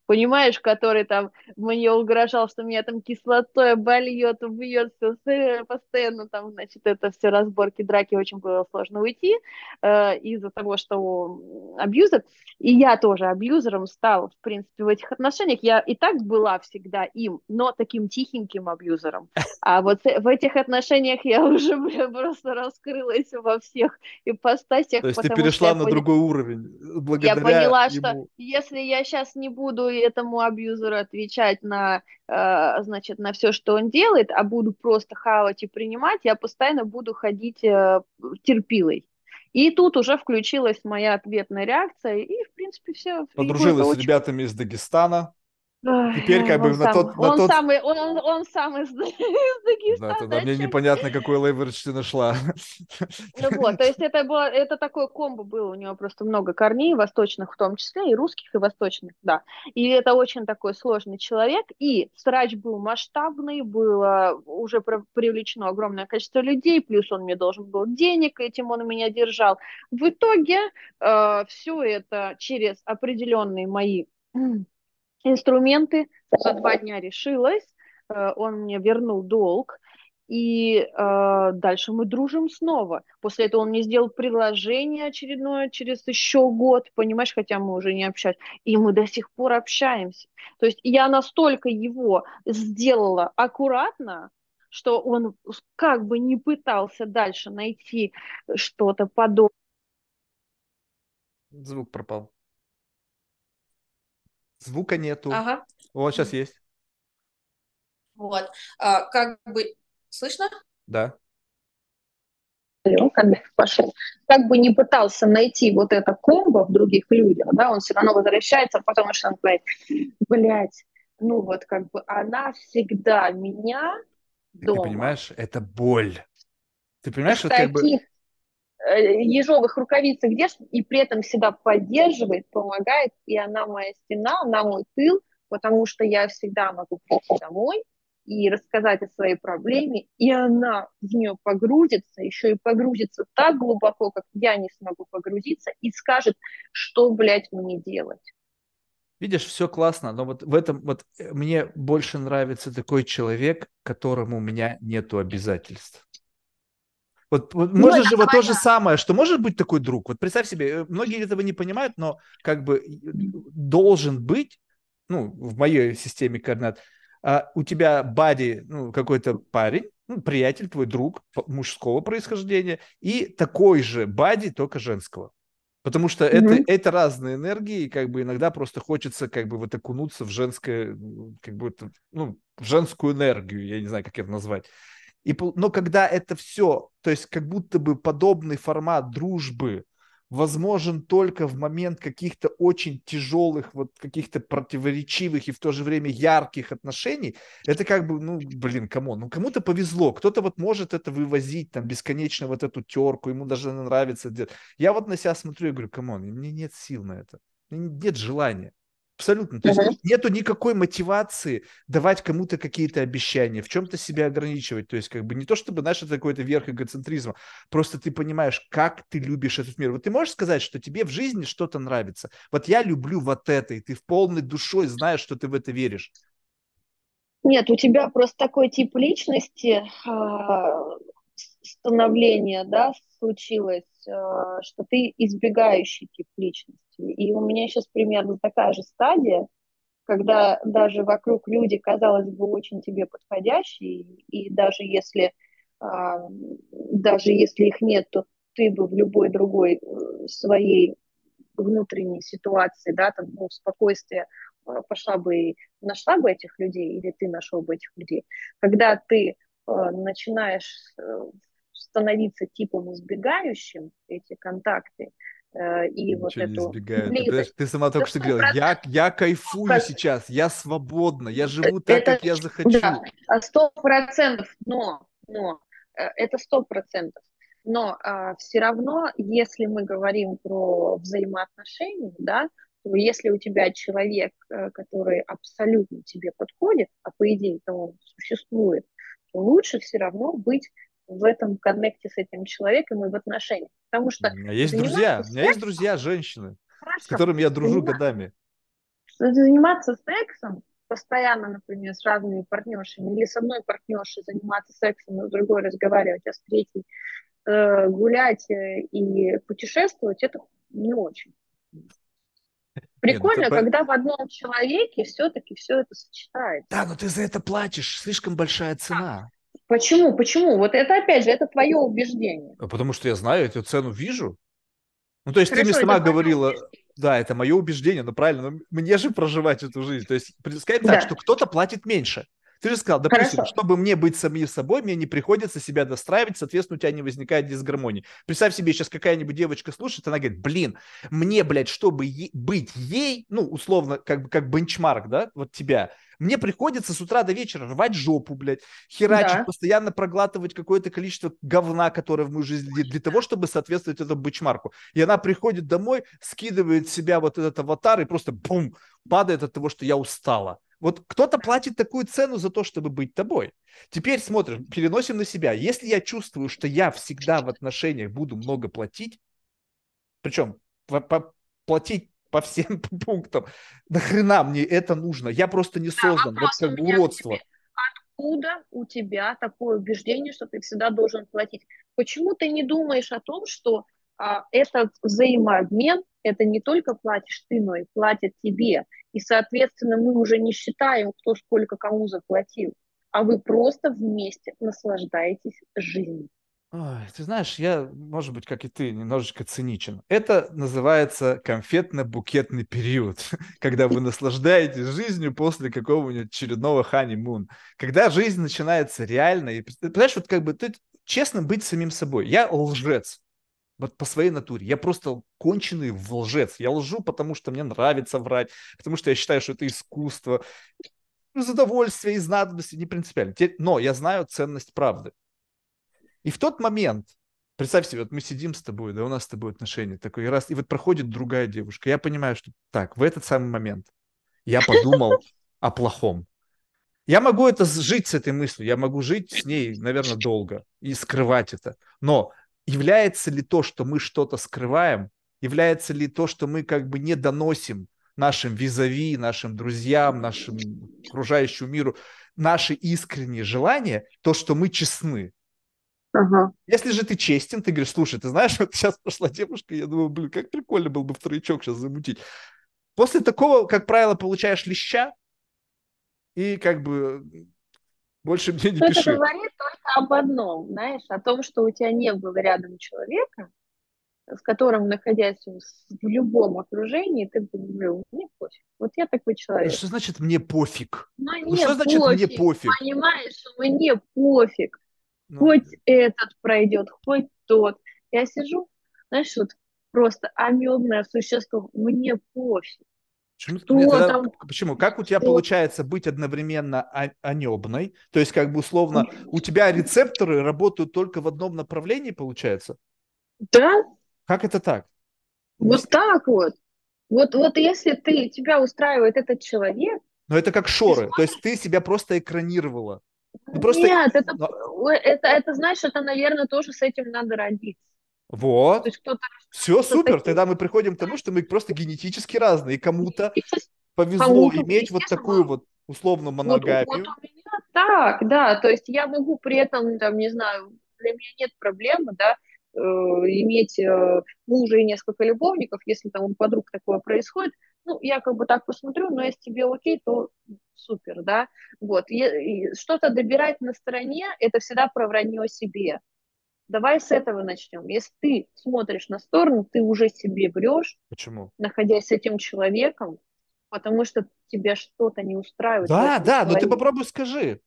Понимаешь, который там мне угрожал, что меня там кислотой обольет, убьет, все постоянно там, значит, это все разборки, драки, очень было сложно уйти э, из-за того, что абьюзер. И я тоже абьюзером стал, в принципе, в этих отношениях. Я и так была всегда им, но таким тихеньким абьюзером. А вот в этих отношениях я *laughs* уже бля, просто раскрылась во всех ипостасях. То есть ты перешла на другой уровень благодаря Я поняла, ему. что если я сейчас не буду этому абьюзеру отвечать на, э, значит, на все, что он делает, а буду просто хавать и принимать, я постоянно буду ходить э, терпилой. И тут уже включилась моя ответная реакция, и, в принципе, все. Подружилась с ребятами из Дагестана, Теперь как бы на тот... На он, тот... Самый, он, он, он сам из, *laughs* из Дагестана. Да, тогда мне непонятно, какой лейверидж ты нашла. Ну вот, то есть это, было, это такое комбо было, у него просто много корней, восточных в том числе, и русских, и восточных, да. И это очень такой сложный человек, и срач был масштабный, было уже привлечено огромное количество людей, плюс он мне должен был денег, этим он меня держал. В итоге э, все это через определенные мои инструменты, за два дня решилась, э, он мне вернул долг, и э, дальше мы дружим снова. После этого он мне сделал предложение очередное через еще год, понимаешь, хотя мы уже не общались, и мы до сих пор общаемся. То есть я настолько его сделала аккуратно, что он как бы не пытался дальше найти что-то подобное. Звук пропал. Звука нету. Ага. Вот, сейчас есть. Вот. А, как бы... Слышно? Да. Когда пошел, как бы не пытался найти вот это комбо в других людях, да, он все равно возвращается, потому что он говорит, блядь, ну вот как бы она всегда меня дома. Ты понимаешь, это боль. Ты понимаешь, что как бы ежовых рукавицах держит и при этом всегда поддерживает, помогает, и она моя стена, она мой тыл, потому что я всегда могу прийти домой и рассказать о своей проблеме, и она в нее погрузится, еще и погрузится так глубоко, как я не смогу погрузиться, и скажет, что, блядь, мне делать. Видишь, все классно, но вот в этом вот э, мне больше нравится такой человек, которому у меня нету обязательств. Вот, вот ну, можно же вот то же самое, что может быть такой друг. Вот представь себе, э, многие этого не понимают, но как бы должен быть, ну, в моей системе координат, а у тебя бади, ну, какой-то парень, ну, приятель, твой друг мужского происхождения, и такой же бади, только женского. Потому что mm-hmm. это, это разные энергии, и как бы иногда просто хочется как бы вот окунуться в женское, как бы, ну, в женскую энергию, я не знаю, как это назвать. И, но когда это все, то есть как будто бы подобный формат дружбы возможен только в момент каких-то очень тяжелых, вот каких-то противоречивых и в то же время ярких отношений, это как бы, ну, блин, кому? Ну, кому-то повезло, кто-то вот может это вывозить, там, бесконечно вот эту терку, ему даже нравится. Я вот на себя смотрю и говорю, come on, мне нет сил на это, нет желания. Абсолютно. То есть uh-huh. нету никакой мотивации давать кому-то какие-то обещания, в чем-то себя ограничивать. То есть как бы не то, чтобы, знаешь, это какой-то верх эгоцентризма, просто ты понимаешь, как ты любишь этот мир. Вот ты можешь сказать, что тебе в жизни что-то нравится. Вот я люблю вот это, и ты в полной душой знаешь, что ты в это веришь. Нет, у тебя просто такой тип личности, становления, да, случилось, а, что ты избегающий тип личности. И у меня сейчас примерно такая же стадия, когда даже вокруг люди, казалось бы, очень тебе подходящие, и даже если, а, даже если их нет, то ты бы в любой другой э, своей внутренней ситуации, да, там, ну, спокойствие а, пошла бы и нашла бы этих людей, или ты нашел бы этих людей. Когда ты э, начинаешь э, становиться типом избегающим эти контакты, Э, и Ничего вот эту. Ты, ты сама только что говорила, я, я кайфую как... сейчас, я свободна, я живу так, это, как я захочу. Да, сто процентов, но, но, э, это сто процентов. Но а, все равно, если мы говорим про взаимоотношения, да, то если у тебя человек, э, который абсолютно тебе подходит, а по идее то он существует, то лучше все равно быть в этом коннекте с этим человеком и в отношениях. Потому что... У меня есть друзья, у меня есть друзья, женщины, Хорошо. с которыми я дружу Заниматься. годами. заниматься сексом постоянно, например, с разными партнершами, или с одной партнершей заниматься сексом, а с другой разговаривать, а с третьей э, гулять э, и путешествовать, это не очень. *laughs* Прикольно, Нет, это... когда в одном человеке все-таки все это сочетается. Да, но ты за это платишь, слишком большая цена. Почему? Почему? Вот это опять же, это твое убеждение. А потому что я знаю, эту цену вижу. Ну, то есть Хорошо, ты мне сама говорила, да, это мое убеждение, но правильно, но мне же проживать эту жизнь. То есть сказать да. так, что кто-то платит меньше. Ты же сказал, допустим, Хорошо. чтобы мне быть самим собой, мне не приходится себя достраивать, соответственно, у тебя не возникает дисгармонии. Представь себе, сейчас какая-нибудь девочка слушает, она говорит, блин, мне, блядь, чтобы е- быть ей, ну, условно, как, бы как бенчмарк, да, вот тебя, мне приходится с утра до вечера рвать жопу, блядь, херачить, да. постоянно проглатывать какое-то количество говна, которое в мою жизнь для, для того, чтобы соответствовать этому бенчмарку. И она приходит домой, скидывает себя вот этот аватар и просто бум, падает от того, что я устала. Вот кто-то платит такую цену за то, чтобы быть тобой. Теперь смотрим, переносим на себя. Если я чувствую, что я всегда в отношениях буду много платить, причем по -по платить по всем *laughs* пунктам, нахрена мне это нужно? Я просто не создан. Да, вот как бы уродство. Откуда у тебя такое убеждение, что ты всегда должен платить? Почему ты не думаешь о том, что а, этот взаимообмен, это не только платишь ты, но и платят тебе. И, соответственно, мы уже не считаем, кто сколько кому заплатил, а вы просто вместе наслаждаетесь жизнью. Ой, ты знаешь, я, может быть, как и ты, немножечко циничен. Это называется конфетно-букетный период, *laughs* когда вы наслаждаетесь жизнью после какого-нибудь очередного ханимун. Когда жизнь начинается реально, и, понимаешь, вот как бы ты честно быть самим собой. Я лжец, вот по своей натуре. Я просто конченый лжец. Я лжу, потому что мне нравится врать, потому что я считаю, что это искусство. Из удовольствия, из надобности, не принципиально. Но я знаю ценность правды. И в тот момент, представь себе, вот мы сидим с тобой, да, у нас с тобой отношения, такой раз, и вот проходит другая девушка. Я понимаю, что так, в этот самый момент я подумал *laughs* о плохом. Я могу это жить с этой мыслью, я могу жить с ней, наверное, долго и скрывать это. Но является ли то, что мы что-то скрываем, является ли то, что мы как бы не доносим нашим визави, нашим друзьям, нашим окружающему миру, наши искренние желания, то, что мы честны. Ага. Если же ты честен, ты говоришь, слушай, ты знаешь, *laughs* вот сейчас пошла девушка, я думаю, блин, как прикольно было бы вторичок сейчас замутить. После такого, как правило, получаешь леща, и как бы больше мне не пиши. Это говорит только об одном, знаешь, о том, что у тебя не было рядом человека, с которым, находясь в любом окружении, ты бы говорил, мне пофиг. Вот я такой человек. Что значит мне пофиг? Мне ну, что значит пофиг, мне пофиг? Понимаешь, мне пофиг. Ну. Хоть этот пройдет, хоть тот. Я сижу, знаешь, вот просто амебное существо, мне пофиг. Почему, тогда, там? почему? Как у тебя Что? получается быть одновременно анебной? То есть, как бы условно, у тебя рецепторы работают только в одном направлении, получается? Да. Как это так? Вот так вот. Вот, вот если ты, тебя устраивает этот человек... Но это как шоры, то есть ты себя просто экранировала. Ну, просто... Нет, это, Но... это, это, знаешь, это, наверное, тоже с этим надо родиться. Вот. То есть кто-то Все супер. Тогда мы приходим к тому, что мы просто генетически разные. И кому-то повезло иметь вот такую вот условно моногамию. Вот, вот у меня так, да. То есть я могу при этом, там, не знаю, для меня нет проблемы, да, э, иметь э, мужа и несколько любовников, если там у подруг такое происходит, ну, я как бы так посмотрю, но если тебе окей, то супер, да, вот, что-то добирать на стороне, это всегда про вранье себе, Давай с этого начнем. Если ты смотришь на сторону, ты уже себе врешь. Почему? Находясь с этим человеком, потому что тебя что-то не устраивает. Да, да, но ты попробуй скажи.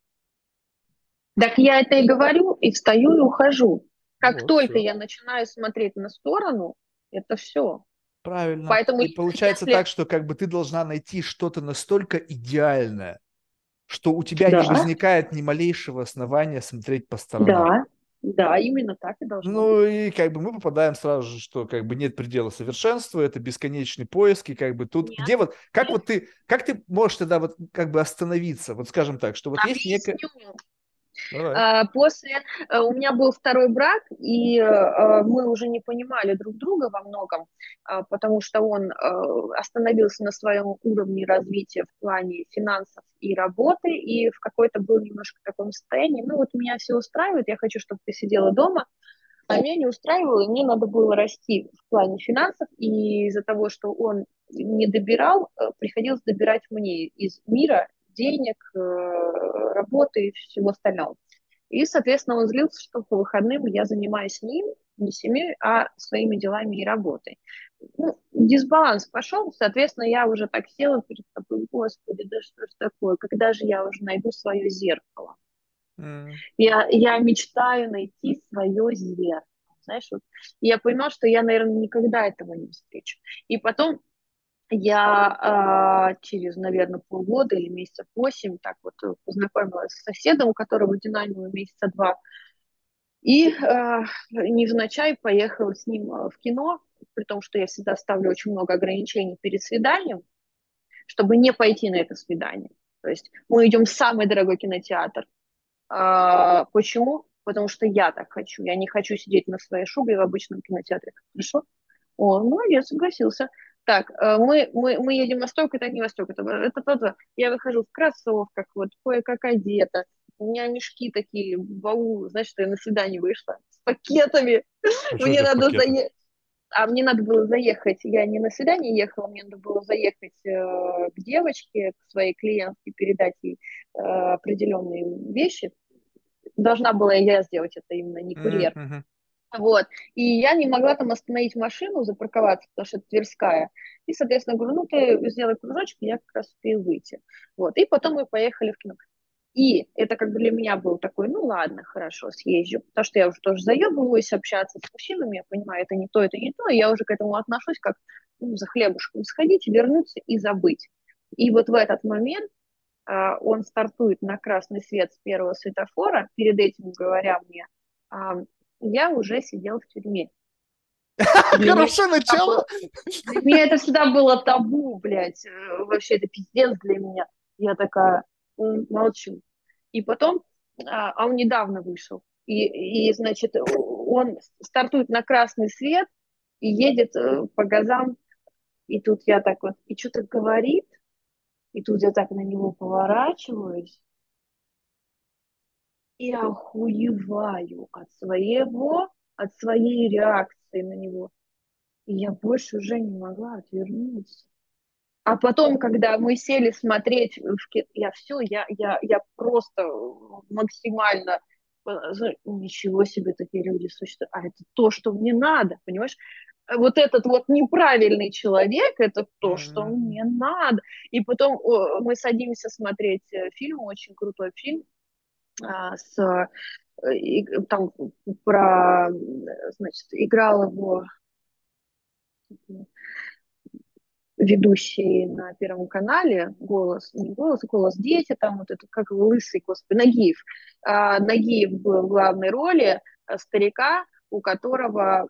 Так я это и говорю, и встаю и ухожу. Как вот, только все. я начинаю смотреть на сторону, это все. Правильно. Поэтому, и получается если... так, что как бы ты должна найти что-то настолько идеальное, что у тебя да. не возникает ни малейшего основания смотреть по сторонам. Да, да, именно так и должно ну, быть. и как бы мы попадаем сразу же, что как бы нет предела совершенства, это бесконечный поиск, и как бы тут, нет. где вот, как нет. вот ты, как ты можешь тогда вот как бы остановиться, вот скажем так, что вот Объясню. есть некая... Давай. После э, у меня был второй брак, и э, мы уже не понимали друг друга во многом, а, потому что он э, остановился на своем уровне развития в плане финансов и работы, и в какой-то был немножко в таком состоянии. Ну вот меня все устраивает, я хочу, чтобы ты сидела дома, а меня не устраивало, и мне надо было расти в плане финансов, и из-за того, что он не добирал, приходилось добирать мне из мира денег, работы и всего остального. И, соответственно, он злился, что по выходным я занимаюсь ним, не семьей, а своими делами и работой. Ну, дисбаланс пошел, соответственно, я уже так села перед тобой, господи, да что ж такое, когда же я уже найду свое зеркало? Mm. Я, я мечтаю найти свое зеркало. Знаешь, вот, я понимала, что я, наверное, никогда этого не встречу. И потом я э, через, наверное, полгода или месяца восемь так вот э, познакомилась с соседом, у которого динамила месяца два, и э, невзначай поехала с ним в кино, при том, что я всегда ставлю очень много ограничений перед свиданием, чтобы не пойти на это свидание. То есть мы идем в самый дорогой кинотеатр. А, почему? Потому что я так хочу. Я не хочу сидеть на своей шубе в обычном кинотеатре. Хорошо? Он молодец, согласился так, э, мы, мы, мы едем на восток, это не восток, это, это то-то. Я выхожу в кроссовках, вот кое-как одета. У меня мешки такие, баул, знаешь, что я на свидание вышла с пакетами. А мне надо заехать. А мне надо было заехать, я не на свидание ехала, мне надо было заехать э, к девочке, к своей клиентке, передать ей э, определенные вещи. Должна была я сделать это именно, не курьер. Mm-hmm. Вот. И я не могла там остановить машину, запарковаться, потому что это Тверская. И, соответственно, говорю, ну, ты сделай кружочек, я как раз успею выйти. Вот. И потом мы поехали в кино. И это как бы для меня был такой, ну ладно, хорошо, съезжу, потому что я уже тоже заебываюсь общаться с мужчинами, я понимаю, это не то, это не то, и я уже к этому отношусь как ну, за хлебушком сходить, вернуться и забыть. И вот в этот момент а, он стартует на красный свет с первого светофора, перед этим говоря мне, а, я уже сидел в тюрьме. *laughs* Хорошее начало. Для меня это всегда было табу, блядь. Э, вообще это пиздец для меня. Я такая, молчу. И потом, а, а он недавно вышел. И, и, значит, он стартует на красный свет и едет э, по газам. И тут я так вот, и что-то говорит. И тут я так на него поворачиваюсь и охуеваю от своего, от своей реакции на него. И я больше уже не могла отвернуться. А потом, когда мы сели смотреть в кино, я все, я, я, я просто максимально ничего себе такие люди существуют. А это то, что мне надо, понимаешь? Вот этот вот неправильный человек, это то, что мне надо. И потом мы садимся смотреть э, фильм, очень крутой фильм, с э, и, там про, значит, играл его ведущий на Первом канале, голос, не голос, а голос дети, там вот это, как лысый, господи, Нагиев. А, Нагиев был в главной роли а, старика, у которого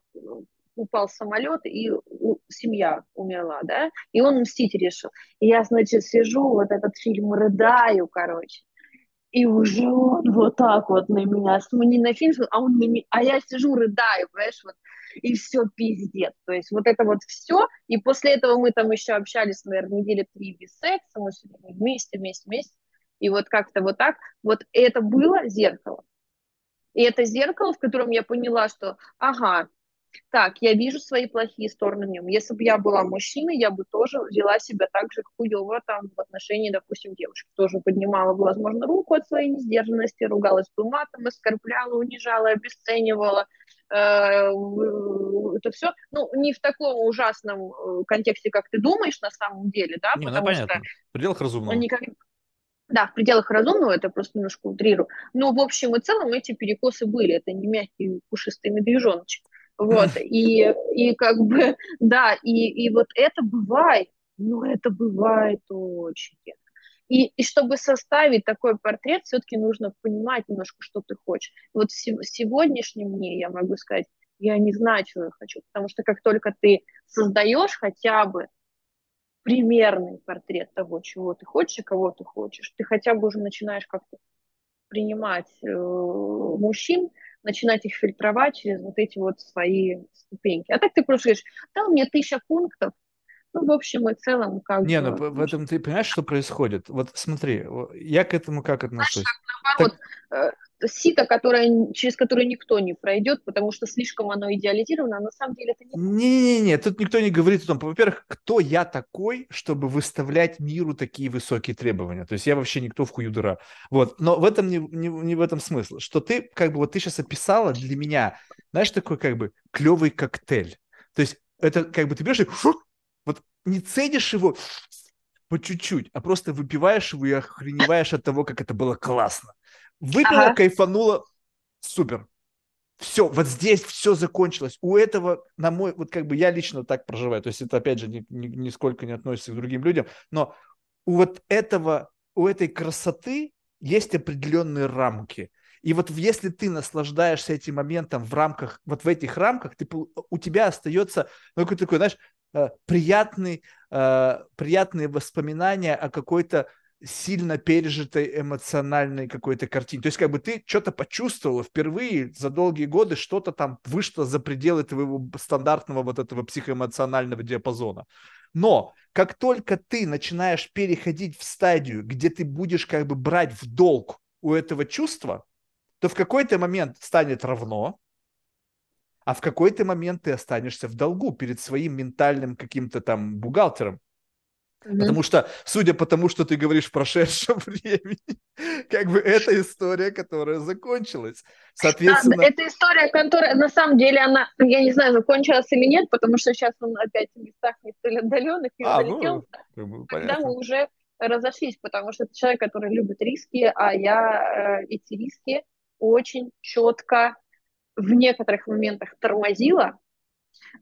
упал самолет, и у, семья умерла, да, и он мстить решил. И я, значит, сижу, вот этот фильм рыдаю, короче, и уже он вот так вот на меня, не на фильм, а он на меня, а я сижу, рыдаю, понимаешь, вот, и все пиздец. То есть вот это вот все, и после этого мы там еще общались, наверное, недели три без секса, мы все вместе, вместе, вместе, и вот как-то вот так, вот это было зеркало. И это зеркало, в котором я поняла, что, ага, так, я вижу свои плохие стороны в нем. Если бы я была мужчиной, я бы тоже взяла себя так же хуево там в отношении, допустим, девушки. Тоже поднимала бы, возможно, руку от своей несдержанности, ругалась бы матом, оскорбляла, унижала, обесценивала. Э, это все, ну, не в таком ужасном э, контексте, как ты думаешь на самом деле, да, не, ну, потому ну, понятно. что... В пределах разумного. Никак... Да, в пределах разумного, это просто немножко утрирую. Но в общем и целом эти перекосы были. Это не мягкий пушистый медвежоночек. Вот, *laughs* и, и как бы, *laughs* да, и, и вот это бывает, ну, это бывает очень И, и чтобы составить такой портрет, все-таки нужно понимать немножко, что ты хочешь. Вот в сегодняшнем дне я могу сказать, я не знаю, чего я хочу, потому что как только ты создаешь хотя бы примерный портрет того, чего ты хочешь и кого ты хочешь, ты хотя бы уже начинаешь как-то воспринимать э, мужчин, начинать их фильтровать через вот эти вот свои ступеньки. А так ты просто говоришь, да, у меня тысяча пунктов, ну, в общем и целом, как Не, бы... ну в этом ты понимаешь, что происходит? Вот смотри, я к этому как отношусь? Наоборот, так... Сито, которое, через которое никто не пройдет, потому что слишком оно идеализировано, а на самом деле это не Не-не-не, тут никто не говорит о том, во-первых, кто я такой, чтобы выставлять миру такие высокие требования? То есть я вообще никто в хую дыра. Вот, но в этом не, не, не в этом смысл, что ты, как бы, вот ты сейчас описала для меня, знаешь, такой, как бы, клевый коктейль. То есть это, как бы, ты берешь и *sniffs* вот не ценишь его *sniffs* по чуть-чуть, а просто выпиваешь его и охреневаешь от того, как это было классно. Выпила, ага. кайфанула, супер. Все, вот здесь все закончилось. У этого, на мой, вот как бы я лично так проживаю, то есть это, опять же, ни, ни, нисколько не относится к другим людям, но у вот этого, у этой красоты есть определенные рамки. И вот если ты наслаждаешься этим моментом в рамках, вот в этих рамках, ты, у тебя остается ну, какой-то такой, знаешь, Э, приятный, э, приятные воспоминания о какой-то сильно пережитой эмоциональной какой-то картине. То есть как бы ты что-то почувствовала впервые за долгие годы, что-то там вышло за пределы твоего стандартного вот этого психоэмоционального диапазона. Но как только ты начинаешь переходить в стадию, где ты будешь как бы брать в долг у этого чувства, то в какой-то момент станет равно, а в какой-то момент ты останешься в долгу перед своим ментальным каким-то там бухгалтером. Mm-hmm. Потому что, судя по тому, что ты говоришь в прошедшем *laughs* времени, как бы это история, которая закончилась. Соответственно... Да, это история, которая на самом деле, она, я не знаю, закончилась или нет, потому что сейчас он опять в местах не столь отдаленных и а, залетел. Ну, когда мы уже разошлись, потому что это человек, который любит риски, а я э, эти риски очень четко в некоторых моментах тормозила.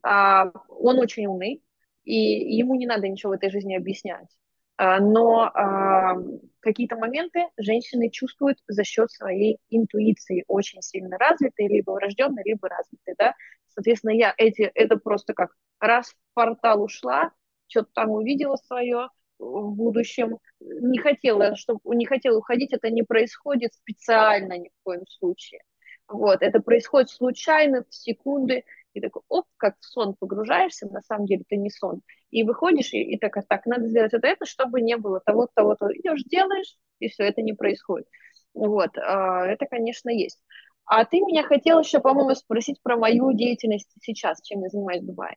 А, он очень умный, и ему не надо ничего в этой жизни объяснять. А, но а, какие-то моменты женщины чувствуют за счет своей интуиции очень сильно развитой, либо врожденной, либо развитой. Да? Соответственно, я эти, это просто как раз в портал ушла, что-то там увидела свое в будущем, не хотела, чтобы не хотела уходить, это не происходит специально ни в коем случае. Вот, это происходит случайно, в секунды, и такой, оп, как в сон погружаешься, на самом деле это не сон. И выходишь, и, и так, а так, надо сделать это, это, чтобы не было того, того, того. Идешь, делаешь, и все, это не происходит. Вот, а, это, конечно, есть. А ты меня хотел еще, по-моему, спросить про мою деятельность сейчас, чем я занимаюсь в Дубае.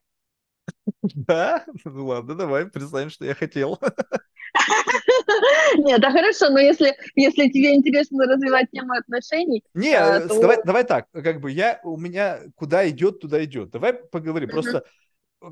Да? Ну ладно, давай, представим, что я хотел. *laughs* Нет, да хорошо, но если, если тебе интересно развивать тему отношений... Не, а, то... давай, давай так, как бы я, у меня куда идет, туда идет. Давай поговорим. Просто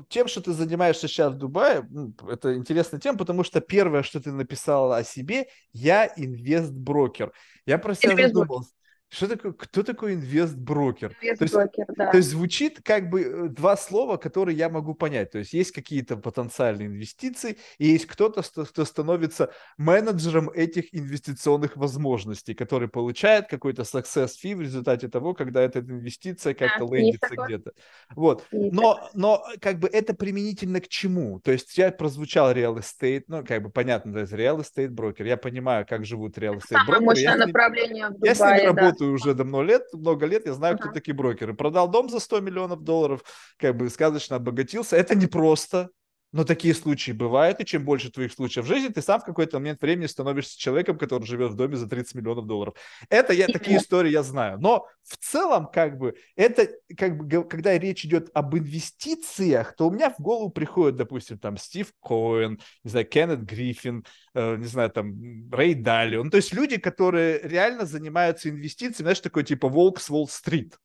тем, что ты занимаешься сейчас в Дубае, это интересная тема, потому что первое, что ты написала о себе, я инвест-брокер. Я про себя задумался. Что такое, кто такой инвест-брокер? Инвест-брокер, да. То есть звучит как бы э, два слова, которые я могу понять. То есть есть какие-то потенциальные инвестиции, и есть кто-то, кто становится менеджером этих инвестиционных возможностей, который получает какой-то success fee в результате того, когда эта инвестиция как-то да, лендится где-то. Вот. но, но как бы это применительно к чему? То есть я прозвучал real estate, ну как бы понятно, то есть real estate брокер. Я понимаю, как живут real estate брокеры. Я направление в Дубае, я с ними да. работаю работаю уже давно лет, много лет, я знаю, кто такие брокеры. Продал дом за 100 миллионов долларов, как бы сказочно обогатился. Это непросто, но такие случаи бывают, и чем больше твоих случаев в жизни, ты сам в какой-то момент времени становишься человеком, который живет в доме за 30 миллионов долларов. Это я, такие истории я знаю. Но в целом, как бы, это, как бы, когда речь идет об инвестициях, то у меня в голову приходит, допустим, там, Стив Коэн, не знаю, Кеннет Гриффин, э, не знаю, там, Рэй Далион. То есть люди, которые реально занимаются инвестициями, знаешь, такой типа волк с Уолл-стрит.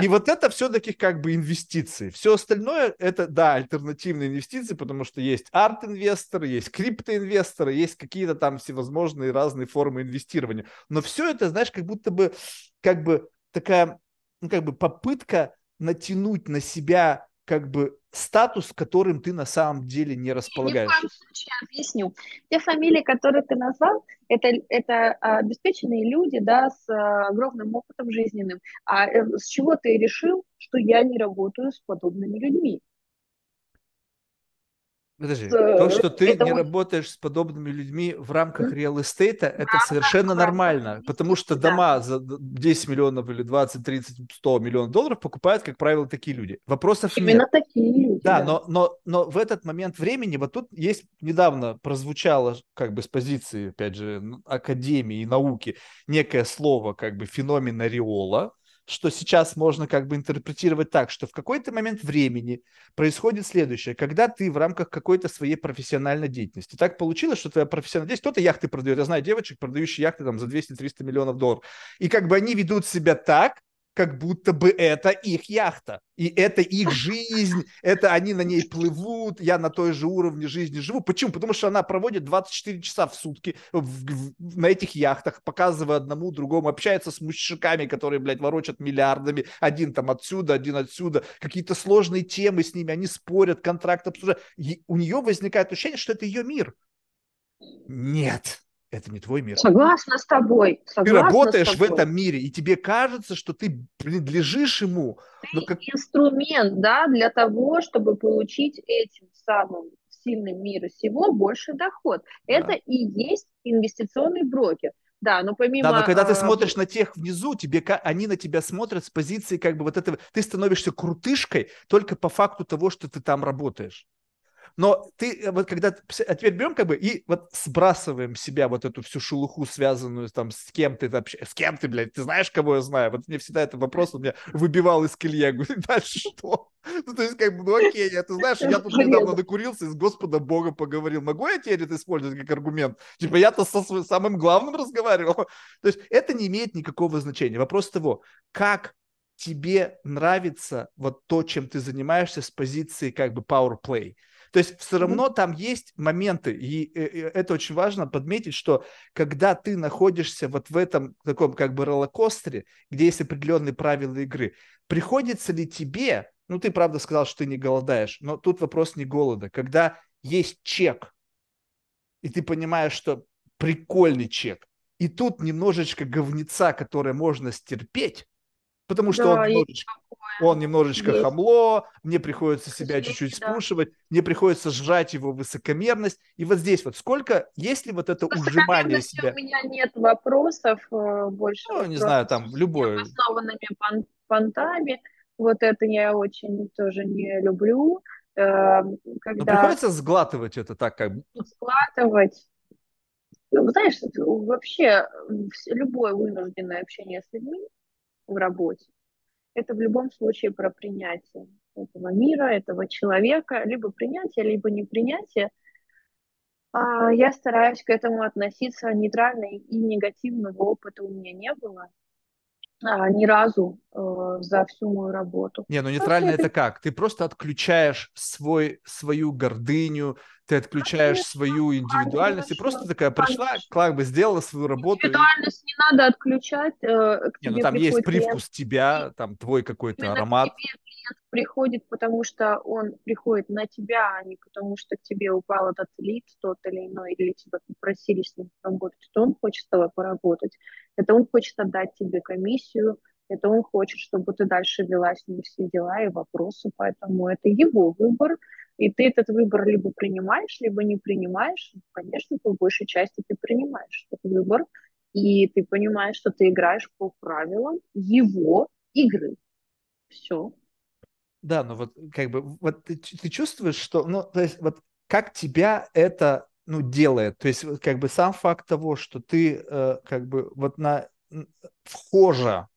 И вот это все-таки как бы инвестиции. Все остальное это, да, альтернативные инвестиции, потому что есть арт-инвесторы, есть криптоинвесторы, есть какие-то там всевозможные разные формы инвестирования. Но все это, знаешь, как будто бы, как бы такая, ну, как бы попытка натянуть на себя как бы статус, которым ты на самом деле не располагаешь. Ни в случае объясню. Те фамилии, которые ты назвал, это, это обеспеченные люди, да, с огромным опытом жизненным. А э, с чего ты решил, что я не работаю с подобными людьми? Подожди, то, что ты это не работаешь с подобными людьми в рамках реал эстейта, это совершенно нормально, потому что дома за 10 миллионов или 20, 30, 100 миллионов долларов покупают, как правило, такие люди. Вопросов Именно нет. такие люди. Да, да. Но, но, но в этот момент времени, вот тут есть, недавно прозвучало как бы с позиции, опять же, академии и науки некое слово как бы феномен ореола, что сейчас можно как бы интерпретировать так, что в какой-то момент времени происходит следующее. Когда ты в рамках какой-то своей профессиональной деятельности, так получилось, что твоя профессиональная деятельность, кто-то яхты продает, я знаю девочек, продающих яхты там за 200-300 миллионов долларов, и как бы они ведут себя так, как будто бы это их яхта. И это их жизнь, это они на ней плывут, я на той же уровне жизни живу. Почему? Потому что она проводит 24 часа в сутки в, в, на этих яхтах, показывая одному, другому, общается с мужиками, которые, блядь, ворочат миллиардами. Один там отсюда, один отсюда. Какие-то сложные темы с ними, они спорят, контракт обсуждают. И у нее возникает ощущение, что это ее мир. Нет, это не твой мир. Согласна с тобой. Согласна ты работаешь в этом мире, и тебе кажется, что ты принадлежишь ему. Ты как... инструмент, да, для того, чтобы получить этим самым сильным мира всего больше доход. Да. Это и есть инвестиционный брокер. Да, но помимо... Да, но когда ты а, смотришь на тех внизу, тебе, они на тебя смотрят с позиции как бы вот этого... Ты становишься крутышкой только по факту того, что ты там работаешь. Но ты э, вот когда а теперь берем как бы и вот сбрасываем себя вот эту всю шелуху, связанную там с кем ты вообще, с кем ты, блядь, ты знаешь, кого я знаю? Вот мне всегда этот вопрос у меня выбивал из колеи. Я говорю, *laughs* дальше что? Ну, то есть, как бы, ну окей, я, ты знаешь, я тут недавно накурился и с Господа Бога поговорил. Могу я теперь это использовать как аргумент? Типа, я-то со своим самым главным разговаривал. *laughs* То есть, это не имеет никакого значения. Вопрос того, как тебе нравится вот то, чем ты занимаешься с позиции как бы power play. То есть все равно там есть моменты, и это очень важно подметить, что когда ты находишься вот в этом таком как бы роллокостере, где есть определенные правила игры, приходится ли тебе, ну ты правда сказал, что ты не голодаешь, но тут вопрос не голода, когда есть чек, и ты понимаешь, что прикольный чек, и тут немножечко говнеца, которое можно стерпеть, потому что да, он немножечко он немножечко есть. хамло, мне приходится себя чуть-чуть да. спушивать, мне приходится сжать его высокомерность. И вот здесь вот сколько, есть ли вот это ужимание себя? У меня нет вопросов э, больше. Ну, не знаю, там любое. Основанными понтами. Вот это я очень тоже не люблю. Э, когда... Но приходится сглатывать это так как бы. Сглатывать. Ну, знаешь, вообще любое вынужденное общение с людьми в работе, это в любом случае про принятие этого мира, этого человека, либо принятие, либо непринятие. А, я стараюсь к этому относиться нейтрально и негативного опыта у меня не было а, ни разу э, за всю мою работу. Не, ну нейтрально это как? Ты просто отключаешь свой, свою гордыню, ты отключаешь свою индивидуальность, и просто такая пришла, как бы сделала свою работу. Индивидуальность и... не надо отключать. Э, не, ну там есть привкус клиент. тебя, там твой какой-то аромат. К тебе приходит, потому что он приходит на тебя, а не потому что к тебе упал этот лид тот или иной, или тебя попросили с ним работать, что он хочет с тобой поработать. Это он хочет отдать тебе комиссию, это он хочет, чтобы ты дальше вела с ним все дела и вопросы, поэтому это его выбор, и ты этот выбор либо принимаешь, либо не принимаешь. Конечно, по большей части ты принимаешь этот выбор, и ты понимаешь, что ты играешь по правилам его игры. Все. Да, но вот как бы вот ты, ты чувствуешь, что, ну, то есть вот как тебя это, ну, делает, то есть как бы сам факт того, что ты э, как бы вот на вхожа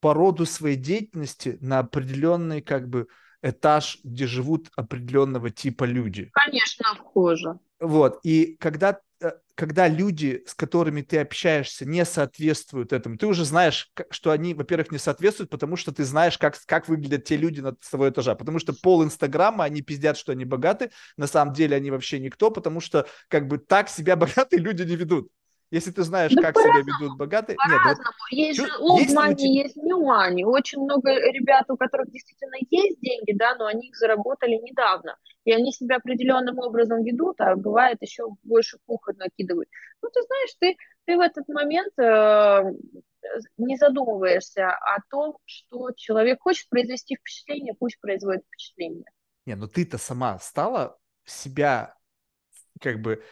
по роду своей деятельности на определенный как бы этаж, где живут определенного типа люди. Конечно, вхожа. Вот, и когда Э, когда люди, с которыми ты общаешься, не соответствуют этому, ты уже знаешь, что они, во-первых, не соответствуют, потому что ты знаешь, как, как выглядят те люди на твоего этажа. Потому что пол Инстаграма, они пиздят, что они богаты, на самом деле они вообще никто, потому что как бы так себя *laughs* богатые люди не ведут. Если ты знаешь, да как себя ведут богатые... Нет, вот, есть же old money, есть, new money. Очень много ребят, у которых действительно есть деньги, да, но они их заработали недавно. И они себя определенным образом ведут, а бывает еще больше кухонь накидывают. Ну, ты знаешь, ты, ты в этот момент э, не задумываешься о том, что человек хочет произвести впечатление, пусть производит впечатление. Не, ну ты-то сама стала себя, как бы,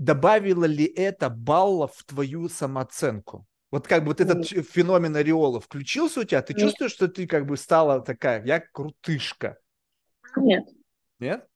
добавило ли это баллов в твою самооценку? Вот как бы вот этот феномен ореола включился у тебя, ты Нет. чувствуешь, что ты как бы стала такая, я крутышка? Нет. Нет?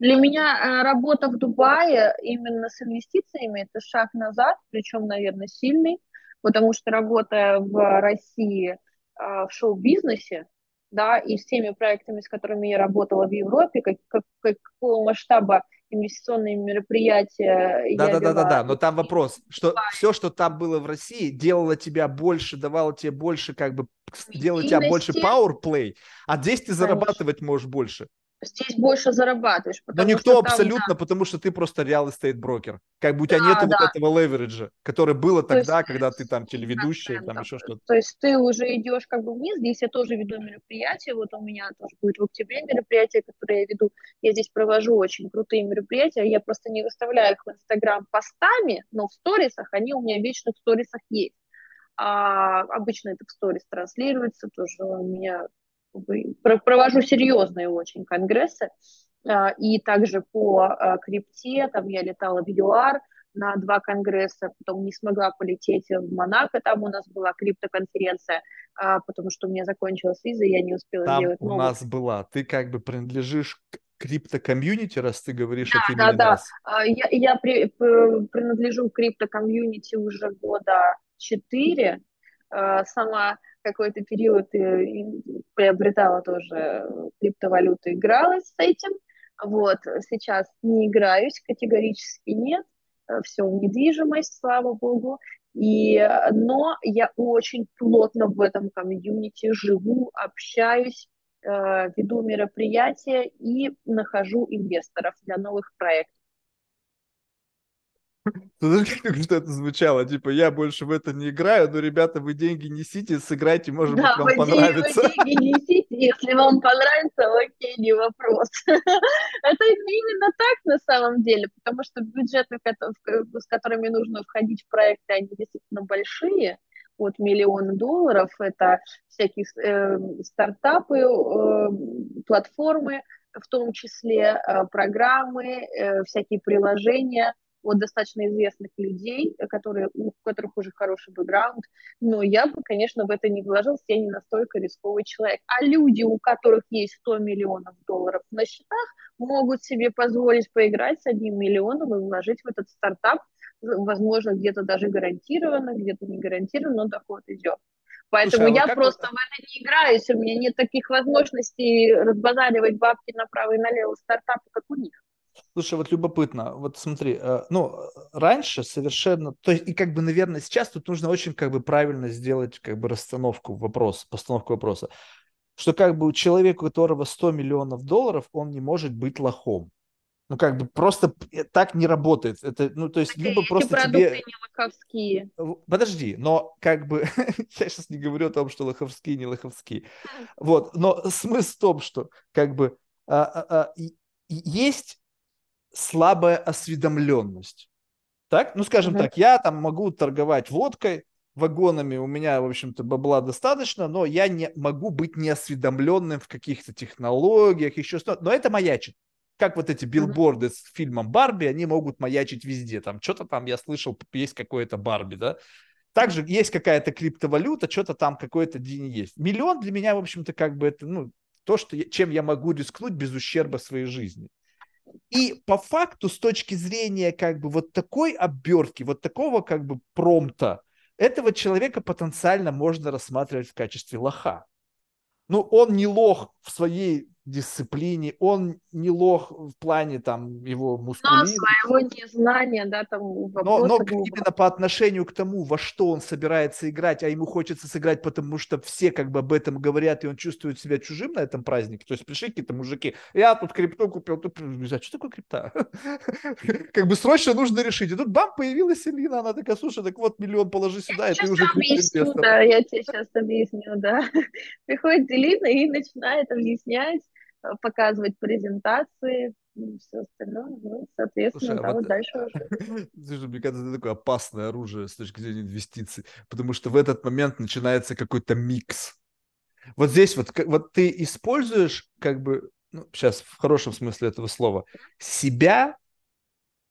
Для меня э, работа в Дубае именно с инвестициями это шаг назад, причем, наверное, сильный, потому что работая в России э, в шоу-бизнесе, да, и с теми проектами, с которыми я работала в Европе, как, как, какого масштаба инвестиционные мероприятия. Да, да, да, да, да. Но там вопрос, что все, что там было в России, делало тебя больше, давало тебе больше, как бы, делало тебя больше power play, а здесь ты зарабатывать можешь больше здесь больше зарабатываешь. Но никто абсолютно, там, да. потому что ты просто real estate брокер. Как бы у тебя да, нет да. вот этого leverage а, который было То тогда, есть, когда ты там *laughs* телеведущий, там еще что-то. То есть ты уже идешь как бы вниз, здесь я тоже веду мероприятия, вот у меня тоже будет в октябре мероприятие, которое я веду, я здесь провожу очень крутые мероприятия, я просто не выставляю их в Инстаграм постами, но в сторисах они у меня вечно в сторисах есть. А обычно это в сторис транслируется, тоже у меня провожу серьезные очень конгрессы, а, и также по а, крипте, там я летала в ЮАР на два конгресса, потом не смогла полететь в Монако, там у нас была криптоконференция, а, потому что у меня закончилась виза, я не успела там сделать у нас была. Ты как бы принадлежишь к крипто-комьюнити, раз ты говоришь да, от имени да, нас. Да, я, я при, принадлежу крипто-комьюнити уже года четыре, сама какой-то период приобретала тоже криптовалюту, игралась с этим. Вот, сейчас не играюсь, категорически нет. Все в недвижимость, слава богу. И, но я очень плотно в этом комьюнити живу, общаюсь, э, веду мероприятия и нахожу инвесторов для новых проектов. *laughs* Знаешь, как что это звучало? Типа, я больше в это не играю, но, ребята, вы деньги несите, сыграйте, может да, быть, вам вы понравится. Да, вы деньги несите, если вам понравится, окей, не вопрос. *laughs* Это именно так на самом деле, потому что бюджеты, с которыми нужно входить в проекты, они действительно большие, от миллиона долларов, это всякие э, стартапы, э, платформы, в том числе э, программы, э, всякие приложения – от достаточно известных людей, которые, у которых уже хороший бэкграунд, но я бы, конечно, в это не вложился, я не настолько рисковый человек. А люди, у которых есть 100 миллионов долларов на счетах, могут себе позволить поиграть с одним миллионом и вложить в этот стартап, возможно, где-то даже гарантированно, где-то не гарантированно, но доход идет. Поэтому Слушай, а я просто это? в это не играюсь, у меня нет таких возможностей разбазаривать бабки направо и налево стартапы, как у них. Слушай, вот любопытно, вот смотри, э, ну, раньше совершенно, то есть, и как бы, наверное, сейчас тут нужно очень как бы правильно сделать как бы расстановку вопроса, постановку вопроса, что как бы у человека, у которого 100 миллионов долларов, он не может быть лохом. Ну, как бы просто э, так не работает. Это, ну, то есть, так либо просто тебе... не лоховские. Подожди, но как бы... *laughs* я сейчас не говорю о том, что лоховские, не лоховские. Вот, но смысл в том, что как бы а, а, а, есть слабая осведомленность. Так, ну скажем mm-hmm. так, я там могу торговать водкой, вагонами, у меня, в общем-то, бабла достаточно, но я не могу быть неосведомленным в каких-то технологиях, еще что-то, но это маячит. Как вот эти билборды mm-hmm. с фильмом Барби, они могут маячить везде. Там что-то там, я слышал, есть какое-то Барби, да. Также есть какая-то криптовалюта, что-то там какой-то день есть. Миллион для меня, в общем-то, как бы это, ну, то, что я, чем я могу рискнуть без ущерба своей жизни. И по факту, с точки зрения как бы вот такой обертки, вот такого как бы промта, этого человека потенциально можно рассматривать в качестве лоха. Ну, он не лох в своей дисциплине, он не лох в плане там его мускулизма. Но своего незнания, да, там Но, но именно по отношению к тому, во что он собирается играть, а ему хочется сыграть, потому что все как бы об этом говорят, и он чувствует себя чужим на этом празднике. То есть пришли какие-то мужики, я тут крипту купил, тут, а что такое крипта? *laughs* Как бы срочно нужно решить. И тут бам, появилась Элина, она такая, слушай, так вот миллион положи сюда, и ты уже да, я тебе сейчас объясню, да. *laughs* Приходит Элина и начинает объяснять, показывать презентации, все остальное, ну, соответственно, Слушай, а вот, дальше уже. *laughs* Слушай, мне кажется, это такое опасное оружие с точки зрения инвестиций, потому что в этот момент начинается какой-то микс. Вот здесь вот, вот ты используешь как бы ну, сейчас в хорошем смысле этого слова, себя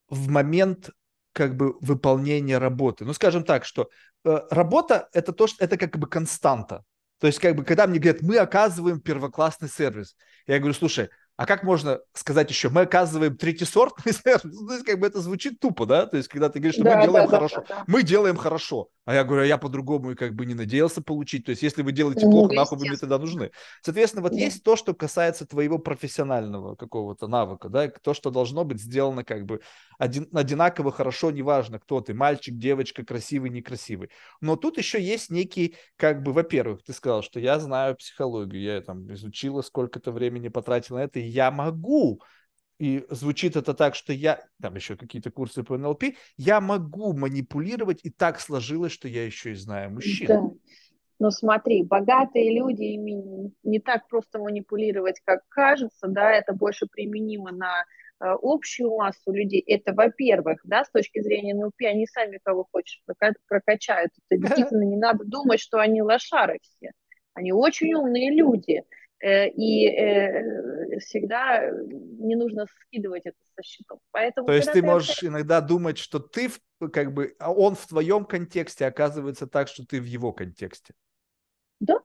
в момент как бы выполнения работы. Ну, скажем так, что э, работа это то, что это как бы константа. То есть, как бы, когда мне говорят, мы оказываем первоклассный сервис, я говорю, слушай, а как можно сказать еще, мы оказываем третий сорт? *laughs* Ну, как бы это звучит тупо, да? То есть, когда ты говоришь, что да, мы делаем да, хорошо, да, да. мы делаем хорошо. А я говорю, а я по-другому как бы не надеялся получить. То есть, если вы делаете ну, плохо, нахуй вы мне тогда нужны. Соответственно, вот да. есть то, что касается твоего профессионального какого-то навыка, да, то, что должно быть сделано как бы один, одинаково хорошо, неважно, кто ты, мальчик, девочка, красивый, некрасивый. Но тут еще есть некий, как бы, во-первых, ты сказал, что я знаю психологию, я там изучила, сколько-то времени потратила на это, я могу, и звучит это так, что я, там еще какие-то курсы по НЛП, я могу манипулировать, и так сложилось, что я еще и знаю мужчин. Да. Но смотри, богатые люди, ими не так просто манипулировать, как кажется, да, это больше применимо на э, общую массу людей. Это, во-первых, да, с точки зрения НЛП, они сами кого хочешь прокачают. Это действительно не надо думать, что они лошары все. Они очень умные люди. Э, и э, всегда не нужно скидывать это со счетов. Поэтому, То есть ты можешь это... иногда думать, что ты как бы, а он в твоем контексте оказывается так, что ты в его контексте. Да.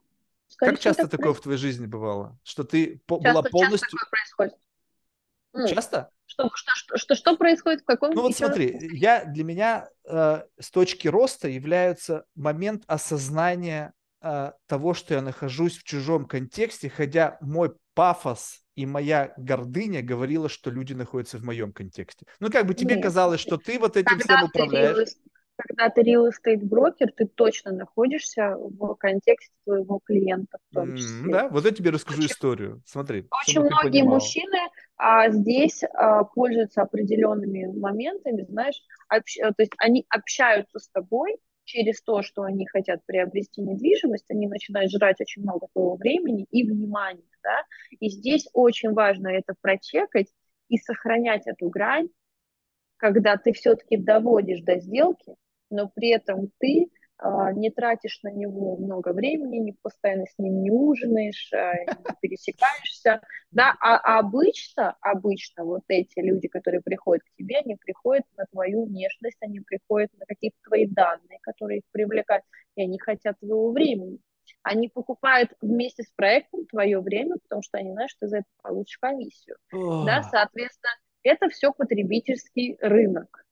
Как часто такое в твоей жизни бывало, что ты часто, была полностью? Часто такое происходит. Часто? Что, что, что, что, что происходит в каком Ну вот смотри, я для меня э, с точки роста является момент осознания а, того, что я нахожусь в чужом контексте, хотя мой пафос и моя гордыня говорила, что люди находятся в моем контексте. Ну, как бы тебе Нет. казалось, что ты вот этим когда всем управляешь. Ты когда ты real estate брокер, ты точно находишься в контексте твоего клиента в том числе. Mm, да, вот я тебе расскажу очень, историю. Смотри. Очень многие мужчины а, здесь а, пользуются определенными моментами, знаешь, общ, то есть они общаются с тобой, через то, что они хотят приобрести недвижимость, они начинают жрать очень много твоего времени и внимания, да, и здесь очень важно это прочекать и сохранять эту грань, когда ты все-таки доводишь до сделки, но при этом ты не тратишь на него много времени, не постоянно с ним не ужинаешь, а, не пересекаешься, да, а, а обычно, обычно вот эти люди, которые приходят к тебе, они приходят на твою внешность, они приходят на какие-то твои данные, которые их привлекают, и они хотят твоего времени. Они покупают вместе с проектом твое время, потому что они знают, что ты за это получишь комиссию. Да, соответственно, это все потребительский рынок.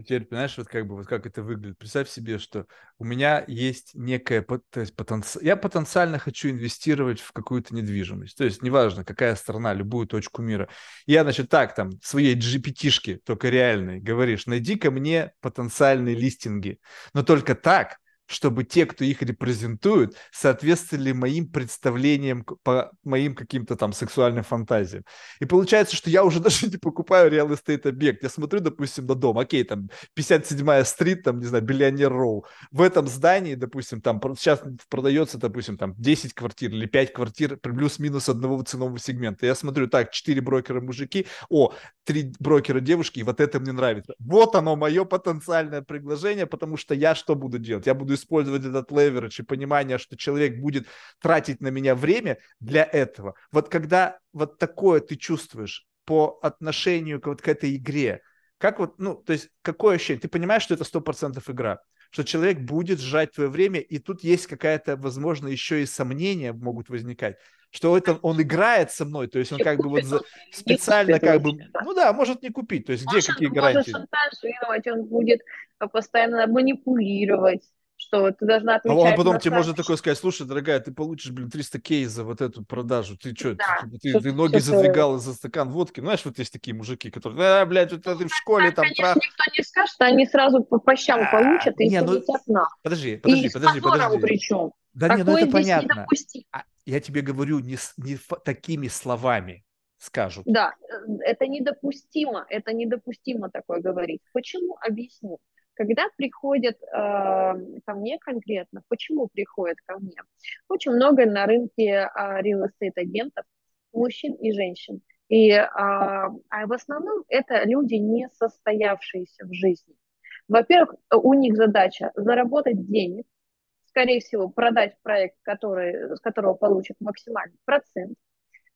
Ну, теперь, понимаешь, вот как бы вот как это выглядит. Представь себе, что у меня есть некая, то есть потенци... я потенциально хочу инвестировать в какую-то недвижимость. То есть неважно, какая страна, любую точку мира. Я, значит, так там своей GPT-шке, только реальной, говоришь, найди-ка мне потенциальные листинги. Но только так, чтобы те, кто их репрезентуют, соответствовали моим представлениям по моим каким-то там сексуальным фантазиям. И получается, что я уже *laughs* даже не покупаю real estate объект. Я смотрю, допустим, на дом, окей, там 57-я street, там, не знаю, Billionaires' Row. В этом здании, допустим, там сейчас продается, допустим, там 10 квартир или 5 квартир плюс-минус одного ценового сегмента. Я смотрю, так, 4 брокера мужики, о, 3 брокера девушки, и вот это мне нравится. Вот оно, мое потенциальное предложение, потому что я что буду делать? Я буду использовать этот leverage и понимание, что человек будет тратить на меня время для этого. Вот когда вот такое ты чувствуешь по отношению к, вот к этой игре, как вот, ну, то есть какое ощущение? Ты понимаешь, что это сто процентов игра, что человек будет сжать твое время, и тут есть какая-то, возможно, еще и сомнения могут возникать что это он играет со мной, то есть он как бы вот за, специально как бы, ну да, может не купить, то есть где какие гарантии? Может шантажировать, он будет постоянно манипулировать, что ты должна отвечать. А он потом тебе может такое сказать, слушай, дорогая, ты получишь, блин, 300 кей за вот эту продажу. Ты что, да, ты, ты, ты ноги задвигала за стакан водки? Ну, знаешь, вот есть такие мужики, которые, а, блядь, вот ты в школе там... Конечно, никто не скажет, они сразу по, по щам получат и не, ну, Подожди, подожди, и подожди, подожди. причем. Да Такое не, ну это понятно. А, я тебе говорю не, не такими словами скажут. Да, э, это недопустимо, это недопустимо такое говорить. Почему? Объясню. Когда приходят э, ко мне конкретно, почему приходят ко мне? Очень много на рынке э, real estate агентов, мужчин и женщин. И э, а в основном это люди, не состоявшиеся в жизни. Во-первых, у них задача заработать денег, скорее всего, продать проект, который, с которого получат максимальный процент,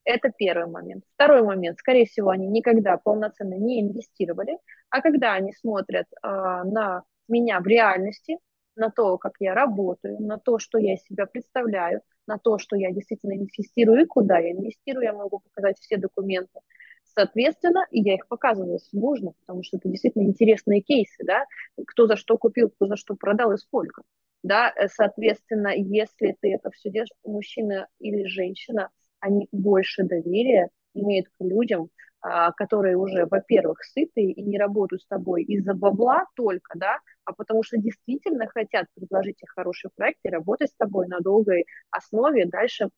Это первый момент. Второй момент. Скорее всего, они никогда полноценно не инвестировали, а когда они смотрят э, на меня в реальности, на то, как я работаю, на то, что я из себя представляю, на то, что я действительно инвестирую и куда я инвестирую, я могу показать все документы. Соответственно, и я их показываю, если нужно, потому что это действительно интересные кейсы, да, кто за что купил, кто за что продал и сколько. Да, э, соответственно, если ты это все делаешь, мужчина или женщина, они больше доверия имеют к людям, а, которые уже, во-первых, сытые и не работают с тобой из-за бабла только, да, а потому что действительно хотят предложить тебе хороший проект и работать с тобой на долгой основе, дальше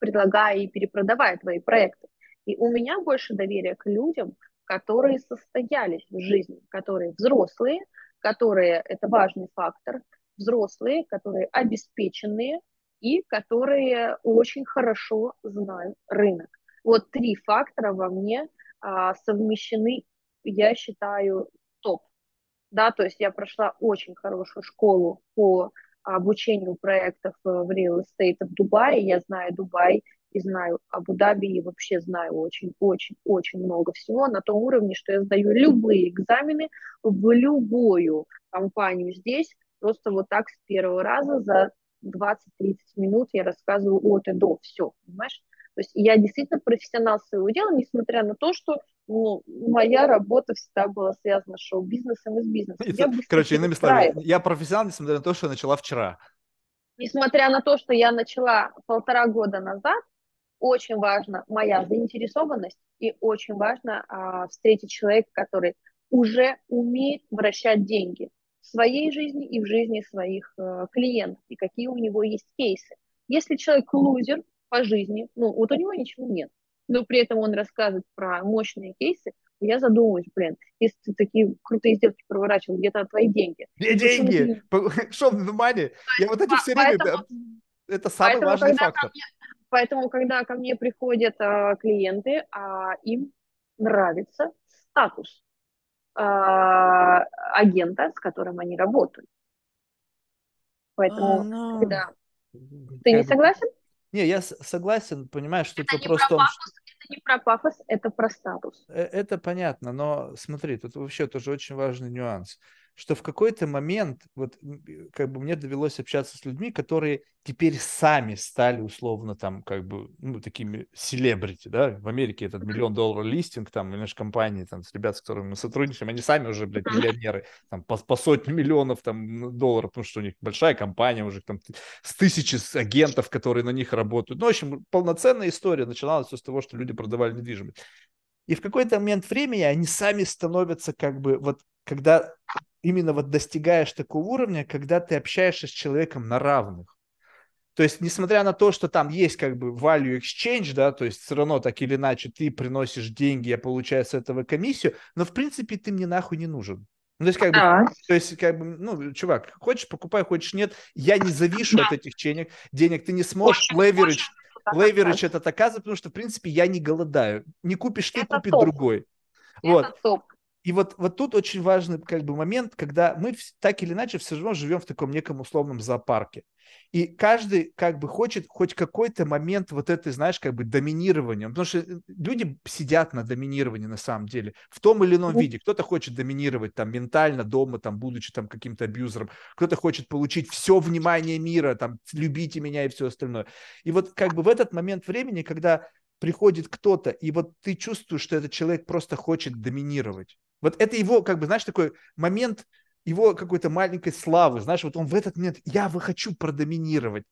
предлагая и перепродавая твои проекты. И у меня больше доверия к людям, которые состоялись в жизни, которые взрослые, которые, это важный фактор, взрослые, которые обеспеченные и которые очень хорошо знают рынок. Вот три фактора во мне а, совмещены, я считаю, топ. Да, то есть я прошла очень хорошую школу по обучению проектов э, в real estate в Дубае. Я знаю Дубай и знаю Абу-Даби, и вообще знаю очень-очень-очень много всего на том уровне, что я сдаю любые экзамены в любую компанию здесь, просто вот так с первого раза за 20-30 минут я рассказываю от и до, все, понимаешь? То есть я действительно профессионал своего дела, несмотря на то, что ну, моя работа всегда была связана с шоу-бизнесом и с бизнесом. Это, короче, иными словами, я профессионал, несмотря на то, что я начала вчера. Несмотря на то, что я начала полтора года назад, очень важна моя заинтересованность и очень важно а, встретить человека, который уже умеет вращать деньги в своей жизни и в жизни своих а, клиентов, и какие у него есть кейсы. Если человек лузер, по жизни, ну, вот у него ничего нет, но при этом он рассказывает про мощные кейсы, я задумываюсь, блин, если ты такие крутые сделки проворачивал, где-то твои деньги. Где деньги? Что *laughs* внимание? Я вот эти все время... Это самый поэтому, важный фактор. Мне, поэтому, когда ко мне приходят а, клиенты, а, им нравится статус агента, с которым они работают. Поэтому, oh, no. когда... Ты не согласен? Не, я согласен, понимаешь, что это вопрос просто том, пафос, Это не про пафос, это про статус. Э, это понятно, но смотри, тут вообще тоже очень важный нюанс что в какой-то момент, вот как бы мне довелось общаться с людьми, которые теперь сами стали условно там как бы, ну, такими селебрити, да, в Америке этот миллион долларов листинг, там, или наши компании, там, с ребят, с которыми мы сотрудничаем, они сами уже, блядь, миллионеры, там, по, по сотни миллионов, там, долларов, потому что у них большая компания уже, там, с тысячи агентов, которые на них работают. Ну, в общем, полноценная история начиналась все с того, что люди продавали недвижимость. И в какой-то момент времени они сами становятся как бы, вот когда именно вот достигаешь такого уровня, когда ты общаешься с человеком на равных. То есть, несмотря на то, что там есть как бы value exchange, да, то есть все равно так или иначе ты приносишь деньги, я получаю с этого комиссию, но в принципе ты мне нахуй не нужен. Ну, то есть, как бы, а. то есть, как бы, ну, чувак, хочешь, покупай, хочешь, нет. Я не завишу да. от этих денег, денег. Ты не сможешь leverage, leverage это оказывать, потому что, в принципе, я не голодаю. Не купишь ты, это купит топ. другой. Это вот. Топ. И вот, вот тут очень важный как бы момент, когда мы так или иначе все равно живем в таком неком условном зоопарке. И каждый как бы хочет хоть какой-то момент вот этой, знаешь, как бы доминирования. Потому что э, люди сидят на доминировании на самом деле в том или ином виде. Кто-то хочет доминировать там ментально дома, там, будучи там каким-то абьюзером. Кто-то хочет получить все внимание мира, там, любите меня и все остальное. И вот как бы в этот момент времени, когда приходит кто-то, и вот ты чувствуешь, что этот человек просто хочет доминировать. Вот это его, как бы, знаешь, такой момент его какой-то маленькой славы, знаешь, вот он в этот момент, я хочу продоминировать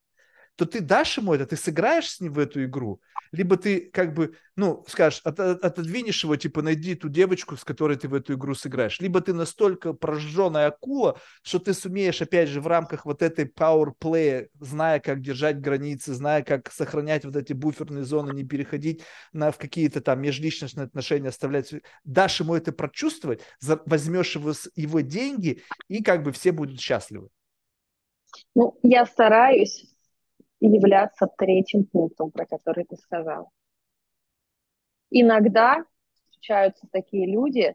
то ты дашь ему это, ты сыграешь с ним в эту игру, либо ты как бы, ну, скажешь, от, отодвинешь его, типа, найди ту девочку, с которой ты в эту игру сыграешь, либо ты настолько прожженная акула, что ты сумеешь, опять же, в рамках вот этой play, зная, как держать границы, зная, как сохранять вот эти буферные зоны, не переходить на, в какие-то там межличностные отношения, оставлять, дашь ему это прочувствовать, возьмешь его, его деньги, и как бы все будут счастливы. Ну, я стараюсь являться третьим пунктом, про который ты сказал. Иногда встречаются такие люди,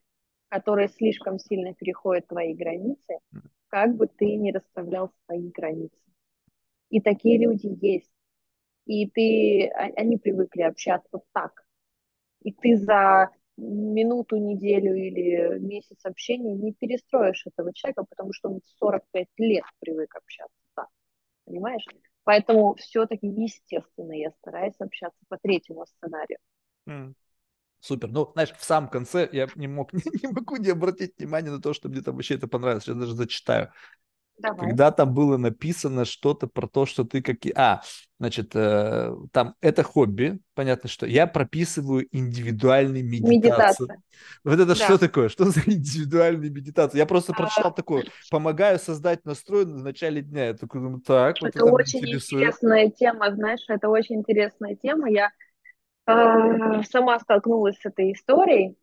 которые слишком сильно переходят твои границы, как бы ты ни расставлял свои границы. И такие люди есть. и ты, а, они привыкли общаться так. И ты за минуту, неделю или месяц общения не перестроишь этого человека, потому что он 45 лет привык общаться так. Понимаешь? Поэтому все-таки, естественно, я стараюсь общаться по третьему сценарию. Mm. Супер. Ну, знаешь, в самом конце я не мог, не, *laughs* не могу не обратить внимание на то, что мне там вообще это понравилось. Сейчас даже зачитаю. Давай. Когда там было написано что-то про то, что ты какие... А, значит, э, там это хобби, понятно, что я прописываю индивидуальные медитации. Медитация. Вот это да. что такое? Что за *laughs* индивидуальные медитации? Я просто а... прочитал такое, помогаю создать настрой в начале дня. Я такой думаю, так, вот это, это очень интересная тема, знаешь, это очень интересная тема. Я э, сама столкнулась с этой историей.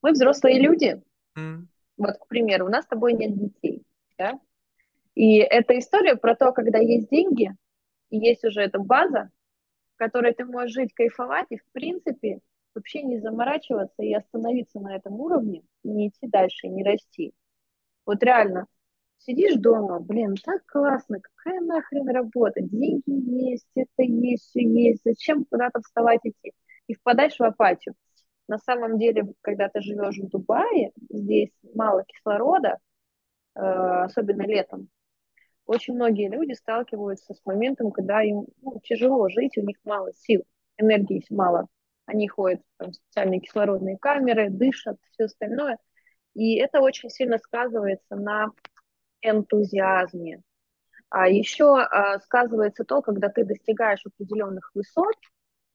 Мы взрослые люди. Mm. Вот, к примеру, у нас с тобой нет детей, да? И эта история про то, когда есть деньги, и есть уже эта база, в которой ты можешь жить, кайфовать, и, в принципе, вообще не заморачиваться и остановиться на этом уровне, не идти дальше, не расти. Вот реально, сидишь дома, блин, так классно, какая нахрен работа, деньги есть, это есть, все есть, зачем куда-то вставать идти? И впадаешь в апатию. На самом деле, когда ты живешь в Дубае, здесь мало кислорода, э, особенно летом, очень многие люди сталкиваются с моментом, когда им ну, тяжело жить, у них мало сил, энергии мало. Они ходят в специальные кислородные камеры, дышат, все остальное. И это очень сильно сказывается на энтузиазме. А еще а, сказывается то, когда ты достигаешь определенных высот,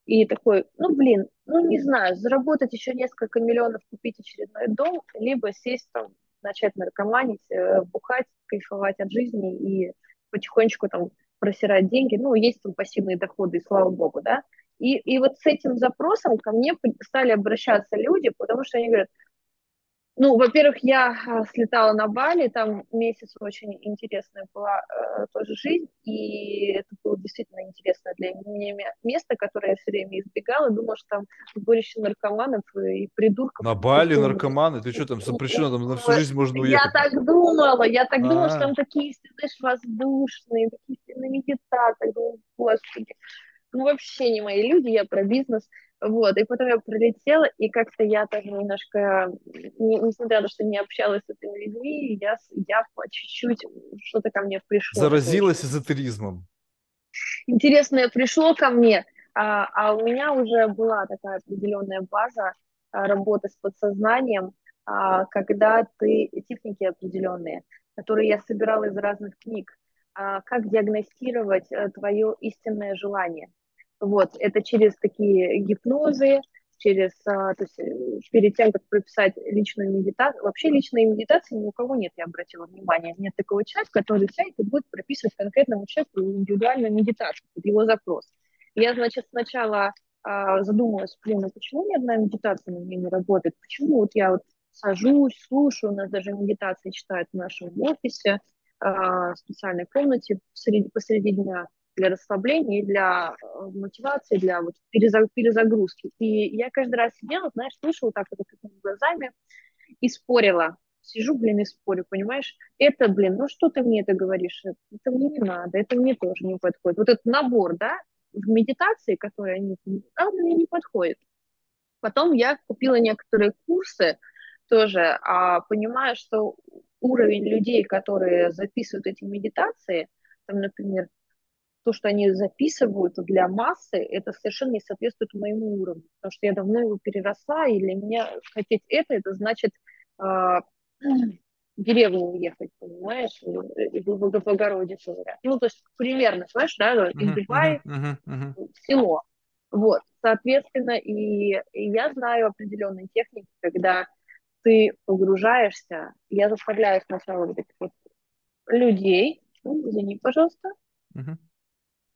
и такой, ну, блин, ну, не знаю, заработать еще несколько миллионов, купить очередной дом, либо сесть там начать наркоманить, э, бухать, кайфовать от жизни и потихонечку там просирать деньги. Ну, есть там пассивные доходы, и слава богу, да. И, и вот с этим запросом ко мне стали обращаться люди, потому что они говорят, ну, во-первых, я а, слетала на Бали, там месяц очень интересная была э, тоже жизнь, и это было действительно интересное для меня место, которое я все время избегала, думала, что там сборище наркоманов и придурков. На Бали наркоманы? Ты что там запрещено, там на всю жизнь можно уехать? Я так думала, я так А-а-а. думала, что там такие, знаешь, воздушные, такие на медитации, думаю, господи, ну вообще не мои люди, я про бизнес, вот, и потом я прилетела, и как-то я тоже немножко, не, несмотря на то, что не общалась с этими людьми, я, я по чуть-чуть что-то ко мне пришло. Заразилась эзотеризмом. Интересное пришло ко мне, а, а у меня уже была такая определенная база а, работы с подсознанием, а, когда ты техники определенные, которые я собирала из разных книг, а, как диагностировать а, твое истинное желание. Вот, это через такие гипнозы, через, а, то есть э, перед тем, как прописать личную медитацию, вообще личной медитации ни у кого нет, я обратила внимание, нет такого человека, который сядет и будет прописывать конкретному человеку индивидуальную медитацию, под его запрос. Я, значит, сначала а, задумалась, блин, ну почему ни одна медитация на меня не работает, почему вот я вот сажусь, слушаю, у нас даже медитации читают в нашем офисе, в специальной комнате посреди, посреди дня, для расслабления, для э, мотивации, для вот перезагрузки. И я каждый раз сидела, знаешь, слушала так вот такими глазами и спорила. Сижу, блин, и спорю, понимаешь? Это, блин, ну что ты мне это говоришь? Это мне не надо, это мне тоже не подходит. Вот этот набор, да, в медитации, которые они, а, мне не подходит. Потом я купила некоторые курсы тоже, а понимая, что уровень людей, которые записывают эти медитации, там, например, то, что они записывают для массы, это совершенно не соответствует моему уровню, потому что я давно его переросла, и для меня хотеть это, это значит э, деревню уехать, понимаешь, и в Богородицу говорят. Ну, то есть примерно, знаешь, да, из Дубая uh-huh, uh-huh, uh-huh. село. Вот, соответственно, и, и я знаю определенные техники, когда ты погружаешься, я заставляю сначала вот этих вот людей, ну, извини, пожалуйста, uh-huh.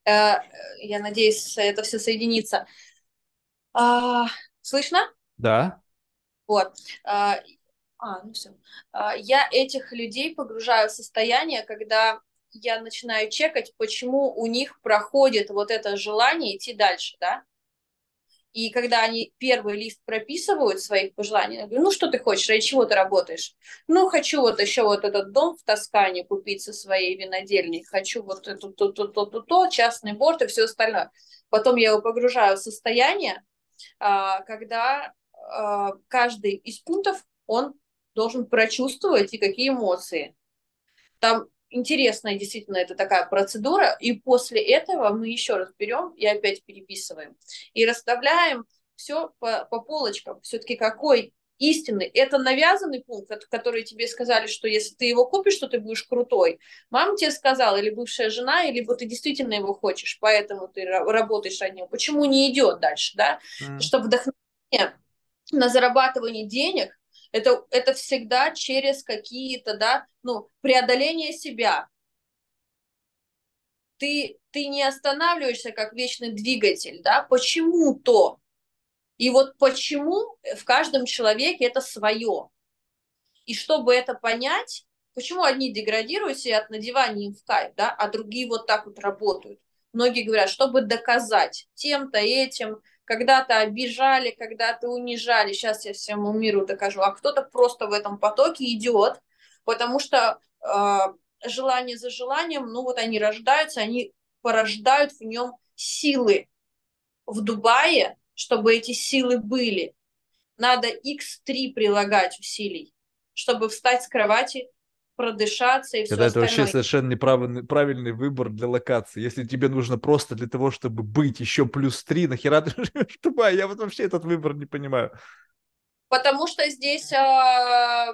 Э, я надеюсь, это все соединится. А, слышно? Да. Вот. А, а, ну все. А, я этих людей погружаю в состояние, когда я начинаю чекать, почему у них проходит вот это желание идти дальше, да? И когда они первый лист прописывают своих пожеланий, я говорю, ну что ты хочешь, ради чего ты работаешь? Ну, хочу вот еще вот этот дом в Тоскане купить со своей винодельней, хочу вот это, то, то, то, то, то, частный борт и все остальное. Потом я его погружаю в состояние, а, когда а, каждый из пунктов он должен прочувствовать и какие эмоции. Там интересная действительно это такая процедура, и после этого мы еще раз берем и опять переписываем. И расставляем все по, по полочкам. Все-таки какой истинный. Это навязанный пункт, который тебе сказали, что если ты его купишь, то ты будешь крутой. Мама тебе сказала, или бывшая жена, или либо ты действительно его хочешь, поэтому ты работаешь от него. Почему не идет дальше, да? Mm. Что вдохновение на зарабатывание денег это, это всегда через какие-то, да, ну, преодоление себя. Ты, ты не останавливаешься как вечный двигатель, да, почему-то. И вот почему в каждом человеке это свое. И чтобы это понять, почему одни деградируют и от надевания им в кайф, да, а другие вот так вот работают. Многие говорят, чтобы доказать тем-то, этим, когда-то обижали, когда-то унижали, сейчас я всему миру докажу, а кто-то просто в этом потоке идет, потому что э, желание за желанием, ну вот они рождаются, они порождают в нем силы. В Дубае, чтобы эти силы были, надо x3 прилагать усилий, чтобы встать с кровати продышаться и все Это, это вообще совершенно неправильный правильный выбор для локации. Если тебе нужно просто для того, чтобы быть еще плюс три, нахера ты *laughs* живешь в Дубае? Я вот вообще этот выбор не понимаю. Потому что здесь э,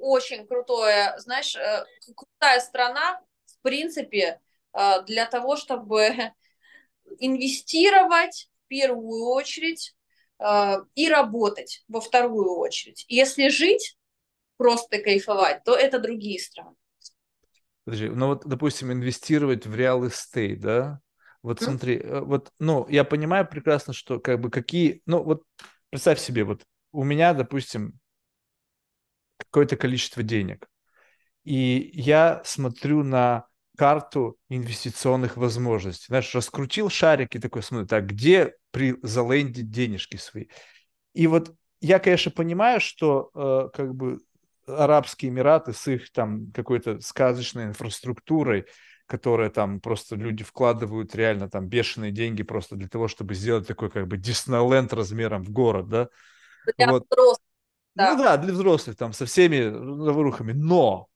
очень крутое, знаешь, э, крутая страна, в принципе, э, для того, чтобы *laughs* инвестировать в первую очередь э, и работать во вторую очередь. Если жить, просто кайфовать, то это другие страны. Подожди, ну вот, допустим, инвестировать в real estate, да? Вот смотри, мм. вот, ну, я понимаю прекрасно, что как бы какие, ну, вот представь себе, вот у меня, допустим, какое-то количество денег, и я смотрю на карту инвестиционных возможностей. Знаешь, раскрутил шарик и такой смотрю, так, где при залендить денежки свои? И вот я, конечно, понимаю, что э, как бы Арабские Эмираты с их там какой-то сказочной инфраструктурой, которая там просто люди вкладывают реально там бешеные деньги просто для того, чтобы сделать такой как бы Диснейленд размером в город, да? Для вот. взрослых. Да. Ну да, для взрослых там со всеми заварухами. Но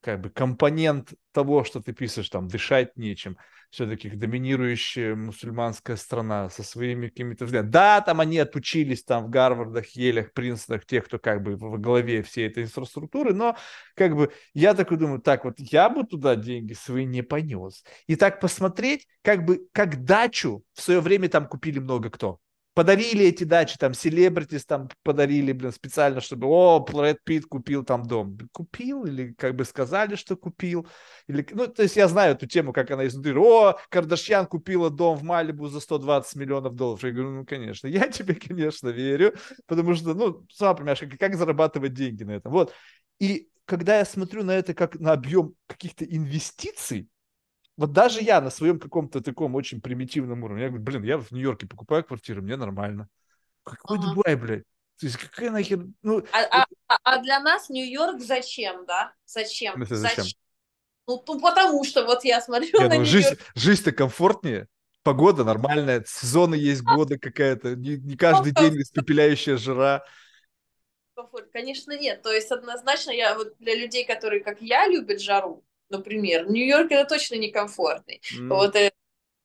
как бы компонент того, что ты пишешь, там, дышать нечем, все-таки доминирующая мусульманская страна со своими какими-то взглядами. Да, там они отучились там в Гарвардах, Елях, Принстонах, тех, кто как бы во главе всей этой инфраструктуры, но как бы я такой думаю, так вот, я бы туда деньги свои не понес. И так посмотреть, как бы, как дачу в свое время там купили много кто подарили эти дачи, там, селебритис там подарили, блин, специально, чтобы, о, Брэд Питт купил там дом. Купил или как бы сказали, что купил. Или, ну, то есть я знаю эту тему, как она изнутри. О, Кардашьян купила дом в Малибу за 120 миллионов долларов. Я говорю, ну, конечно, я *laughs* тебе, конечно, верю, потому что, ну, сама понимаешь, как, как зарабатывать деньги на этом. Вот. И когда я смотрю на это как на объем каких-то инвестиций, вот даже я на своем каком-то таком очень примитивном уровне, я говорю, блин, я в Нью-Йорке покупаю квартиру, мне нормально. Какой ага. Дубай, блядь? То есть какая нахер... Ну, а, а, а для нас Нью-Йорк зачем, да? Зачем? Это зачем? зачем? Ну, ну, потому что вот я смотрю я, на ну, жизнь, жизнь-то комфортнее, погода нормальная, сезоны есть года какая-то, не, не каждый день испепеляющая жара. Конечно, нет. То есть однозначно я вот для людей, которые, как я, любят жару, например. Нью-Йорк это точно некомфортный. Mm. Вот это,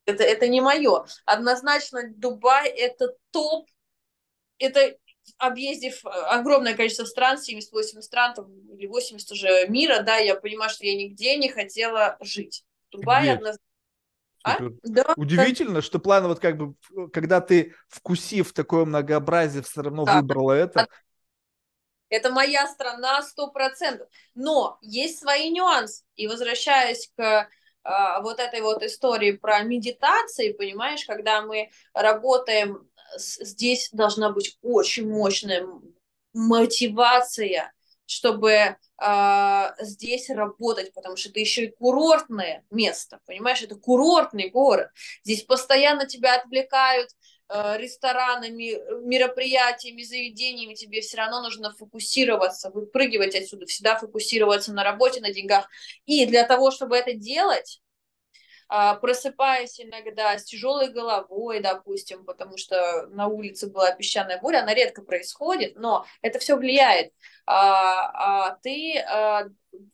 это, это не мое. Однозначно Дубай это топ. Это объездив огромное количество стран, 78 стран там, или 80 уже мира, да, я понимаю, что я нигде не хотела жить. Дубай однозначно а? Да, Удивительно, да. что план вот как бы, когда ты вкусив такое многообразие, все равно да. выбрала это. Это моя страна сто процентов. Но есть свои нюансы. И возвращаясь к а, вот этой вот истории про медитации, понимаешь, когда мы работаем, здесь должна быть очень мощная мотивация, чтобы э, здесь работать, потому что это еще и курортное место, понимаешь, это курортный город. Здесь постоянно тебя отвлекают э, э, ресторанами, мероприятиями, заведениями, тебе все равно нужно фокусироваться, выпрыгивать отсюда, всегда фокусироваться на работе, на деньгах. И для того, чтобы это делать, а, просыпаясь иногда с тяжелой головой, допустим, потому что на улице была песчаная буря, она редко происходит, но это все влияет. А, а ты а,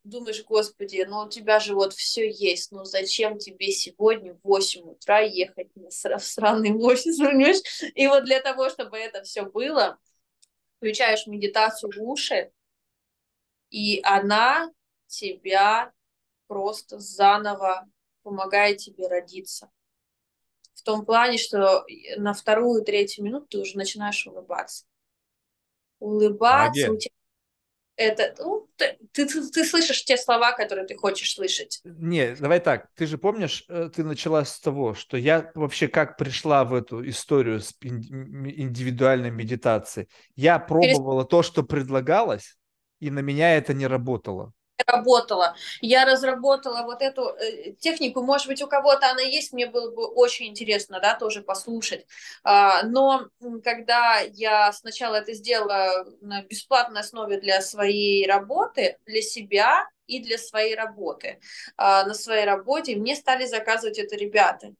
думаешь, господи, ну у тебя же вот все есть, ну зачем тебе сегодня в 8 утра ехать на в сраный офис, *laughs* понимаешь? И вот для того, чтобы это все было, включаешь медитацию в уши, и она тебя просто заново помогает тебе родиться. В том плане, что на вторую, третью минуту ты уже начинаешь улыбаться. Улыбаться, Молодец. у тебя это, ну, ты, ты, ты слышишь те слова, которые ты хочешь слышать. Не, давай так, ты же помнишь, э, ты начала с того, что я вообще как пришла в эту историю с индивидуальной медитацией. Я пробовала Перес... то, что предлагалось, и на меня это не работало работала. Я разработала вот эту э, технику, может быть, у кого-то она есть, мне было бы очень интересно, да, тоже послушать. А, но когда я сначала это сделала на бесплатной основе для своей работы, для себя и для своей работы, а, на своей работе, мне стали заказывать это ребята.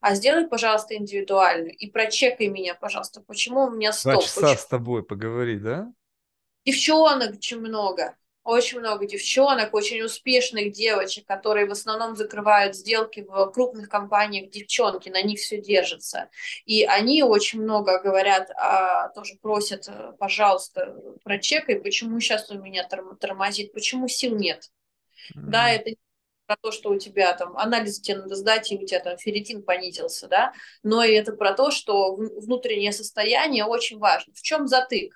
А сделай, пожалуйста, индивидуальную и прочекай меня, пожалуйста, почему у меня стоп. Два часа почему? с тобой поговорить, да? Девчонок очень много очень много девчонок, очень успешных девочек, которые в основном закрывают сделки в крупных компаниях, девчонки, на них все держится. И они очень много говорят, а, тоже просят, э, пожалуйста, прочекай, почему сейчас у меня тормозит, почему сил нет. Mm-hmm. Да, это про то, что у тебя там анализ тебе надо сдать, и у тебя там ферритин понизился, да, но и это про то, что внутреннее состояние очень важно. В чем затык?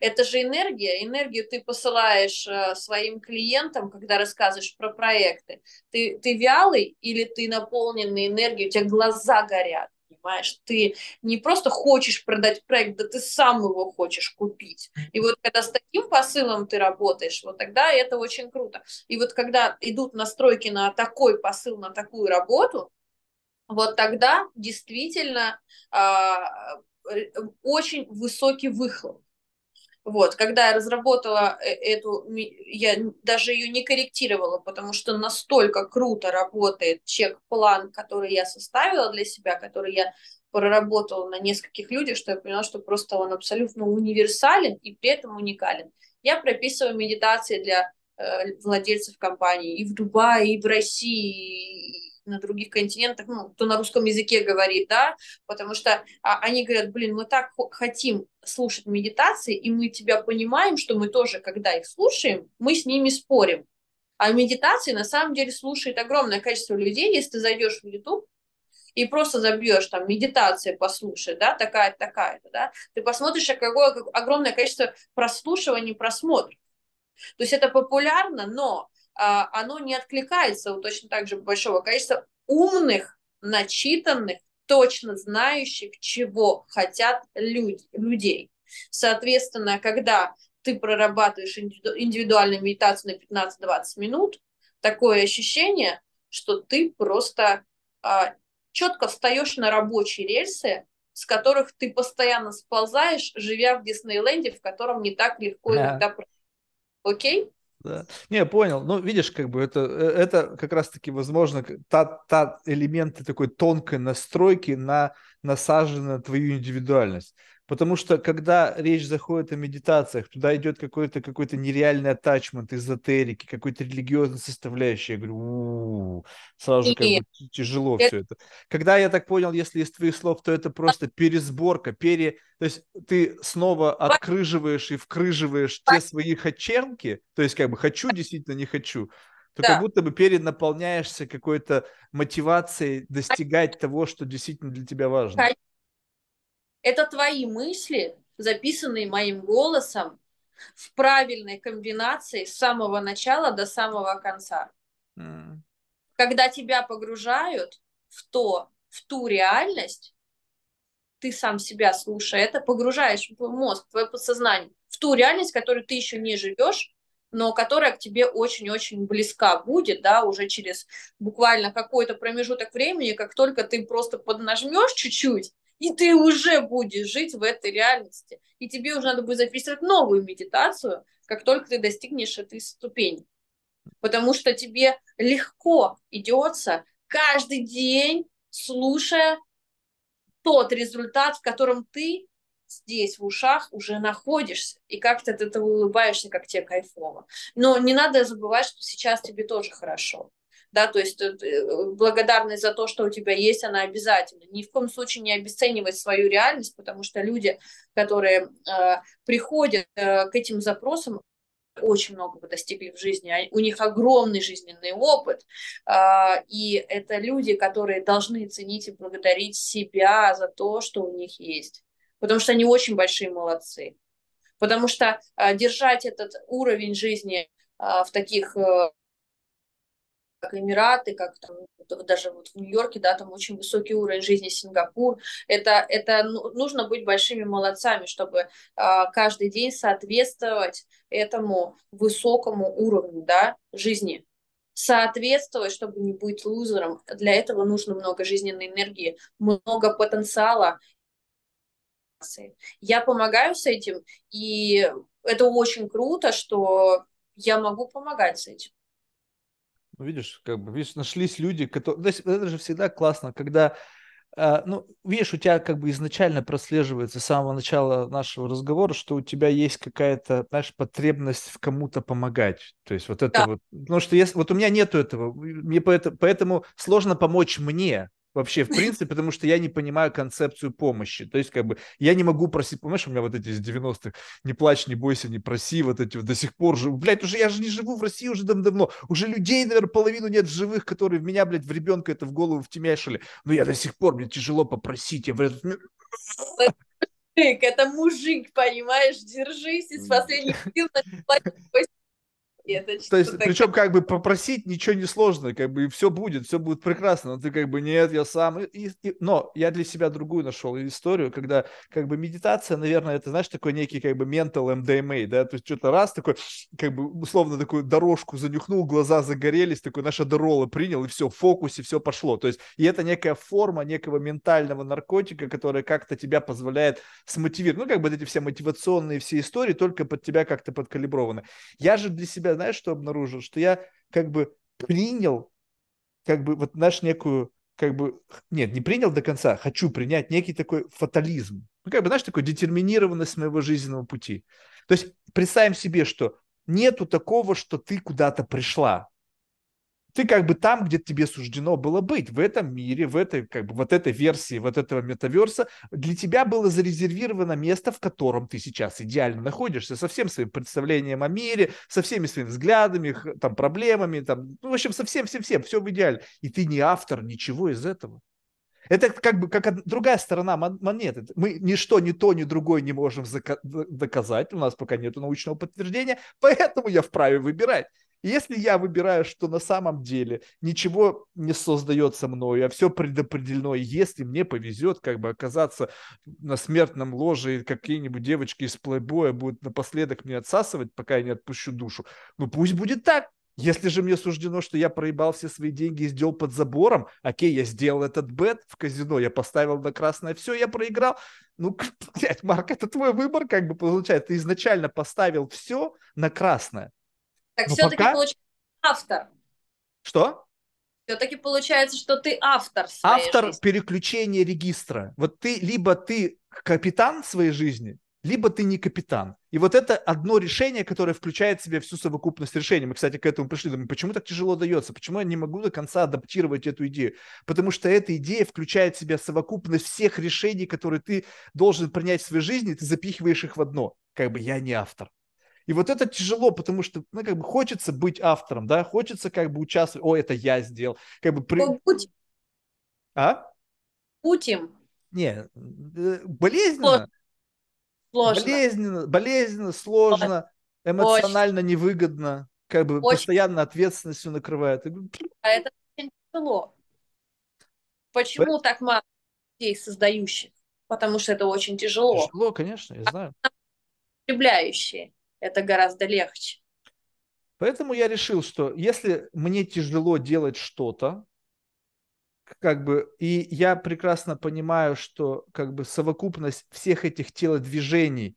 Это же энергия. Энергию ты посылаешь э, своим клиентам, когда рассказываешь про проекты. Ты, ты вялый или ты наполненный энергией, у тебя глаза горят понимаешь? Ты не просто хочешь продать проект, да ты сам его хочешь купить. И вот когда с таким посылом ты работаешь, вот тогда это очень круто. И вот когда идут настройки на такой посыл, на такую работу, вот тогда действительно э, очень высокий выхлоп. Вот, когда я разработала э, эту, я даже ее не корректировала, потому что настолько круто работает чек-план, который я составила для себя, который я проработала на нескольких людях, что я поняла, что просто он абсолютно универсален и при этом уникален. Я прописываю медитации для э, владельцев компании и в Дубае, и в России, на других континентах, ну, кто на русском языке говорит, да, потому что а, они говорят, блин, мы так хотим слушать медитации, и мы тебя понимаем, что мы тоже, когда их слушаем, мы с ними спорим. А медитации на самом деле слушает огромное количество людей, если ты зайдешь в YouTube, и просто забьешь там медитация послушай, да, такая-то, такая-то, да, ты посмотришь, какое огромное количество прослушиваний, просмотров. То есть это популярно, но а, оно не откликается у точно так же большого количества умных, начитанных, точно знающих, чего хотят люди, людей. Соответственно, когда ты прорабатываешь индивидуальную медитацию на 15-20 минут, такое ощущение, что ты просто а, четко встаешь на рабочие рельсы, с которых ты постоянно сползаешь, живя в Диснейленде, в котором не так легко yeah. иногда Окей? Да. Не, понял. Ну, видишь, как бы это, э, это как раз-таки, возможно, та, та элементы такой тонкой настройки на насажены на твою индивидуальность. Потому что когда речь заходит о медитациях, туда идет какой-то какой нереальный атачмент, эзотерики, какой-то религиозной составляющей. Я говорю, у-у-у, сразу же как бы тяжело все это. Когда я так понял, если из твоих слов, то это просто пересборка, пере... То есть ты снова открыживаешь и вкрыживаешь те свои хачерки, то есть как бы хочу, действительно не хочу, то да. как будто бы перенаполняешься какой-то мотивацией достигать того, что действительно для тебя важно. Это твои мысли, записанные моим голосом в правильной комбинации с самого начала до самого конца. Mm. Когда тебя погружают в то, в ту реальность, ты сам себя слушая это, погружаешь в мозг, в твое подсознание, в ту реальность, которую ты еще не живешь, но которая к тебе очень-очень близка будет, да, уже через буквально какой-то промежуток времени, как только ты просто поднажмешь чуть-чуть, И ты уже будешь жить в этой реальности. И тебе уже надо будет записывать новую медитацию, как только ты достигнешь этой ступени. Потому что тебе легко идется каждый день, слушая тот результат, в котором ты здесь в ушах уже находишься, и как ты от этого улыбаешься, как тебе кайфово. Но не надо забывать, что сейчас тебе тоже хорошо. Да, то есть э, благодарность за то, что у тебя есть, она обязательно. Ни в коем случае не обесценивать свою реальность, потому что люди, которые э, приходят э, к этим запросам, очень многого достигли в жизни, у них огромный жизненный опыт, э, и это люди, которые должны ценить и благодарить себя за то, что у них есть потому что они очень большие молодцы. Потому что а, держать этот уровень жизни а, в таких а, как Эмираты, как там, даже вот в Нью-Йорке, да, там очень высокий уровень жизни, Сингапур. Это, это ну, нужно быть большими молодцами, чтобы а, каждый день соответствовать этому высокому уровню, да, жизни. Соответствовать, чтобы не быть лузером. Для этого нужно много жизненной энергии, много потенциала я помогаю с этим, и это очень круто, что я могу помогать с этим. Ну, видишь, как бы, видишь, нашлись люди, которые... То есть это же всегда классно, когда а, ну, видишь, у тебя как бы изначально прослеживается с самого начала нашего разговора, что у тебя есть какая-то, знаешь, потребность в кому-то помогать. То есть вот это да. вот, потому что если, вот у меня нету этого, мне поэтому, поэтому сложно помочь мне, вообще, в принципе, потому что я не понимаю концепцию помощи. То есть, как бы, я не могу просить, понимаешь, у меня вот эти из 90-х, не плачь, не бойся, не проси, вот эти вот до сих пор живу. Блядь, уже я же не живу в России уже давно. Уже людей, наверное, половину нет живых, которые в меня, блядь, в ребенка это в голову втемяшили. Но я до сих пор, мне тяжело попросить. Я, блядь, это мужик, понимаешь, держись из последних сил, это То есть, причем как бы попросить ничего не сложно, как бы и все будет, все будет прекрасно, но ты как бы нет, я сам. И, и, но я для себя другую нашел историю, когда как бы медитация, наверное, это, знаешь, такой некий как бы ментал MDMA, да, то есть что-то раз такой, как бы условно такую дорожку занюхнул, глаза загорелись, такой наша дорола принял, и все, в фокусе все пошло. То есть, и это некая форма некого ментального наркотика, которая как-то тебя позволяет смотивировать. Ну, как бы эти все мотивационные все истории только под тебя как-то подкалиброваны. Я же для себя знаешь, что обнаружил? Что я как бы принял, как бы вот наш некую, как бы, нет, не принял до конца, хочу принять некий такой фатализм. Ну, как бы, знаешь, такой детерминированность моего жизненного пути. То есть представим себе, что нету такого, что ты куда-то пришла ты как бы там, где тебе суждено было быть, в этом мире, в этой, как бы, вот этой версии, вот этого метаверса, для тебя было зарезервировано место, в котором ты сейчас идеально находишься, со всем своим представлением о мире, со всеми своими взглядами, там, проблемами, там, ну, в общем, со всем, всем, всем, все в идеале. И ты не автор ничего из этого. Это как бы как другая сторона монеты. Мы ничто, ни то, ни другое не можем доказать. У нас пока нет научного подтверждения, *laughs* поэтому я вправе выбирать. Если я выбираю, что на самом деле ничего не создается мною, а все предопределено, и если мне повезет как бы оказаться на смертном ложе, и какие-нибудь девочки из плейбоя будут напоследок мне отсасывать, пока я не отпущу душу, ну пусть будет так. Если же мне суждено, что я проебал все свои деньги и сделал под забором, окей, я сделал этот бет в казино, я поставил на красное, все, я проиграл. Ну, *laughs* блядь, Марк, это твой выбор, как бы получается. Ты изначально поставил все на красное. Так все-таки пока... получается автор. Что? Все-таки получается, что ты автор своей Автор жизни. переключения регистра. Вот ты, либо ты капитан своей жизни, либо ты не капитан. И вот это одно решение, которое включает в себя всю совокупность решений. Мы, кстати, к этому пришли. Думаю, почему так тяжело дается? Почему я не могу до конца адаптировать эту идею? Потому что эта идея включает в себя совокупность всех решений, которые ты должен принять в своей жизни, и ты запихиваешь их в одно. Как бы я не автор. И вот это тяжело, потому что, ну, как бы хочется быть автором, да, хочется как бы участвовать, о, это я сделал, как бы... При... Будь. А? Путем. Не, э, болезненно. Сложно. Болезненно, болезненно, сложно, эмоционально очень. невыгодно, как бы очень. постоянно ответственностью накрывает. А это очень тяжело. Почему По... так мало людей создающих? Потому что это очень тяжело. Тяжело, конечно, я знаю. Потребляющие это гораздо легче. Поэтому я решил, что если мне тяжело делать что-то, как бы, и я прекрасно понимаю, что как бы совокупность всех этих телодвижений,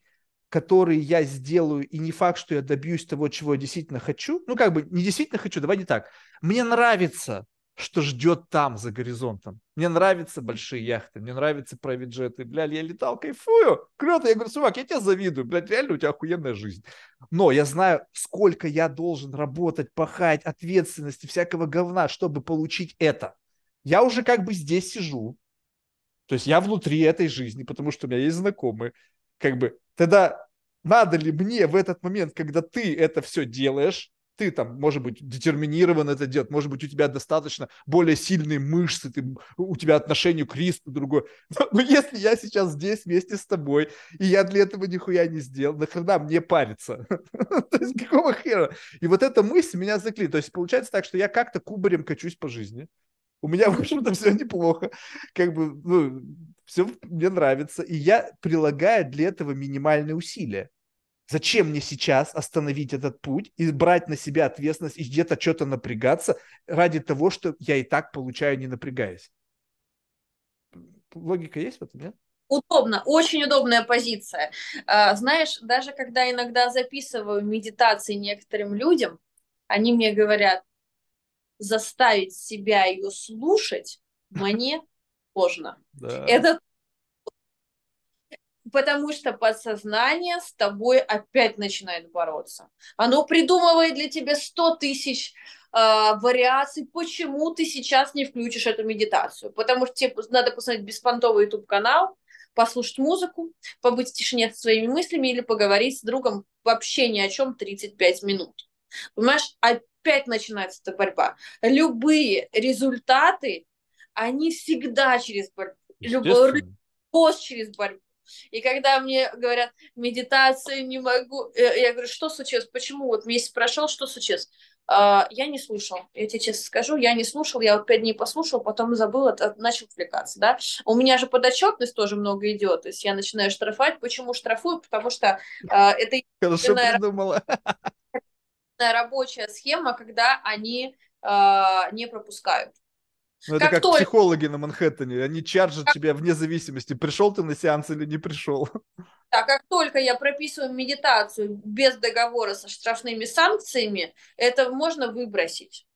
которые я сделаю, и не факт, что я добьюсь того, чего я действительно хочу, ну как бы не действительно хочу, давай не так, мне нравится что ждет там, за горизонтом. Мне нравятся большие яхты, мне нравятся правиджеты. Блядь, я летал, кайфую. Круто. Я говорю, чувак, я тебя завидую. Блядь, реально у тебя охуенная жизнь. Но я знаю, сколько я должен работать, пахать, ответственности, всякого говна, чтобы получить это. Я уже как бы здесь сижу. То есть я внутри этой жизни, потому что у меня есть знакомые. Как бы тогда надо ли мне в этот момент, когда ты это все делаешь, ты там, может быть, детерминирован это делать, может быть, у тебя достаточно более сильные мышцы, ты, у тебя отношение к риску другое. *laughs* Но, но если я сейчас здесь вместе с тобой, и я для этого нихуя не сделал, нахрена мне париться? *laughs* То есть какого хера? И вот эта мысль меня закли. То есть получается так, что я как-то кубарем качусь по жизни. У меня, в общем-то, все неплохо. Как бы, ну, все мне нравится. И я прилагаю для этого минимальные усилия. Зачем мне сейчас остановить этот путь и брать на себя ответственность и где-то что-то напрягаться ради того, что я и так получаю, не напрягаясь? Логика есть в этом, нет? Удобно, очень удобная позиция. А, знаешь, даже когда иногда записываю медитации некоторым людям, они мне говорят, заставить себя ее слушать мне *laughs* сложно. Да. Это потому что подсознание с тобой опять начинает бороться. Оно придумывает для тебя 100 тысяч э, вариаций, почему ты сейчас не включишь эту медитацию. Потому что тебе надо посмотреть беспонтовый YouTube-канал, послушать музыку, побыть в тишине со своими мыслями или поговорить с другом вообще ни о чем 35 минут. Понимаешь, опять начинается эта борьба. Любые результаты, они всегда через борьбу. Любой пост через борьбу. И когда мне говорят, медитация не могу, э, я говорю, что случилось, почему вот месяц прошел, что случилось? Uh, я не слушал, я тебе честно скажу, я не слушал, я вот пять дней послушал, потом забыл, начал отвлекаться, да. У меня же подотчетность тоже много идет, то есть я начинаю штрафовать. Почему штрафую? Потому что uh, это Хорошо придумала. *laughs* рабочая схема, когда они uh, не пропускают. Ну, это как, как только... психологи на Манхэттене. Они чаржат как... тебя вне зависимости, пришел ты на сеанс или не пришел. Да, как только я прописываю медитацию без договора со штрафными санкциями, это можно выбросить.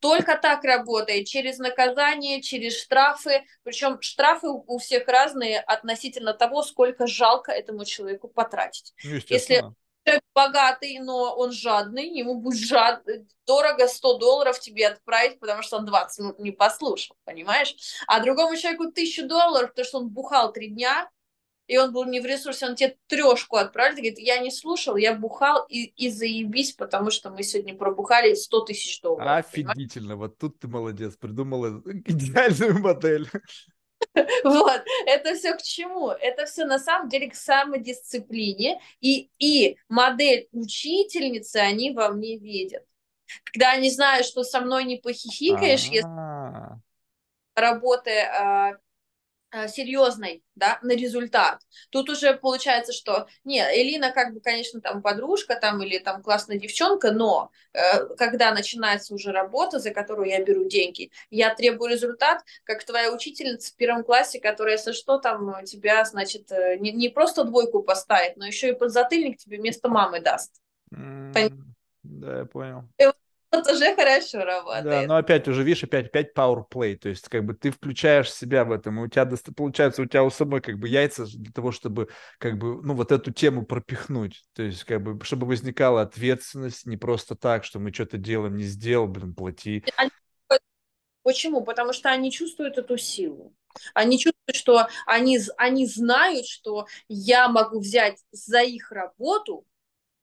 Только так работает, через наказание, через штрафы. Причем штрафы у всех разные относительно того, сколько жалко этому человеку потратить. Если человек богатый, но он жадный, ему будет жад... дорого 100 долларов тебе отправить, потому что он 20 минут не послушал, понимаешь? А другому человеку 1000 долларов, потому что он бухал три дня, и он был не в ресурсе, он тебе трешку отправит, говорит, я не слушал, я бухал и, и заебись, потому что мы сегодня пробухали 100 тысяч долларов. Офигительно, понимаешь? вот тут ты молодец, придумала *laughs* идеальную модель. *laughs* Вот, это все к чему? Это все на самом деле к самодисциплине. И, и модель учительницы они во мне видят. Когда они знают, что со мной не похихикаешь, если работая Э, серьезной, да, на результат. Тут уже получается, что, не, Элина как бы, конечно, там подружка там или там классная девчонка, но э, когда начинается уже работа, за которую я беру деньги, я требую результат, как твоя учительница в первом классе, которая, если что, там тебя, значит, э, не, не просто двойку поставит, но еще и подзатыльник тебе вместо мамы даст. Mm, да, я понял. И вот уже хорошо работает. Да, но опять уже, видишь, опять, опять power play, то есть как бы ты включаешь себя в этом, и у тебя, получается, у тебя у самой как бы яйца для того, чтобы как бы, ну, вот эту тему пропихнуть, то есть как бы, чтобы возникала ответственность, не просто так, что мы что-то делаем, не сделал, блин, плати. Почему? Потому что они чувствуют эту силу. Они чувствуют, что они, они знают, что я могу взять за их работу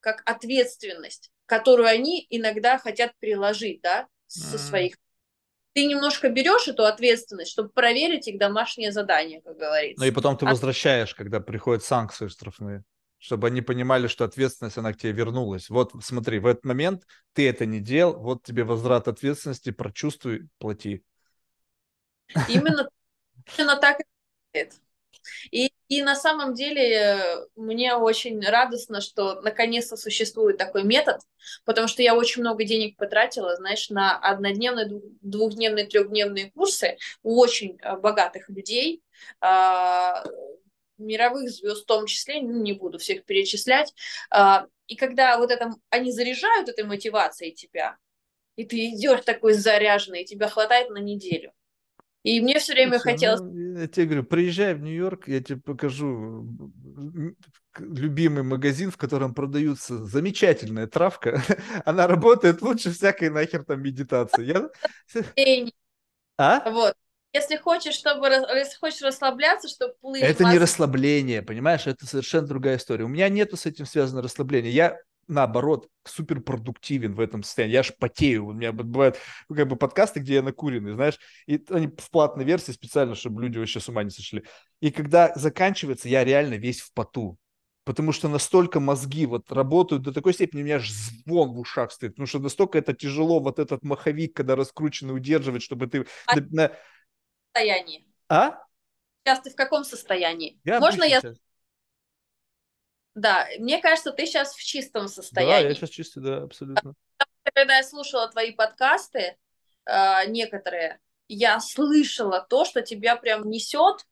как ответственность которую они иногда хотят приложить, да, со своих. Ты немножко берешь эту ответственность, чтобы проверить их домашнее задание, как говорится. Ну и потом ты а... возвращаешь, когда приходят санкции штрафные, чтобы они понимали, что ответственность, она к тебе вернулась. Вот смотри, в этот момент ты это не делал, вот тебе возврат ответственности, прочувствуй, плати. Именно, именно *laughs* так и И, и на самом деле мне очень радостно, что наконец-то существует такой метод, потому что я очень много денег потратила, знаешь, на однодневные, двухдневные, трехдневные курсы у очень э, богатых людей, а, мировых звезд в том числе, ну, не буду всех перечислять. А, и когда вот это, они заряжают этой мотивацией тебя, и ты идешь такой заряженный, и тебя хватает на неделю. И мне все время Слушай, хотелось... Ну, я тебе говорю, приезжай в Нью-Йорк, я тебе покажу любимый магазин, в котором продаются замечательная травка. *laughs* Она работает лучше всякой нахер там медитации. Я... А? Вот. Если хочешь, чтобы если хочешь расслабляться, чтобы плыть. Это не расслабление, понимаешь? Это совершенно другая история. У меня нету с этим связано расслабление. Я наоборот, суперпродуктивен в этом состоянии. Я аж потею. У меня бывают ну, как бы подкасты, где я накуренный, знаешь, и они в платной версии специально, чтобы люди вообще с ума не сошли. И когда заканчивается, я реально весь в поту. Потому что настолько мозги вот работают до такой степени, у меня аж звон в ушах стоит. Потому что настолько это тяжело, вот этот маховик, когда раскрученный, удерживать, чтобы ты... А на... состоянии? А? Сейчас ты в каком состоянии? Я Можно я... Сейчас да, мне кажется, ты сейчас в чистом состоянии. Да, я сейчас чистый, да, абсолютно. Когда я слушала твои подкасты, э, некоторые, я слышала то, что тебя прям несет,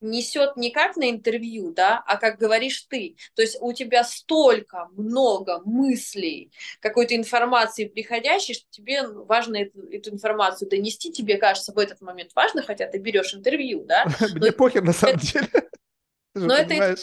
несет не как на интервью, да, а как говоришь ты. То есть у тебя столько много мыслей, какой-то информации приходящей, что тебе важно эту, эту информацию донести. Тебе кажется в этот момент важно, хотя ты берешь интервью, да. *laughs* Мне похер на самом деле. *laughs* Но это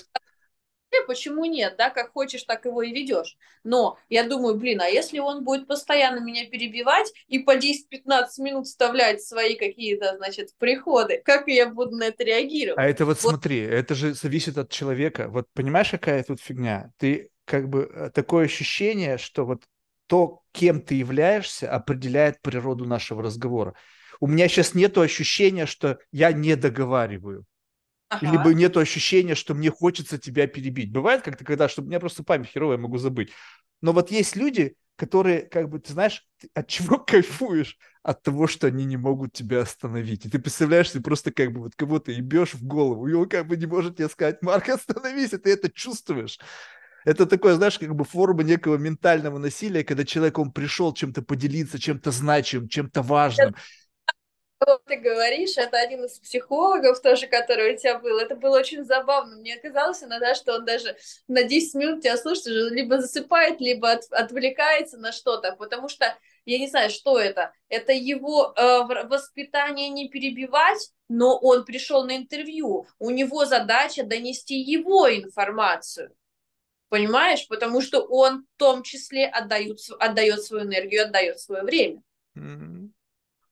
почему нет, да, как хочешь, так его и ведешь. Но я думаю, блин, а если он будет постоянно меня перебивать и по 10-15 минут вставлять свои какие-то, значит, приходы, как я буду на это реагировать? А это вот, вот смотри, это же зависит от человека. Вот понимаешь, какая тут фигня? Ты как бы э, такое ощущение, что вот то, кем ты являешься, определяет природу нашего разговора. У меня сейчас нет ощущения, что я не договариваю. Ага. Либо нет ощущения, что мне хочется тебя перебить. Бывает как-то, когда, чтобы у меня просто память херовая, я могу забыть. Но вот есть люди, которые, как бы, ты знаешь, ты от чего *laughs* кайфуешь? От того, что они не могут тебя остановить. И ты представляешь, ты просто как бы вот кого-то ебешь в голову, и он как бы не может тебе сказать, Марк, остановись, и ты это чувствуешь. Это такое, знаешь, как бы форма некого ментального насилия, когда человек, он пришел чем-то поделиться, чем-то значимым, чем-то важным ты говоришь, это один из психологов тоже, который у тебя был. Это было очень забавно. Мне казалось иногда, что он даже на 10 минут тебя слушает, либо засыпает, либо от, отвлекается на что-то, потому что я не знаю, что это. Это его э, воспитание не перебивать, но он пришел на интервью. У него задача донести его информацию. Понимаешь? Потому что он в том числе отдает, отдает свою энергию, отдает свое время. Mm-hmm.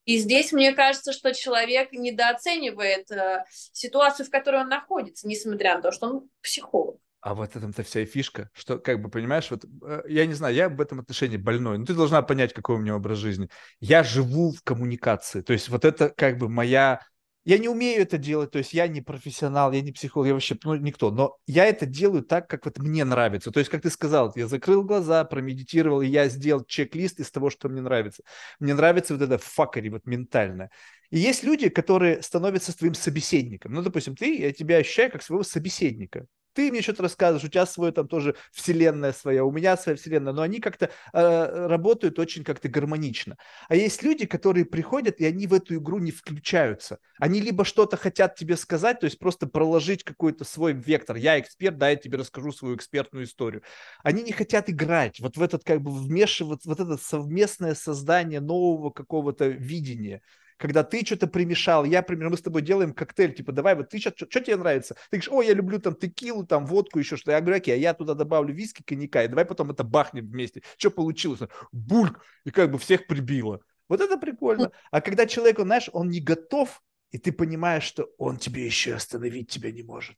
И здесь мне кажется, что человек недооценивает э, ситуацию, в которой он находится, несмотря на то, что он психолог. А вот этом-то вся и фишка, что, как бы, понимаешь, вот, э, я не знаю, я в этом отношении больной, но ты должна понять, какой у меня образ жизни. Я живу в коммуникации, то есть вот это, как бы, моя я не умею это делать, то есть я не профессионал, я не психолог, я вообще ну, никто, но я это делаю так, как вот мне нравится. То есть, как ты сказал, я закрыл глаза, промедитировал, и я сделал чек-лист из того, что мне нравится. Мне нравится вот это факари, вот ментальное. И есть люди, которые становятся твоим собеседником. Ну, допустим, ты, я тебя ощущаю как своего собеседника ты мне что-то рассказываешь, у тебя свой там тоже вселенная своя, у меня своя вселенная, но они как-то э, работают очень как-то гармонично. А есть люди, которые приходят, и они в эту игру не включаются. Они либо что-то хотят тебе сказать, то есть просто проложить какой-то свой вектор. Я эксперт, да, я тебе расскажу свою экспертную историю. Они не хотят играть вот в этот как бы вмешиваться, вот это совместное создание нового какого-то видения когда ты что-то примешал, я примерно, мы с тобой делаем коктейль, типа, давай, вот ты сейчас, что, что тебе нравится? Ты говоришь, о, я люблю там текилу, там водку, еще что-то. Я говорю, окей, а я туда добавлю виски, коньяка, и давай потом это бахнем вместе. Что получилось? Бульк! И как бы всех прибило. Вот это прикольно. *laughs* А когда человек, он, знаешь, он не готов, и ты понимаешь, что он тебе еще остановить тебя не может.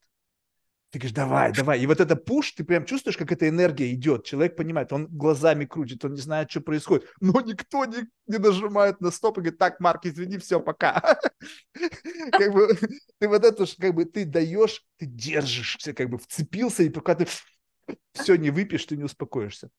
Ты говоришь, давай, давай. И вот это пуш, ты прям чувствуешь, как эта энергия идет. Человек понимает, он глазами крутит, он не знает, что происходит. Но никто не, не нажимает на стоп и говорит, так, Марк, извини, все, пока. *laughs* Как бы ты вот это, как бы ты даешь, ты держишься, как бы вцепился, и пока ты все не выпьешь, ты не успокоишься.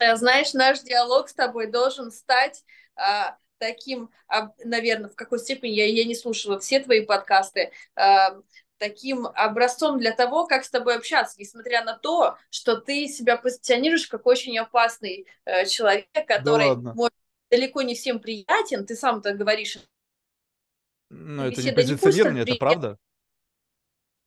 Знаешь, наш диалог с тобой должен стать а, таким, а, наверное, в какой степени я, я не слушала все твои подкасты, а, таким образцом для того, как с тобой общаться, несмотря на то, что ты себя позиционируешь как очень опасный э, человек, который да может далеко не всем приятен, ты сам так говоришь. Ну, это не позиционирование, это правда?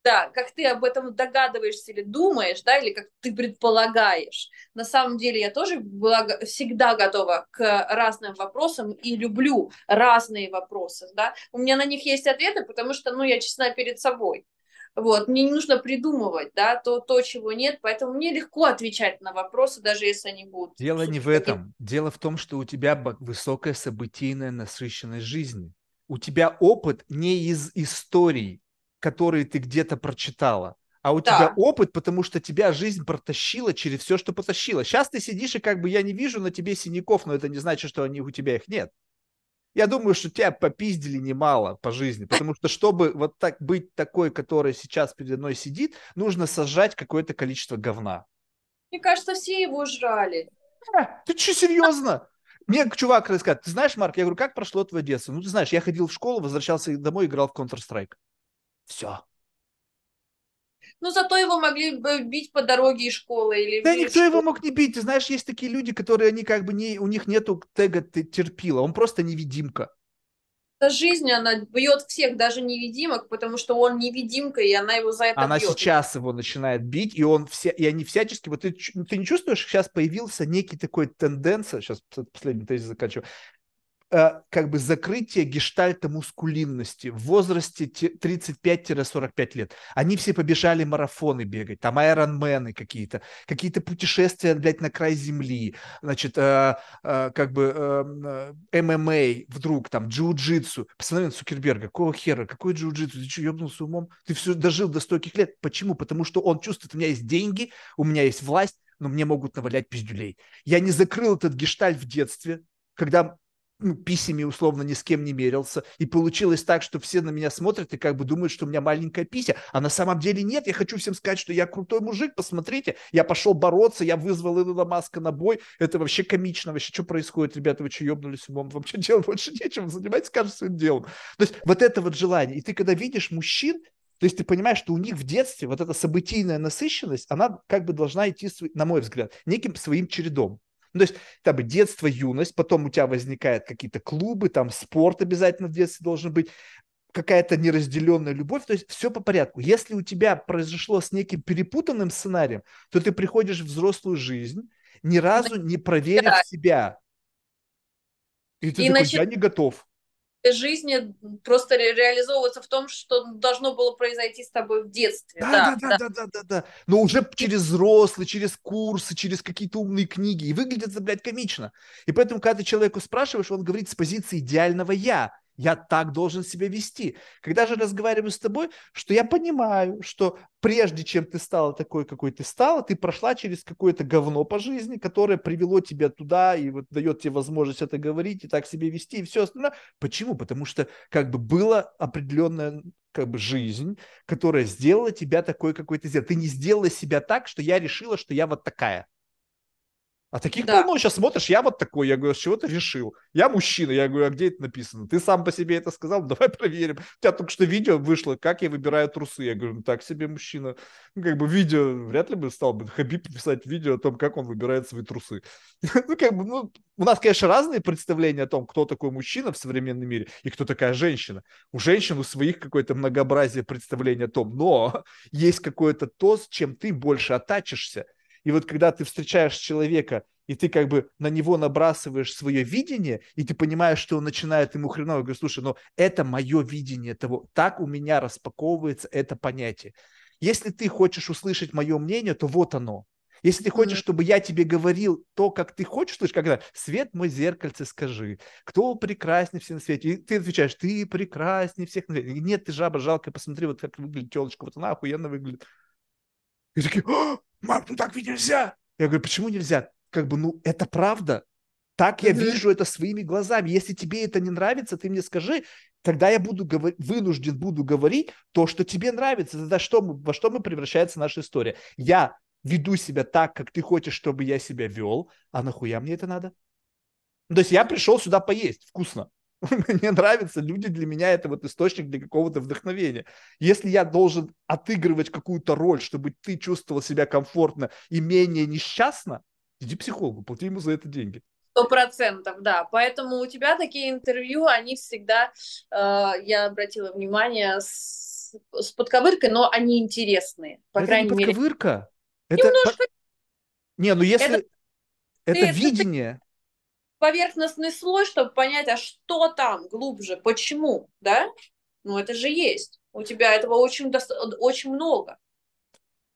Да, как ты об этом догадываешься или думаешь, да, или как ты предполагаешь. На самом деле я тоже была всегда готова к разным вопросам и люблю разные вопросы, да. У меня на них есть ответы, потому что, ну, я честна перед собой. Вот, мне не нужно придумывать, да, то, то, чего нет, поэтому мне легко отвечать на вопросы, даже если они будут. Дело не в этом. Дело в том, что у тебя высокая событийная насыщенность жизни. У тебя опыт не из историй, которые ты где-то прочитала, а у да. тебя опыт, потому что тебя жизнь протащила через все, что потащила. Сейчас ты сидишь, и как бы я не вижу на тебе синяков, но это не значит, что они у тебя их нет. Я думаю, что тебя попиздили немало по жизни, потому что чтобы вот так быть такой, которая сейчас передо мной сидит, нужно сажать какое-то количество говна. Мне кажется, все его жрали. А, ты что, серьезно? Мне чувак рассказывает, ты знаешь, Марк, я говорю, как прошло твое детство? Ну, ты знаешь, я ходил в школу, возвращался домой, играл в Counter-Strike. Все. Ну, зато его могли бы бить по дороге из школы. Или да никто школы. его мог не бить. Ты знаешь, есть такие люди, которые, они как бы не, у них нету тега терпила. Он просто невидимка. Да жизнь, она бьет всех, даже невидимок, потому что он невидимка, и она его за это Она бьет. сейчас его начинает бить, и он все, и они всячески, вот ты, ты не чувствуешь, сейчас появился некий такой тенденция, сейчас последний тезис заканчиваю, как бы закрытие гештальта мускулинности в возрасте 35-45 лет. Они все побежали марафоны бегать, там айронмены какие-то, какие-то путешествия, блядь, на край земли, значит, э, э, как бы э, э ММА вдруг, там, джиу-джитсу. Посмотри на Цукерберга, какого хера, какой джиу-джитсу, ты что, ебнулся умом? Ты все дожил до стольких лет. Почему? Потому что он чувствует, у меня есть деньги, у меня есть власть, но мне могут навалять пиздюлей. Я не закрыл этот гештальт в детстве, когда ну, писями условно ни с кем не мерился. И получилось так, что все на меня смотрят и как бы думают, что у меня маленькая пися. А на самом деле нет. Я хочу всем сказать, что я крутой мужик. Посмотрите, я пошел бороться, я вызвал Илона Маска на бой. Это вообще комично. Вообще, что происходит, ребята? Вы что, ебнулись умом? Вообще делать больше нечем. Занимайтесь каждым своим делом. То есть вот это вот желание. И ты когда видишь мужчин, то есть ты понимаешь, что у них в детстве вот эта событийная насыщенность, она как бы должна идти, на мой взгляд, неким своим чередом. Ну, то есть, там, детство, юность, потом у тебя возникают какие-то клубы, там, спорт обязательно в детстве должен быть, какая-то неразделенная любовь, то есть все по порядку. Если у тебя произошло с неким перепутанным сценарием, то ты приходишь в взрослую жизнь, ни разу не проверив да. себя. И ты и такой, начи... я не готов жизни просто ре- реализовываться в том, что должно было произойти с тобой в детстве. Да, да, да, да, да, да, да. Но уже через взрослые, через курсы, через какие-то умные книги. И выглядит это, блядь, комично. И поэтому, когда ты человеку спрашиваешь, он говорит с позиции идеального «я». Я так должен себя вести. Когда же разговариваю с тобой, что я понимаю, что прежде чем ты стала такой, какой ты стала, ты прошла через какое-то говно по жизни, которое привело тебя туда и вот дает тебе возможность это говорить и так себя вести и все остальное. Почему? Потому что как бы была определенная как бы жизнь, которая сделала тебя такой, какой ты сделал. Ты не сделала себя так, что я решила, что я вот такая. А таких да. полно. Сейчас смотришь, я вот такой. Я говорю, с чего ты решил? Я мужчина. Я говорю, а где это написано? Ты сам по себе это сказал? *laughs* Давай проверим. У тебя только что видео вышло, как я выбираю трусы. Я говорю, ну так себе мужчина. Ну, как бы видео, вряд ли бы стал бы Хабиб писать видео о том, как он выбирает свои трусы. *laughs* ну, как бы, ну, у нас, конечно, разные представления о том, кто такой мужчина в современном мире и кто такая женщина. У женщин у своих какое-то многообразие представления о том, но *laughs* есть какое-то то, с чем ты больше оттачишься и вот когда ты встречаешь человека, и ты как бы на него набрасываешь свое видение, и ты понимаешь, что он начинает ему хреново, говорю, слушай, ну это мое видение того, так у меня распаковывается это понятие. Если ты хочешь услышать мое мнение, то вот оно. Если ты хочешь, чтобы я тебе говорил то, как ты хочешь, слышишь, когда свет мой зеркальце скажи, кто прекраснее всех на свете, и ты отвечаешь, ты прекраснее всех на свете. Нет, ты жаба жалко, посмотри, вот как выглядит телочка, вот она охуенно выглядит. И такие, Марк, ну так ведь нельзя. Я говорю, почему нельзя? Как бы, ну, это правда. Так я вижу это своими глазами. Если тебе это не нравится, ты мне скажи, тогда я буду говор... вынужден буду говорить то, что тебе нравится. Тогда что мы, во что мы превращается наша история? Я веду себя так, как ты хочешь, чтобы я себя вел, а нахуя мне это надо? То есть я пришел сюда поесть, вкусно. *laughs* Мне нравятся люди, для меня это вот источник для какого-то вдохновения. Если я должен отыгрывать какую-то роль, чтобы ты чувствовал себя комфортно и менее несчастно, иди психологу, плати ему за это деньги. Сто процентов, да. Поэтому у тебя такие интервью, они всегда, э, я обратила внимание, с, с подковыркой, но они интересные. По это крайней не мере. подковырка. Это... Немножко. Не, ну если... Это- Это, это- видение. Поверхностный слой, чтобы понять, а что там глубже, почему, да? Ну, это же есть. У тебя этого очень, очень много.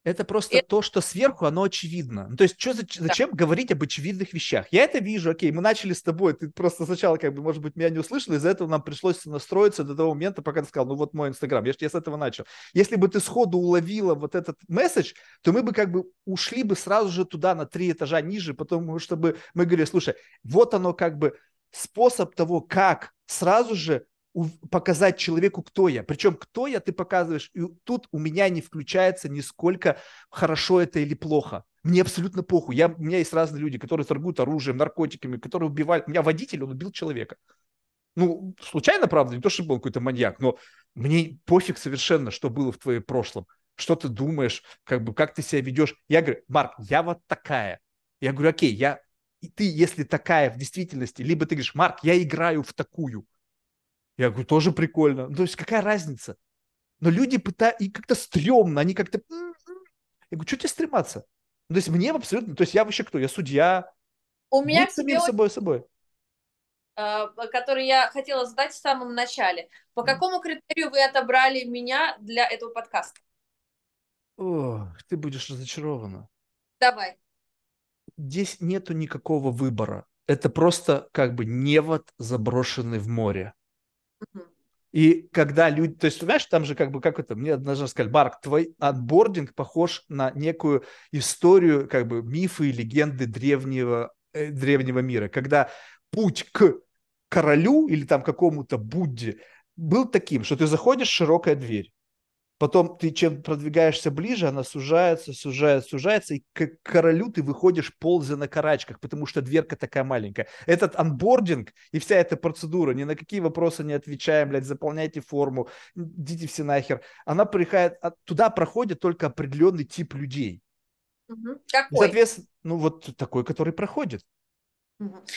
Это просто то, что сверху, оно очевидно. Ну, то есть, что, за- зачем говорить об очевидных вещах? Я это вижу, окей, мы начали с тобой, ты просто сначала, как бы, может быть, меня не услышал, из-за этого нам пришлось настроиться до того момента, пока ты сказал, ну вот мой Инстаграм, я, я с этого начал. Если бы ты сходу уловила вот этот месседж, то мы бы как бы ушли бы сразу же туда на три этажа ниже, потому что бы мы говорили, слушай, вот оно как бы способ того, как сразу же показать человеку, кто я. Причем, кто я, ты показываешь. И тут у меня не включается нисколько, хорошо это или плохо. Мне абсолютно похуй. Я, у меня есть разные люди, которые торгуют оружием, наркотиками, которые убивают. У меня водитель, он убил человека. Ну, случайно, правда, не то, чтобы был какой-то маньяк, но мне пофиг совершенно, что было в твоем прошлом. Что ты думаешь, как бы, как ты себя ведешь. Я говорю, Марк, я вот такая. Я говорю, окей, я, и ты, если такая в действительности, либо ты говоришь, Марк, я играю в такую. Я говорю, тоже прикольно. Ну, то есть какая разница? Но люди пытаются, и как-то стрёмно, они как-то... Я говорю, что тебе стрематься? Ну, то есть мне абсолютно, то есть я вообще кто? Я судья. У меня Будь самим собой собой. э, который я хотела задать в самом начале. По какому критерию вы отобрали меня для этого подкаста? Ох, ты будешь разочарована. Давай. Здесь нету никакого выбора. Это просто как бы невод, заброшенный в море. И когда люди, то есть, знаешь, там же как бы, как это, мне однажды сказали, Барк, твой отбординг похож на некую историю, как бы мифы и легенды древнего, э, древнего мира, когда путь к королю или там какому-то Будде был таким, что ты заходишь, широкая дверь, потом ты чем продвигаешься ближе, она сужается, сужается, сужается, и к королю ты выходишь ползя на карачках, потому что дверка такая маленькая. Этот анбординг и вся эта процедура, ни на какие вопросы не отвечаем, блядь, заполняйте форму, идите все нахер. Она приходит, а туда проходит только определенный тип людей. И, Какой? соответственно, ну вот такой, который проходит.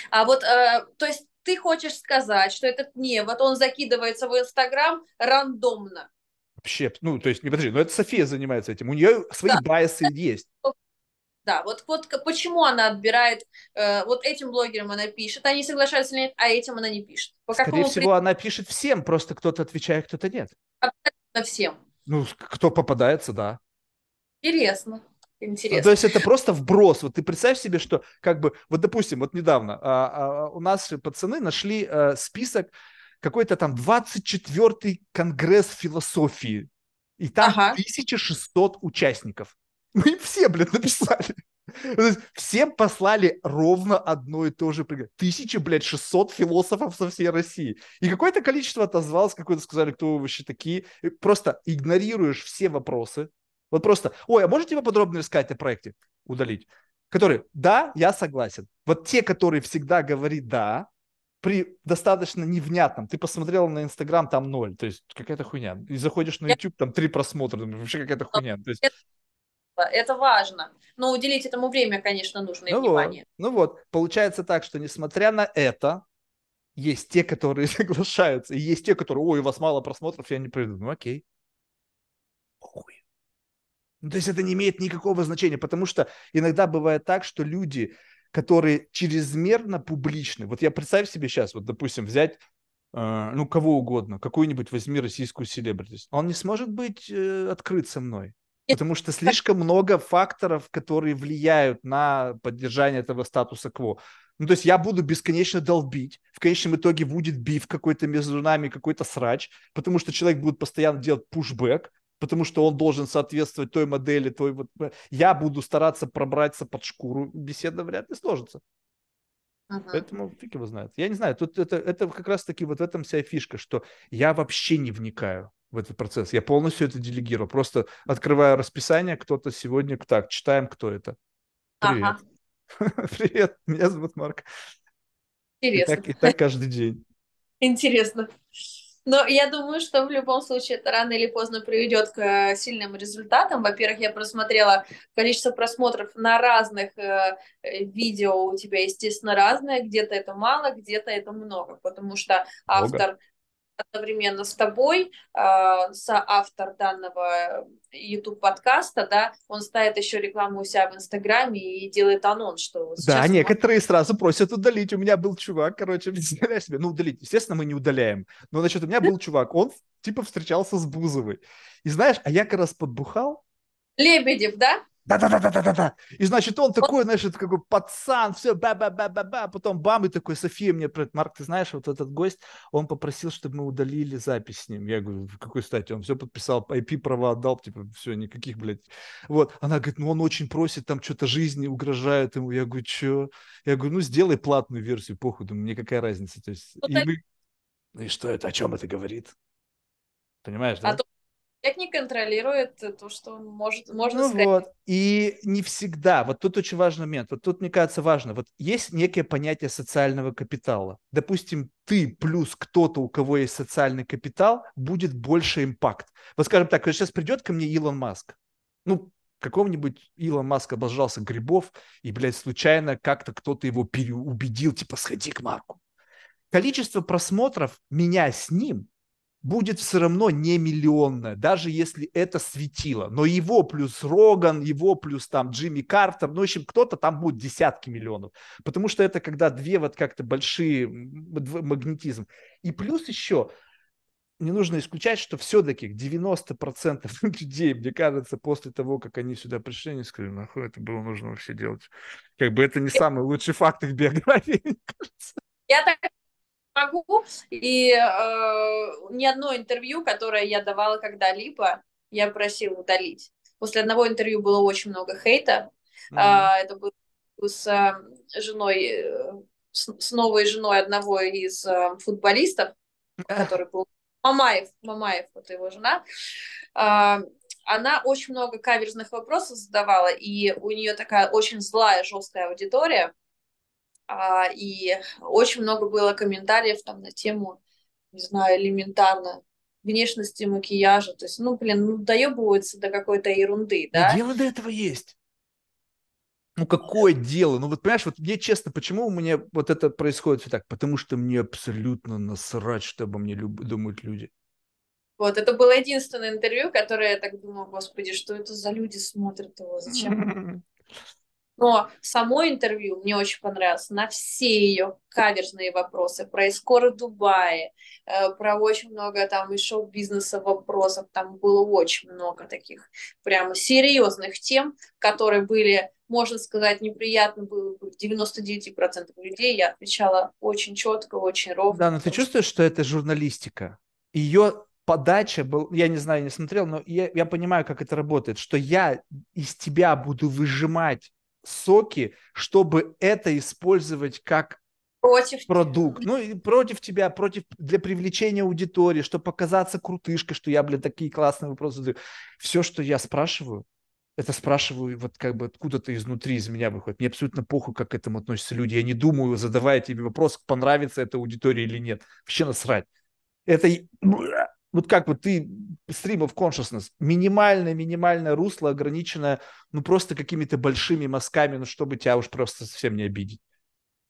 А вот, э, то есть ты хочешь сказать, что этот невод, он закидывается в Инстаграм рандомно? Вообще, ну, то есть, не подожди, но это София занимается этим. У нее свои байсы есть. Да, вот, вот почему она отбирает, э, вот этим блогерам она пишет, они соглашаются или нет, а этим она не пишет. По Скорее какому всего, она пишет всем, просто кто-то отвечает, кто-то нет. причине всем? Ну, кто попадается, да. Интересно. Ну, Интересно. то есть это просто вброс. Вот ты представь себе, что как бы, вот допустим, вот недавно а, а, у нас пацаны нашли а, список какой-то там 24-й конгресс философии. И там Ага. 1600 участников. *laughs* Мы им все, блядь, написали. *laughs* Всем послали ровно одно и то же. приглашение. Тысяча, блядь, 600 философов со всей России. И какое-то количество отозвалось, какое-то сказали, кто вы вообще такие. И просто игнорируешь все вопросы. Вот просто, ой, а можете поподробнее рассказать о проекте? Удалить. Которые, да, я согласен. Вот те, которые всегда говорит да, при достаточно невнятном. Ты посмотрел на Инстаграм, там ноль. То есть какая-то хуйня. И заходишь на YouTube, там три просмотра. думаешь, Вообще какая-то хуйня. То есть, Это важно. Но уделить этому время, конечно, нужно и ну, вот, внимание. ну вот, получается так, что несмотря на это, есть те, которые *laughs* соглашаются, и есть те, которые, ой, у вас мало просмотров, я не приду. Ну окей. Хуй. Ну, то есть это не имеет никакого значения, потому что иногда бывает так, что люди, которые чрезмерно публичны, вот я представь себе сейчас, вот допустим, взять э, ну, кого угодно, какую-нибудь возьми российскую селебритис, он не сможет быть э, открыт со мной. Потому что слишком много факторов, которые влияют на поддержание этого статуса кво. Ну, то есть я буду бесконечно долбить. В конечном итоге будет биф какой-то между нами, какой-то срач, потому что человек будет постоянно делать пушбэк, потому что он должен соответствовать той модели, той вот. Я буду стараться пробраться под шкуру. Беседа вряд ли сложится. Мгм. Поэтому фиг его знает. Я не знаю, тут это, это как раз-таки вот в этом вся фишка, что я вообще не вникаю в этот процесс. Я полностью это делегирую. Просто открываю расписание, кто-то сегодня, так, читаем, кто это. Привет. Ага, *laughs* Привет, меня зовут Марк. И интересно. так, и так каждый день. Интересно. Но я думаю, что в любом случае это рано или поздно приведет к э, сильным результатам. Во-первых, я просмотрела количество просмотров на разных э, э, видео у тебя, естественно, разное. Где-то это мало, где-то это много, потому что автор одновременно с тобой, э, соавтор данного YouTube подкаста, да, он ставит еще рекламу у себя в Инстаграме и делает анонс, что... Да, некоторые он... сразу просят удалить. У меня был чувак, короче, *laughs* представляешь себе, ну, удалить, естественно, мы не удаляем. Но, значит, у меня был чувак, он типа встречался с Бузовой. И знаешь, а я как раз подбухал. Лебедев, да? Да-да-да-да-да-да. И значит, он такой, знаешь, это какой пацан, все, ба-ба-ба-ба-ба. Потом бам, и такой, София мне, Марк, ты знаешь, вот этот гость, он попросил, чтобы мы удалили запись с ним. Я говорю, в какой стати? Он все подписал, IP-права отдал, типа, все, никаких, блядь. Вот. Она говорит, ну он очень просит, там что-то жизни угрожает ему. Я говорю, что? Я говорю, ну сделай платную версию, похуй, думаю, мне какая разница. То есть, и, мы... ну и что это, о чем это говорит? Понимаешь, да? А то Человек не контролирует то, что может, можно ну сказать. Вот. И не всегда. Вот тут очень важный момент. Вот тут, мне кажется, важно. Вот есть некое понятие социального капитала. Допустим, ты плюс кто-то, у кого есть социальный капитал, будет больше импакт. Вот скажем так, сейчас придет ко мне Илон Маск. Ну, какого-нибудь Илон Маск обожался грибов, и, блядь, случайно как-то кто-то его переубедил, типа, сходи к Марку. Количество просмотров меня с ним будет все равно не миллионная, даже если это светило. Но его плюс Роган, его плюс там Джимми Картер, ну, в общем, кто-то там будет десятки миллионов. Потому что это когда две вот как-то большие магнетизм. И плюс еще, не нужно исключать, что все-таки 90% *laughs* людей, мне кажется, после того, как они сюда пришли, они сказали, нахуй это было нужно вообще делать. Как бы это не самый лучший факт их биографии, *laughs* мне кажется. Я так могу. И э, ни одно интервью, которое я давала когда-либо, я просила удалить. После одного интервью было очень много хейта. Mm-hmm. Э, это было с э, женой, э, с, с новой женой одного из э, футболистов, который был Мамаев, Мамаев, вот его жена. Э, она очень много каверзных вопросов задавала, и у нее такая очень злая, жесткая аудитория. А, и очень много было комментариев там на тему, не знаю, элементарно внешности, макияжа. То есть, ну, блин, ну, доебываются до какой-то ерунды, да? Но дело до этого есть. Ну, какое дело? Ну, вот понимаешь, вот мне честно, почему у меня вот это происходит все так? Потому что мне абсолютно насрать, что обо мне люб- думают люди. Вот, это было единственное интервью, которое я так думала, господи, что это за люди смотрят его, зачем? *laughs* Но само интервью мне очень понравилось на все ее каверзные вопросы про эскоры Дубая, э, про очень много там и шоу-бизнеса вопросов. Там было очень много таких прямо серьезных тем, которые были, можно сказать, неприятно было бы 99% людей. Я отвечала очень четко, очень ровно. Да, но ты чувствуешь, что это журналистика? Ее подача был, я не знаю, не смотрел, но я, я понимаю, как это работает, что я из тебя буду выжимать соки, чтобы это использовать как против продукт. Ну, и против тебя, против для привлечения аудитории, чтобы показаться крутышкой, что я, блин, такие классные вопросы задаю. Все, что я спрашиваю, это спрашиваю вот как бы откуда-то изнутри из меня выходит. Мне абсолютно похуй, как к этому относятся люди. Я не думаю, задавая тебе вопрос, понравится эта аудитория или нет. Вообще насрать. Это вот как вот ты stream of consciousness, минимальное, минимальное русло, ограниченное, ну, просто какими-то большими мазками, ну, чтобы тебя уж просто совсем не обидеть.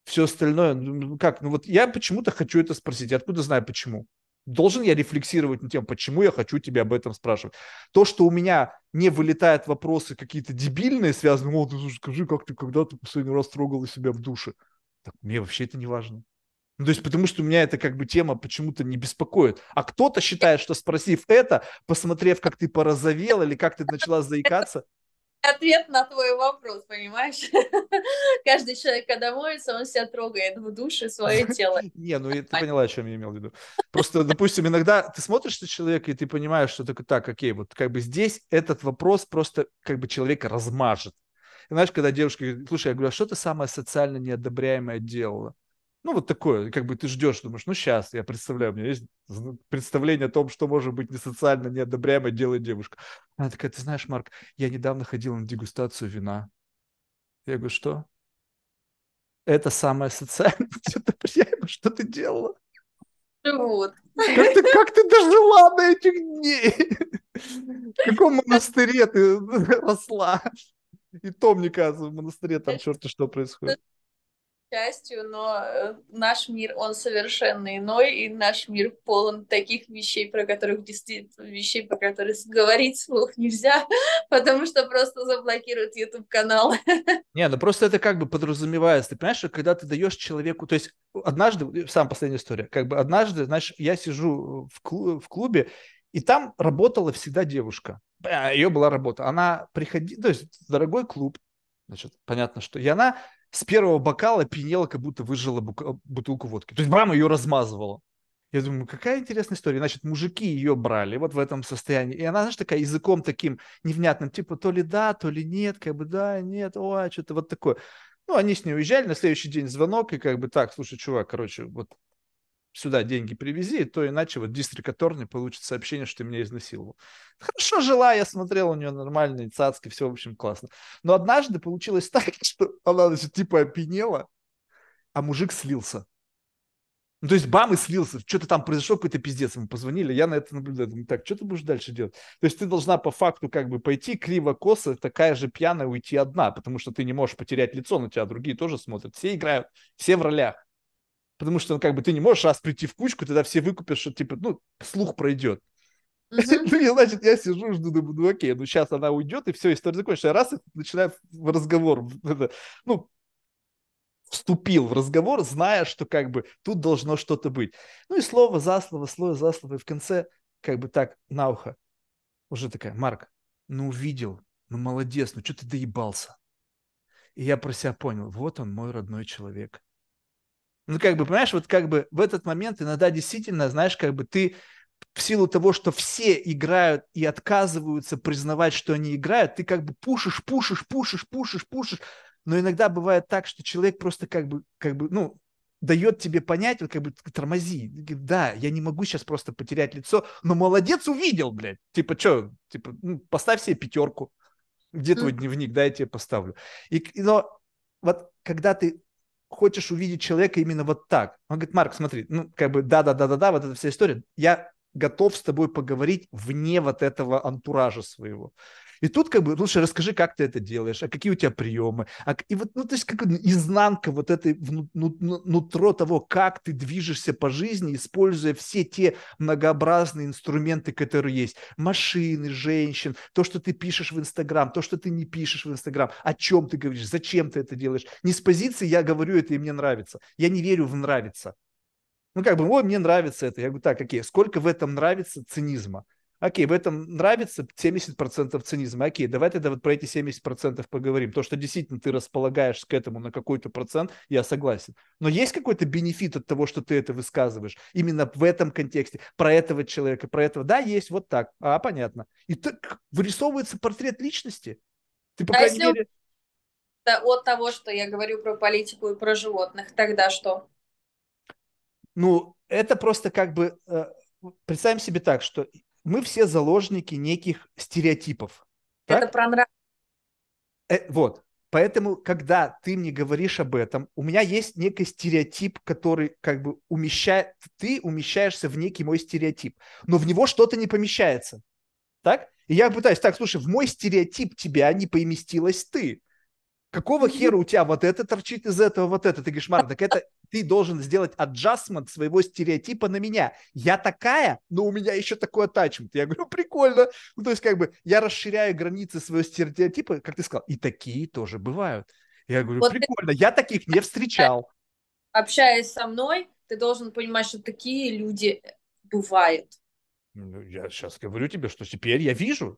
Все остальное, ну, ну как, ну вот я почему-то хочу это спросить, откуда знаю почему. Должен я рефлексировать над тем, почему я хочу тебя об этом спрашивать. То, что у меня не вылетают вопросы какие-то дебильные, связанные, о, ты скажи, как ты когда-то последний раз трогала себя в душе. Так мне вообще это не важно. Ну, то есть потому что у меня это как бы тема почему-то не беспокоит. А кто-то считает, что спросив это, посмотрев, как ты порозовел или как ты начала заикаться, ответ на твой вопрос, понимаешь? *laughs* Каждый человек, когда моется, он себя трогает в душе свое *laughs* тело. Не, ну ты поняла, о чем я имел в виду. Просто, допустим, иногда ты смотришь на человека, и ты понимаешь, что так, так, окей, вот как бы здесь этот вопрос просто как бы человека размажет. Знаешь, когда девушка говорит, слушай, я говорю, а что ты самое социально неодобряемое делала? Ну, вот такое, как бы ты ждешь, думаешь, ну, сейчас, я представляю, у меня есть представление о том, что может быть не социально неодобряемо делает девушка. Она такая, ты знаешь, Марк, я недавно ходила на дегустацию вина. Я говорю, что? Это самое социально *laughs* неодобряемое, что ты делала? Вот. Как ты, как ты дожила до этих дней? *laughs* В каком монастыре ты росла? И то, мне кажется, в монастыре там черти что происходит счастью, но э, наш мир, он совершенно иной, и наш мир полон таких вещей, про которых действительно, вещей, про которые говорить вслух нельзя, *laughs* потому что просто заблокируют YouTube-канал. *laughs* Не, ну просто это как бы подразумевается. Ты понимаешь, что когда ты даешь человеку... То есть однажды, самая последняя история, как бы однажды, знаешь, я сижу в, клуб, в клубе, и там работала всегда девушка. Ее была работа. Она приходила... То есть дорогой клуб, значит, понятно, что... И она с первого бокала пьянела, как будто выжила бутылку водки. То есть прямо ее размазывала. Я думаю, какая интересная история. Значит, мужики ее брали вот в этом состоянии. И она, знаешь, такая языком таким невнятным, типа то ли да, то ли нет, как бы да, нет, ой, что-то вот такое. Ну, они с ней уезжали, на следующий день звонок, и как бы так, слушай, чувак, короче, вот сюда деньги привези, то иначе вот дистрикаторный получит сообщение, что ты меня изнасиловал. Хорошо жила, я смотрел, у нее нормальные цацки, все, в общем, классно. Но однажды получилось *laughs* так, что она, значит, типа опьянела, а мужик слился. Ну, то есть бам и слился, что-то там произошло, какой-то пиздец, ему позвонили, я на это наблюдаю, думаю, так, что ты будешь дальше делать? То есть ты должна по факту как бы пойти криво-косо, такая же пьяная уйти одна, потому что ты не можешь потерять лицо, на тебя другие тоже смотрят, все играют, все в ролях потому что, ну, как бы, ты не можешь раз прийти в кучку, тогда все выкупят, что, типа, ну, слух пройдет. *laughs* Ну, я, значит, я сижу, жду, думаю, ну, окей, ну, сейчас она уйдет, и все, история закончится. Я раз начинаю разговор, ну, вступил в разговор, зная, что, как бы, тут должно что-то быть. Ну, и слово за слово, слово за слово, и в конце, как бы, так, на ухо, уже такая, Марк, ну, увидел, ну, молодец, ну, что ты доебался? И я про себя понял, вот он, мой родной человек. Ну, как бы, понимаешь, вот как бы в этот момент иногда действительно, знаешь, как бы ты в силу того, что все играют и отказываются признавать, что они играют, ты как бы пушишь, пушишь, пушишь, пушишь, пушишь, но иногда бывает так, что человек просто как бы, как бы, ну, дает тебе понять, вот как бы тормози. Да, я не могу сейчас просто потерять лицо, но молодец увидел, блядь. Типа, что, типа, ну, поставь себе пятерку. Где твой дневник, да, я тебе поставлю. И, но вот когда ты хочешь увидеть человека именно вот так. Он говорит, Марк, смотри, ну, как бы, да-да-да-да-да, вот эта вся история. Я готов с тобой поговорить вне вот этого антуража своего. И тут как бы лучше расскажи, как ты это делаешь, а какие у тебя приемы. А, и вот, ну, то есть как изнанка вот этой ну, ну, нутро того, как ты движешься по жизни, используя все те многообразные инструменты, которые есть. Машины, женщин, то, что ты пишешь в Инстаграм, то, что ты не пишешь в Инстаграм, о чем ты говоришь, зачем ты это делаешь. Не с позиции «я говорю это и мне нравится». Я не верю в «нравится». Ну, как бы, ой, мне нравится это. Я говорю, так, окей, сколько в этом нравится цинизма? Окей, в этом нравится 70% цинизма. Окей, давай тогда вот про эти 70% поговорим. То, что действительно ты располагаешь к этому на какой-то процент, я согласен. Но есть какой-то бенефит от того, что ты это высказываешь? Именно в этом контексте, про этого человека, про этого. Да, есть, вот так. А, понятно. И так вырисовывается портрет личности. Ты, по а крайней мере... От того, что я говорю про политику и про животных, тогда что? Ну, это просто как бы... Э, представим себе так, что мы все заложники неких стереотипов. Это так? про нрав. Э, вот. Поэтому, когда ты мне говоришь об этом, у меня есть некий стереотип, который как бы умещает, ты умещаешься в некий мой стереотип, но в него что-то не помещается. Так? И я пытаюсь, так, слушай, в мой стереотип тебя не поместилась ты. Какого хера у тебя вот это торчит из этого, вот это? Ты говоришь, Марк, так это ты должен сделать аджастмент своего стереотипа на меня. Я такая, но у меня еще такой атачмент. Я говорю, *laughs* прикольно. Ну, то есть, как бы, я расширяю границы своего стереотипа, как ты сказал, и такие тоже бывают. Я говорю, вот прикольно, ты... я таких не встречал. Общаясь со мной, ты должен понимать, что такие люди бывают. Ну, я сейчас говорю тебе, что теперь я вижу.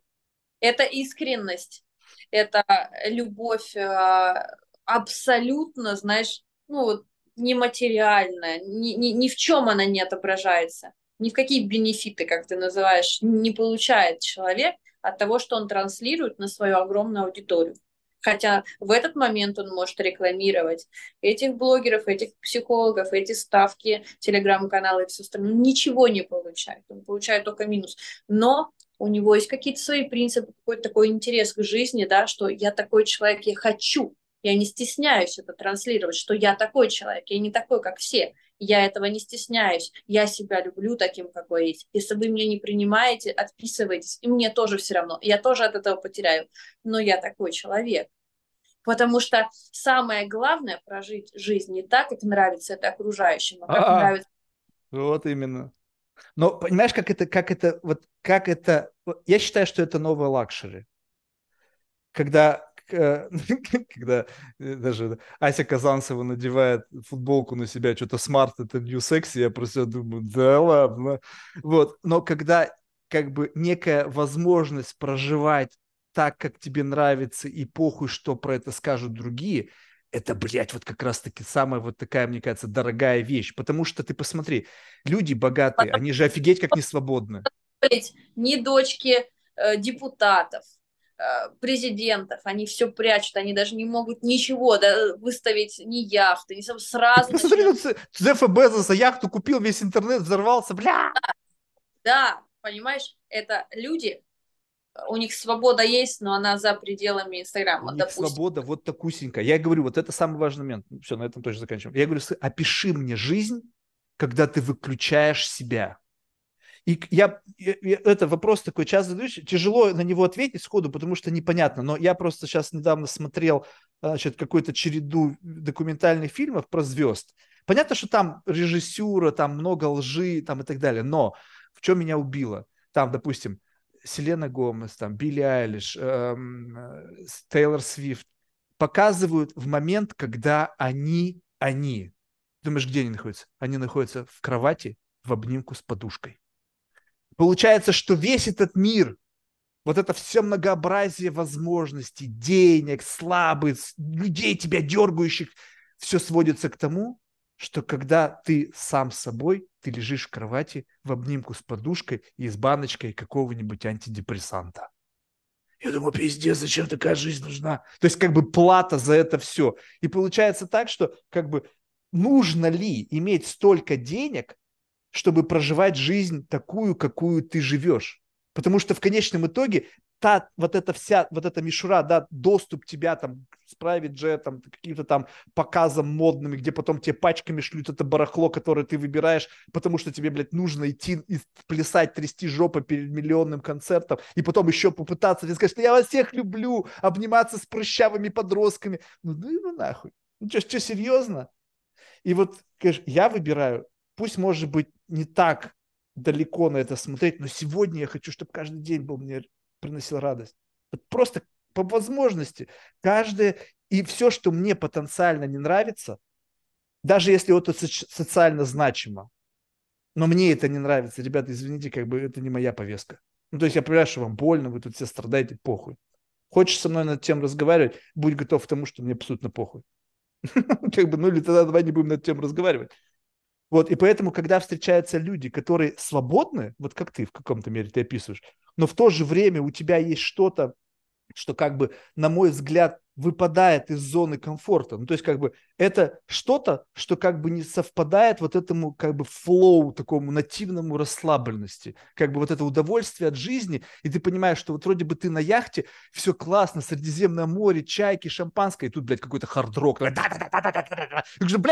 Это искренность, это любовь э, абсолютно, знаешь, ну нематериальная, ни, ни, ни в чем она не отображается, ни в какие бенефиты, как ты называешь, не получает человек от того, что он транслирует на свою огромную аудиторию. Хотя в этот момент он может рекламировать этих блогеров, этих психологов, эти ставки, телеграм-каналы и все остальное. Ничего не получает. Он получает только минус. Но у него есть какие-то свои принципы, какой-то такой интерес к жизни, да, что я такой человек, я хочу я не стесняюсь это транслировать, что я такой человек, я не такой, как все. Я этого не стесняюсь. Я себя люблю таким, какой есть. Если вы меня не принимаете, отписывайтесь. И мне тоже все равно. Я тоже от этого потеряю. Но я такой человек. Потому что самое главное прожить жизнь не так, как нравится это окружающим, а как А-а. нравится. Вот именно. Но понимаешь, как это, как это, вот как это, я считаю, что это новое luxury. Когда *laughs* когда э, даже Ася Казанцева надевает футболку на себя, что-то smart, это new sexy, я просто думаю, да ладно. Вот, но когда как бы некая возможность проживать так, как тебе нравится, и похуй, что про это скажут другие, это, блядь, вот как раз-таки самая вот такая, мне кажется, дорогая вещь. Потому что ты посмотри, люди богатые, они же офигеть как не свободны. Не дочки э, депутатов, Э, президентов, они все прячут, они даже не могут ничего да, выставить, ни яхты, ни сразу. Посмотри, ну, Джеффа Безоса яхту купил, весь интернет взорвался, бля! Да, понимаешь, это люди, у них свобода есть, но она за пределами Инстаграма. У них свобода вот такусенькая. Я говорю, вот это самый важный момент. Все, на этом тоже заканчиваем. Я говорю, опиши мне жизнь, когда ты выключаешь себя. И я, я, это вопрос такой часто задаешь, тяжело на него ответить сходу, потому что непонятно, но я просто сейчас недавно смотрел значит, какую-то череду документальных фильмов про звезд. Понятно, что там режиссура, там много лжи там и так далее, но в чем меня убило? Там, допустим, Селена Гомес, там, Билли Айлиш, эм, Тейлор Свифт показывают в момент, когда они, они, думаешь, где они находятся? Они находятся в кровати в обнимку с подушкой. Получается, что весь этот мир, вот это все многообразие возможностей, денег, слабых, людей тебя дергающих, все сводится к тому, что когда ты сам с собой, ты лежишь в кровати в обнимку с подушкой и с баночкой какого-нибудь антидепрессанта. Я думаю, пиздец, зачем такая жизнь нужна? То есть как бы плата за это все. И получается так, что как бы нужно ли иметь столько денег, чтобы проживать жизнь такую, какую ты живешь. Потому что в конечном итоге та, вот эта вся, вот эта мишура, да, доступ тебя там с private jet, каким-то там показам модными, где потом тебе пачками шлют это барахло, которое ты выбираешь, потому что тебе, блядь, нужно идти и плясать, трясти жопы перед миллионным концертом, и потом еще попытаться тебе сказать, что я вас всех люблю, обниматься с прыщавыми подростками. Ну, ну, ну нахуй. Ну что, что, серьезно? И вот, конечно, я выбираю пусть, может быть, не так далеко на это смотреть, но сегодня я хочу, чтобы каждый день был мне приносил радость. Просто по возможности каждое и все, что мне потенциально не нравится, даже если это социально значимо, но мне это не нравится, ребята, извините, как бы это не моя повестка. Ну, то есть я понимаю, что вам больно, вы тут все страдаете, похуй. Хочешь со мной над тем разговаривать, будь готов к тому, что мне абсолютно похуй. *laughs* Как бы, ну или тогда давай не будем над тем разговаривать. Вот, и поэтому, когда встречаются люди, которые свободны, вот как ты в каком-то мере ты описываешь, но в то же время у тебя есть что-то, что как бы, на мой взгляд, выпадает из зоны комфорта. Ну, то есть, как бы, это что-то, что как бы не совпадает вот этому, как бы, флоу, такому нативному расслабленности. Как бы вот это удовольствие от жизни, и ты понимаешь, что вот вроде бы ты на яхте, все классно, Средиземное море, чайки, шампанское, и тут, блядь, какой-то хард-рок. Блядь,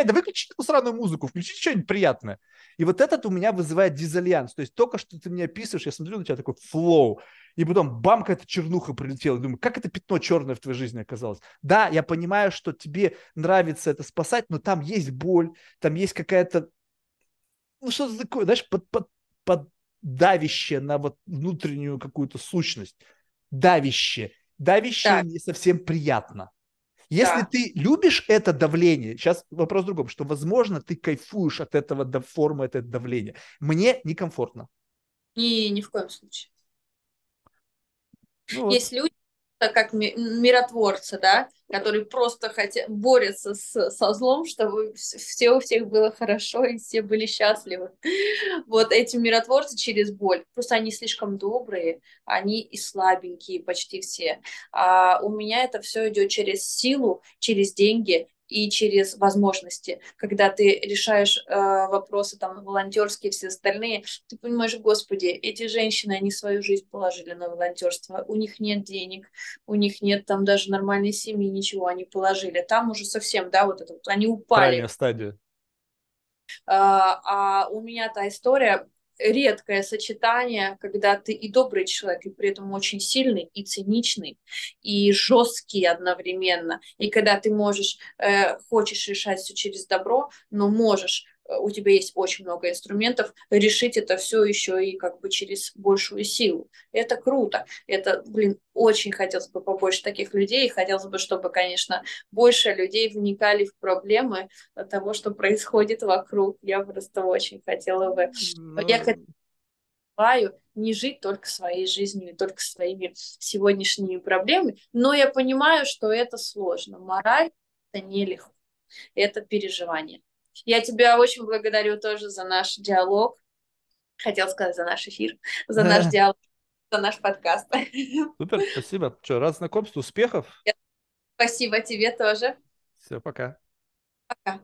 да выключи эту сраную музыку, включи что-нибудь приятное. И вот этот у меня вызывает дизальянс. То есть только что ты мне описываешь, я смотрю на тебя такой flow и потом бам, какая-то чернуха прилетела. Думаю, как это пятно черное в твоей жизни оказалось? Да, я понимаю, что тебе нравится это спасать, но там есть боль, там есть какая-то, ну что-то такое, знаешь, под, под, под давящее на вот внутреннюю какую-то сущность. Давящее. Давящее так. не совсем приятно. Если да. ты любишь это давление, сейчас вопрос в другом, что, возможно, ты кайфуешь от этого до формы этого давления. Мне некомфортно. И ни в коем случае. Ну, Есть люди, как миротворцы, да, которые просто хотят, борются с, со злом, чтобы все у всех было хорошо и все были счастливы. *laughs* Вот эти миротворцы через боль. Просто они слишком добрые, они и слабенькие почти все. А у меня это все идет через силу, через деньги и через возможности. Когда ты решаешь э, вопросы там волонтерские, все остальные, ты понимаешь, господи, эти женщины, они свою жизнь положили на волонтерство, у них нет денег, у них нет там даже нормальной семьи, ничего, они положили. Там уже совсем, да, вот это вот, они упали. Крайняя стадия. А у меня та история, редкое сочетание, когда ты и добрый человек, и при этом очень сильный, и циничный, и жесткий одновременно. И когда ты можешь, э, хочешь решать все через добро, но можешь у тебя есть очень много инструментов, решить это все еще и как бы через большую силу. Это круто. Это, блин, очень хотелось бы побольше таких людей. Хотелось бы, чтобы, конечно, больше людей вникали в проблемы того, что происходит вокруг. Я просто очень хотела бы... Но... Я желаю не жить только своей жизнью, только своими сегодняшними проблемами, но я понимаю, что это сложно. Мораль – это нелегко. Это переживание. Я тебя очень благодарю тоже за наш диалог. Хотел сказать за наш эфир, за наш *laughs* диалог, за наш подкаст. *laughs* Супер, спасибо. Что, рад знакомству, успехов. Спасибо тебе тоже. Все, пока. Пока.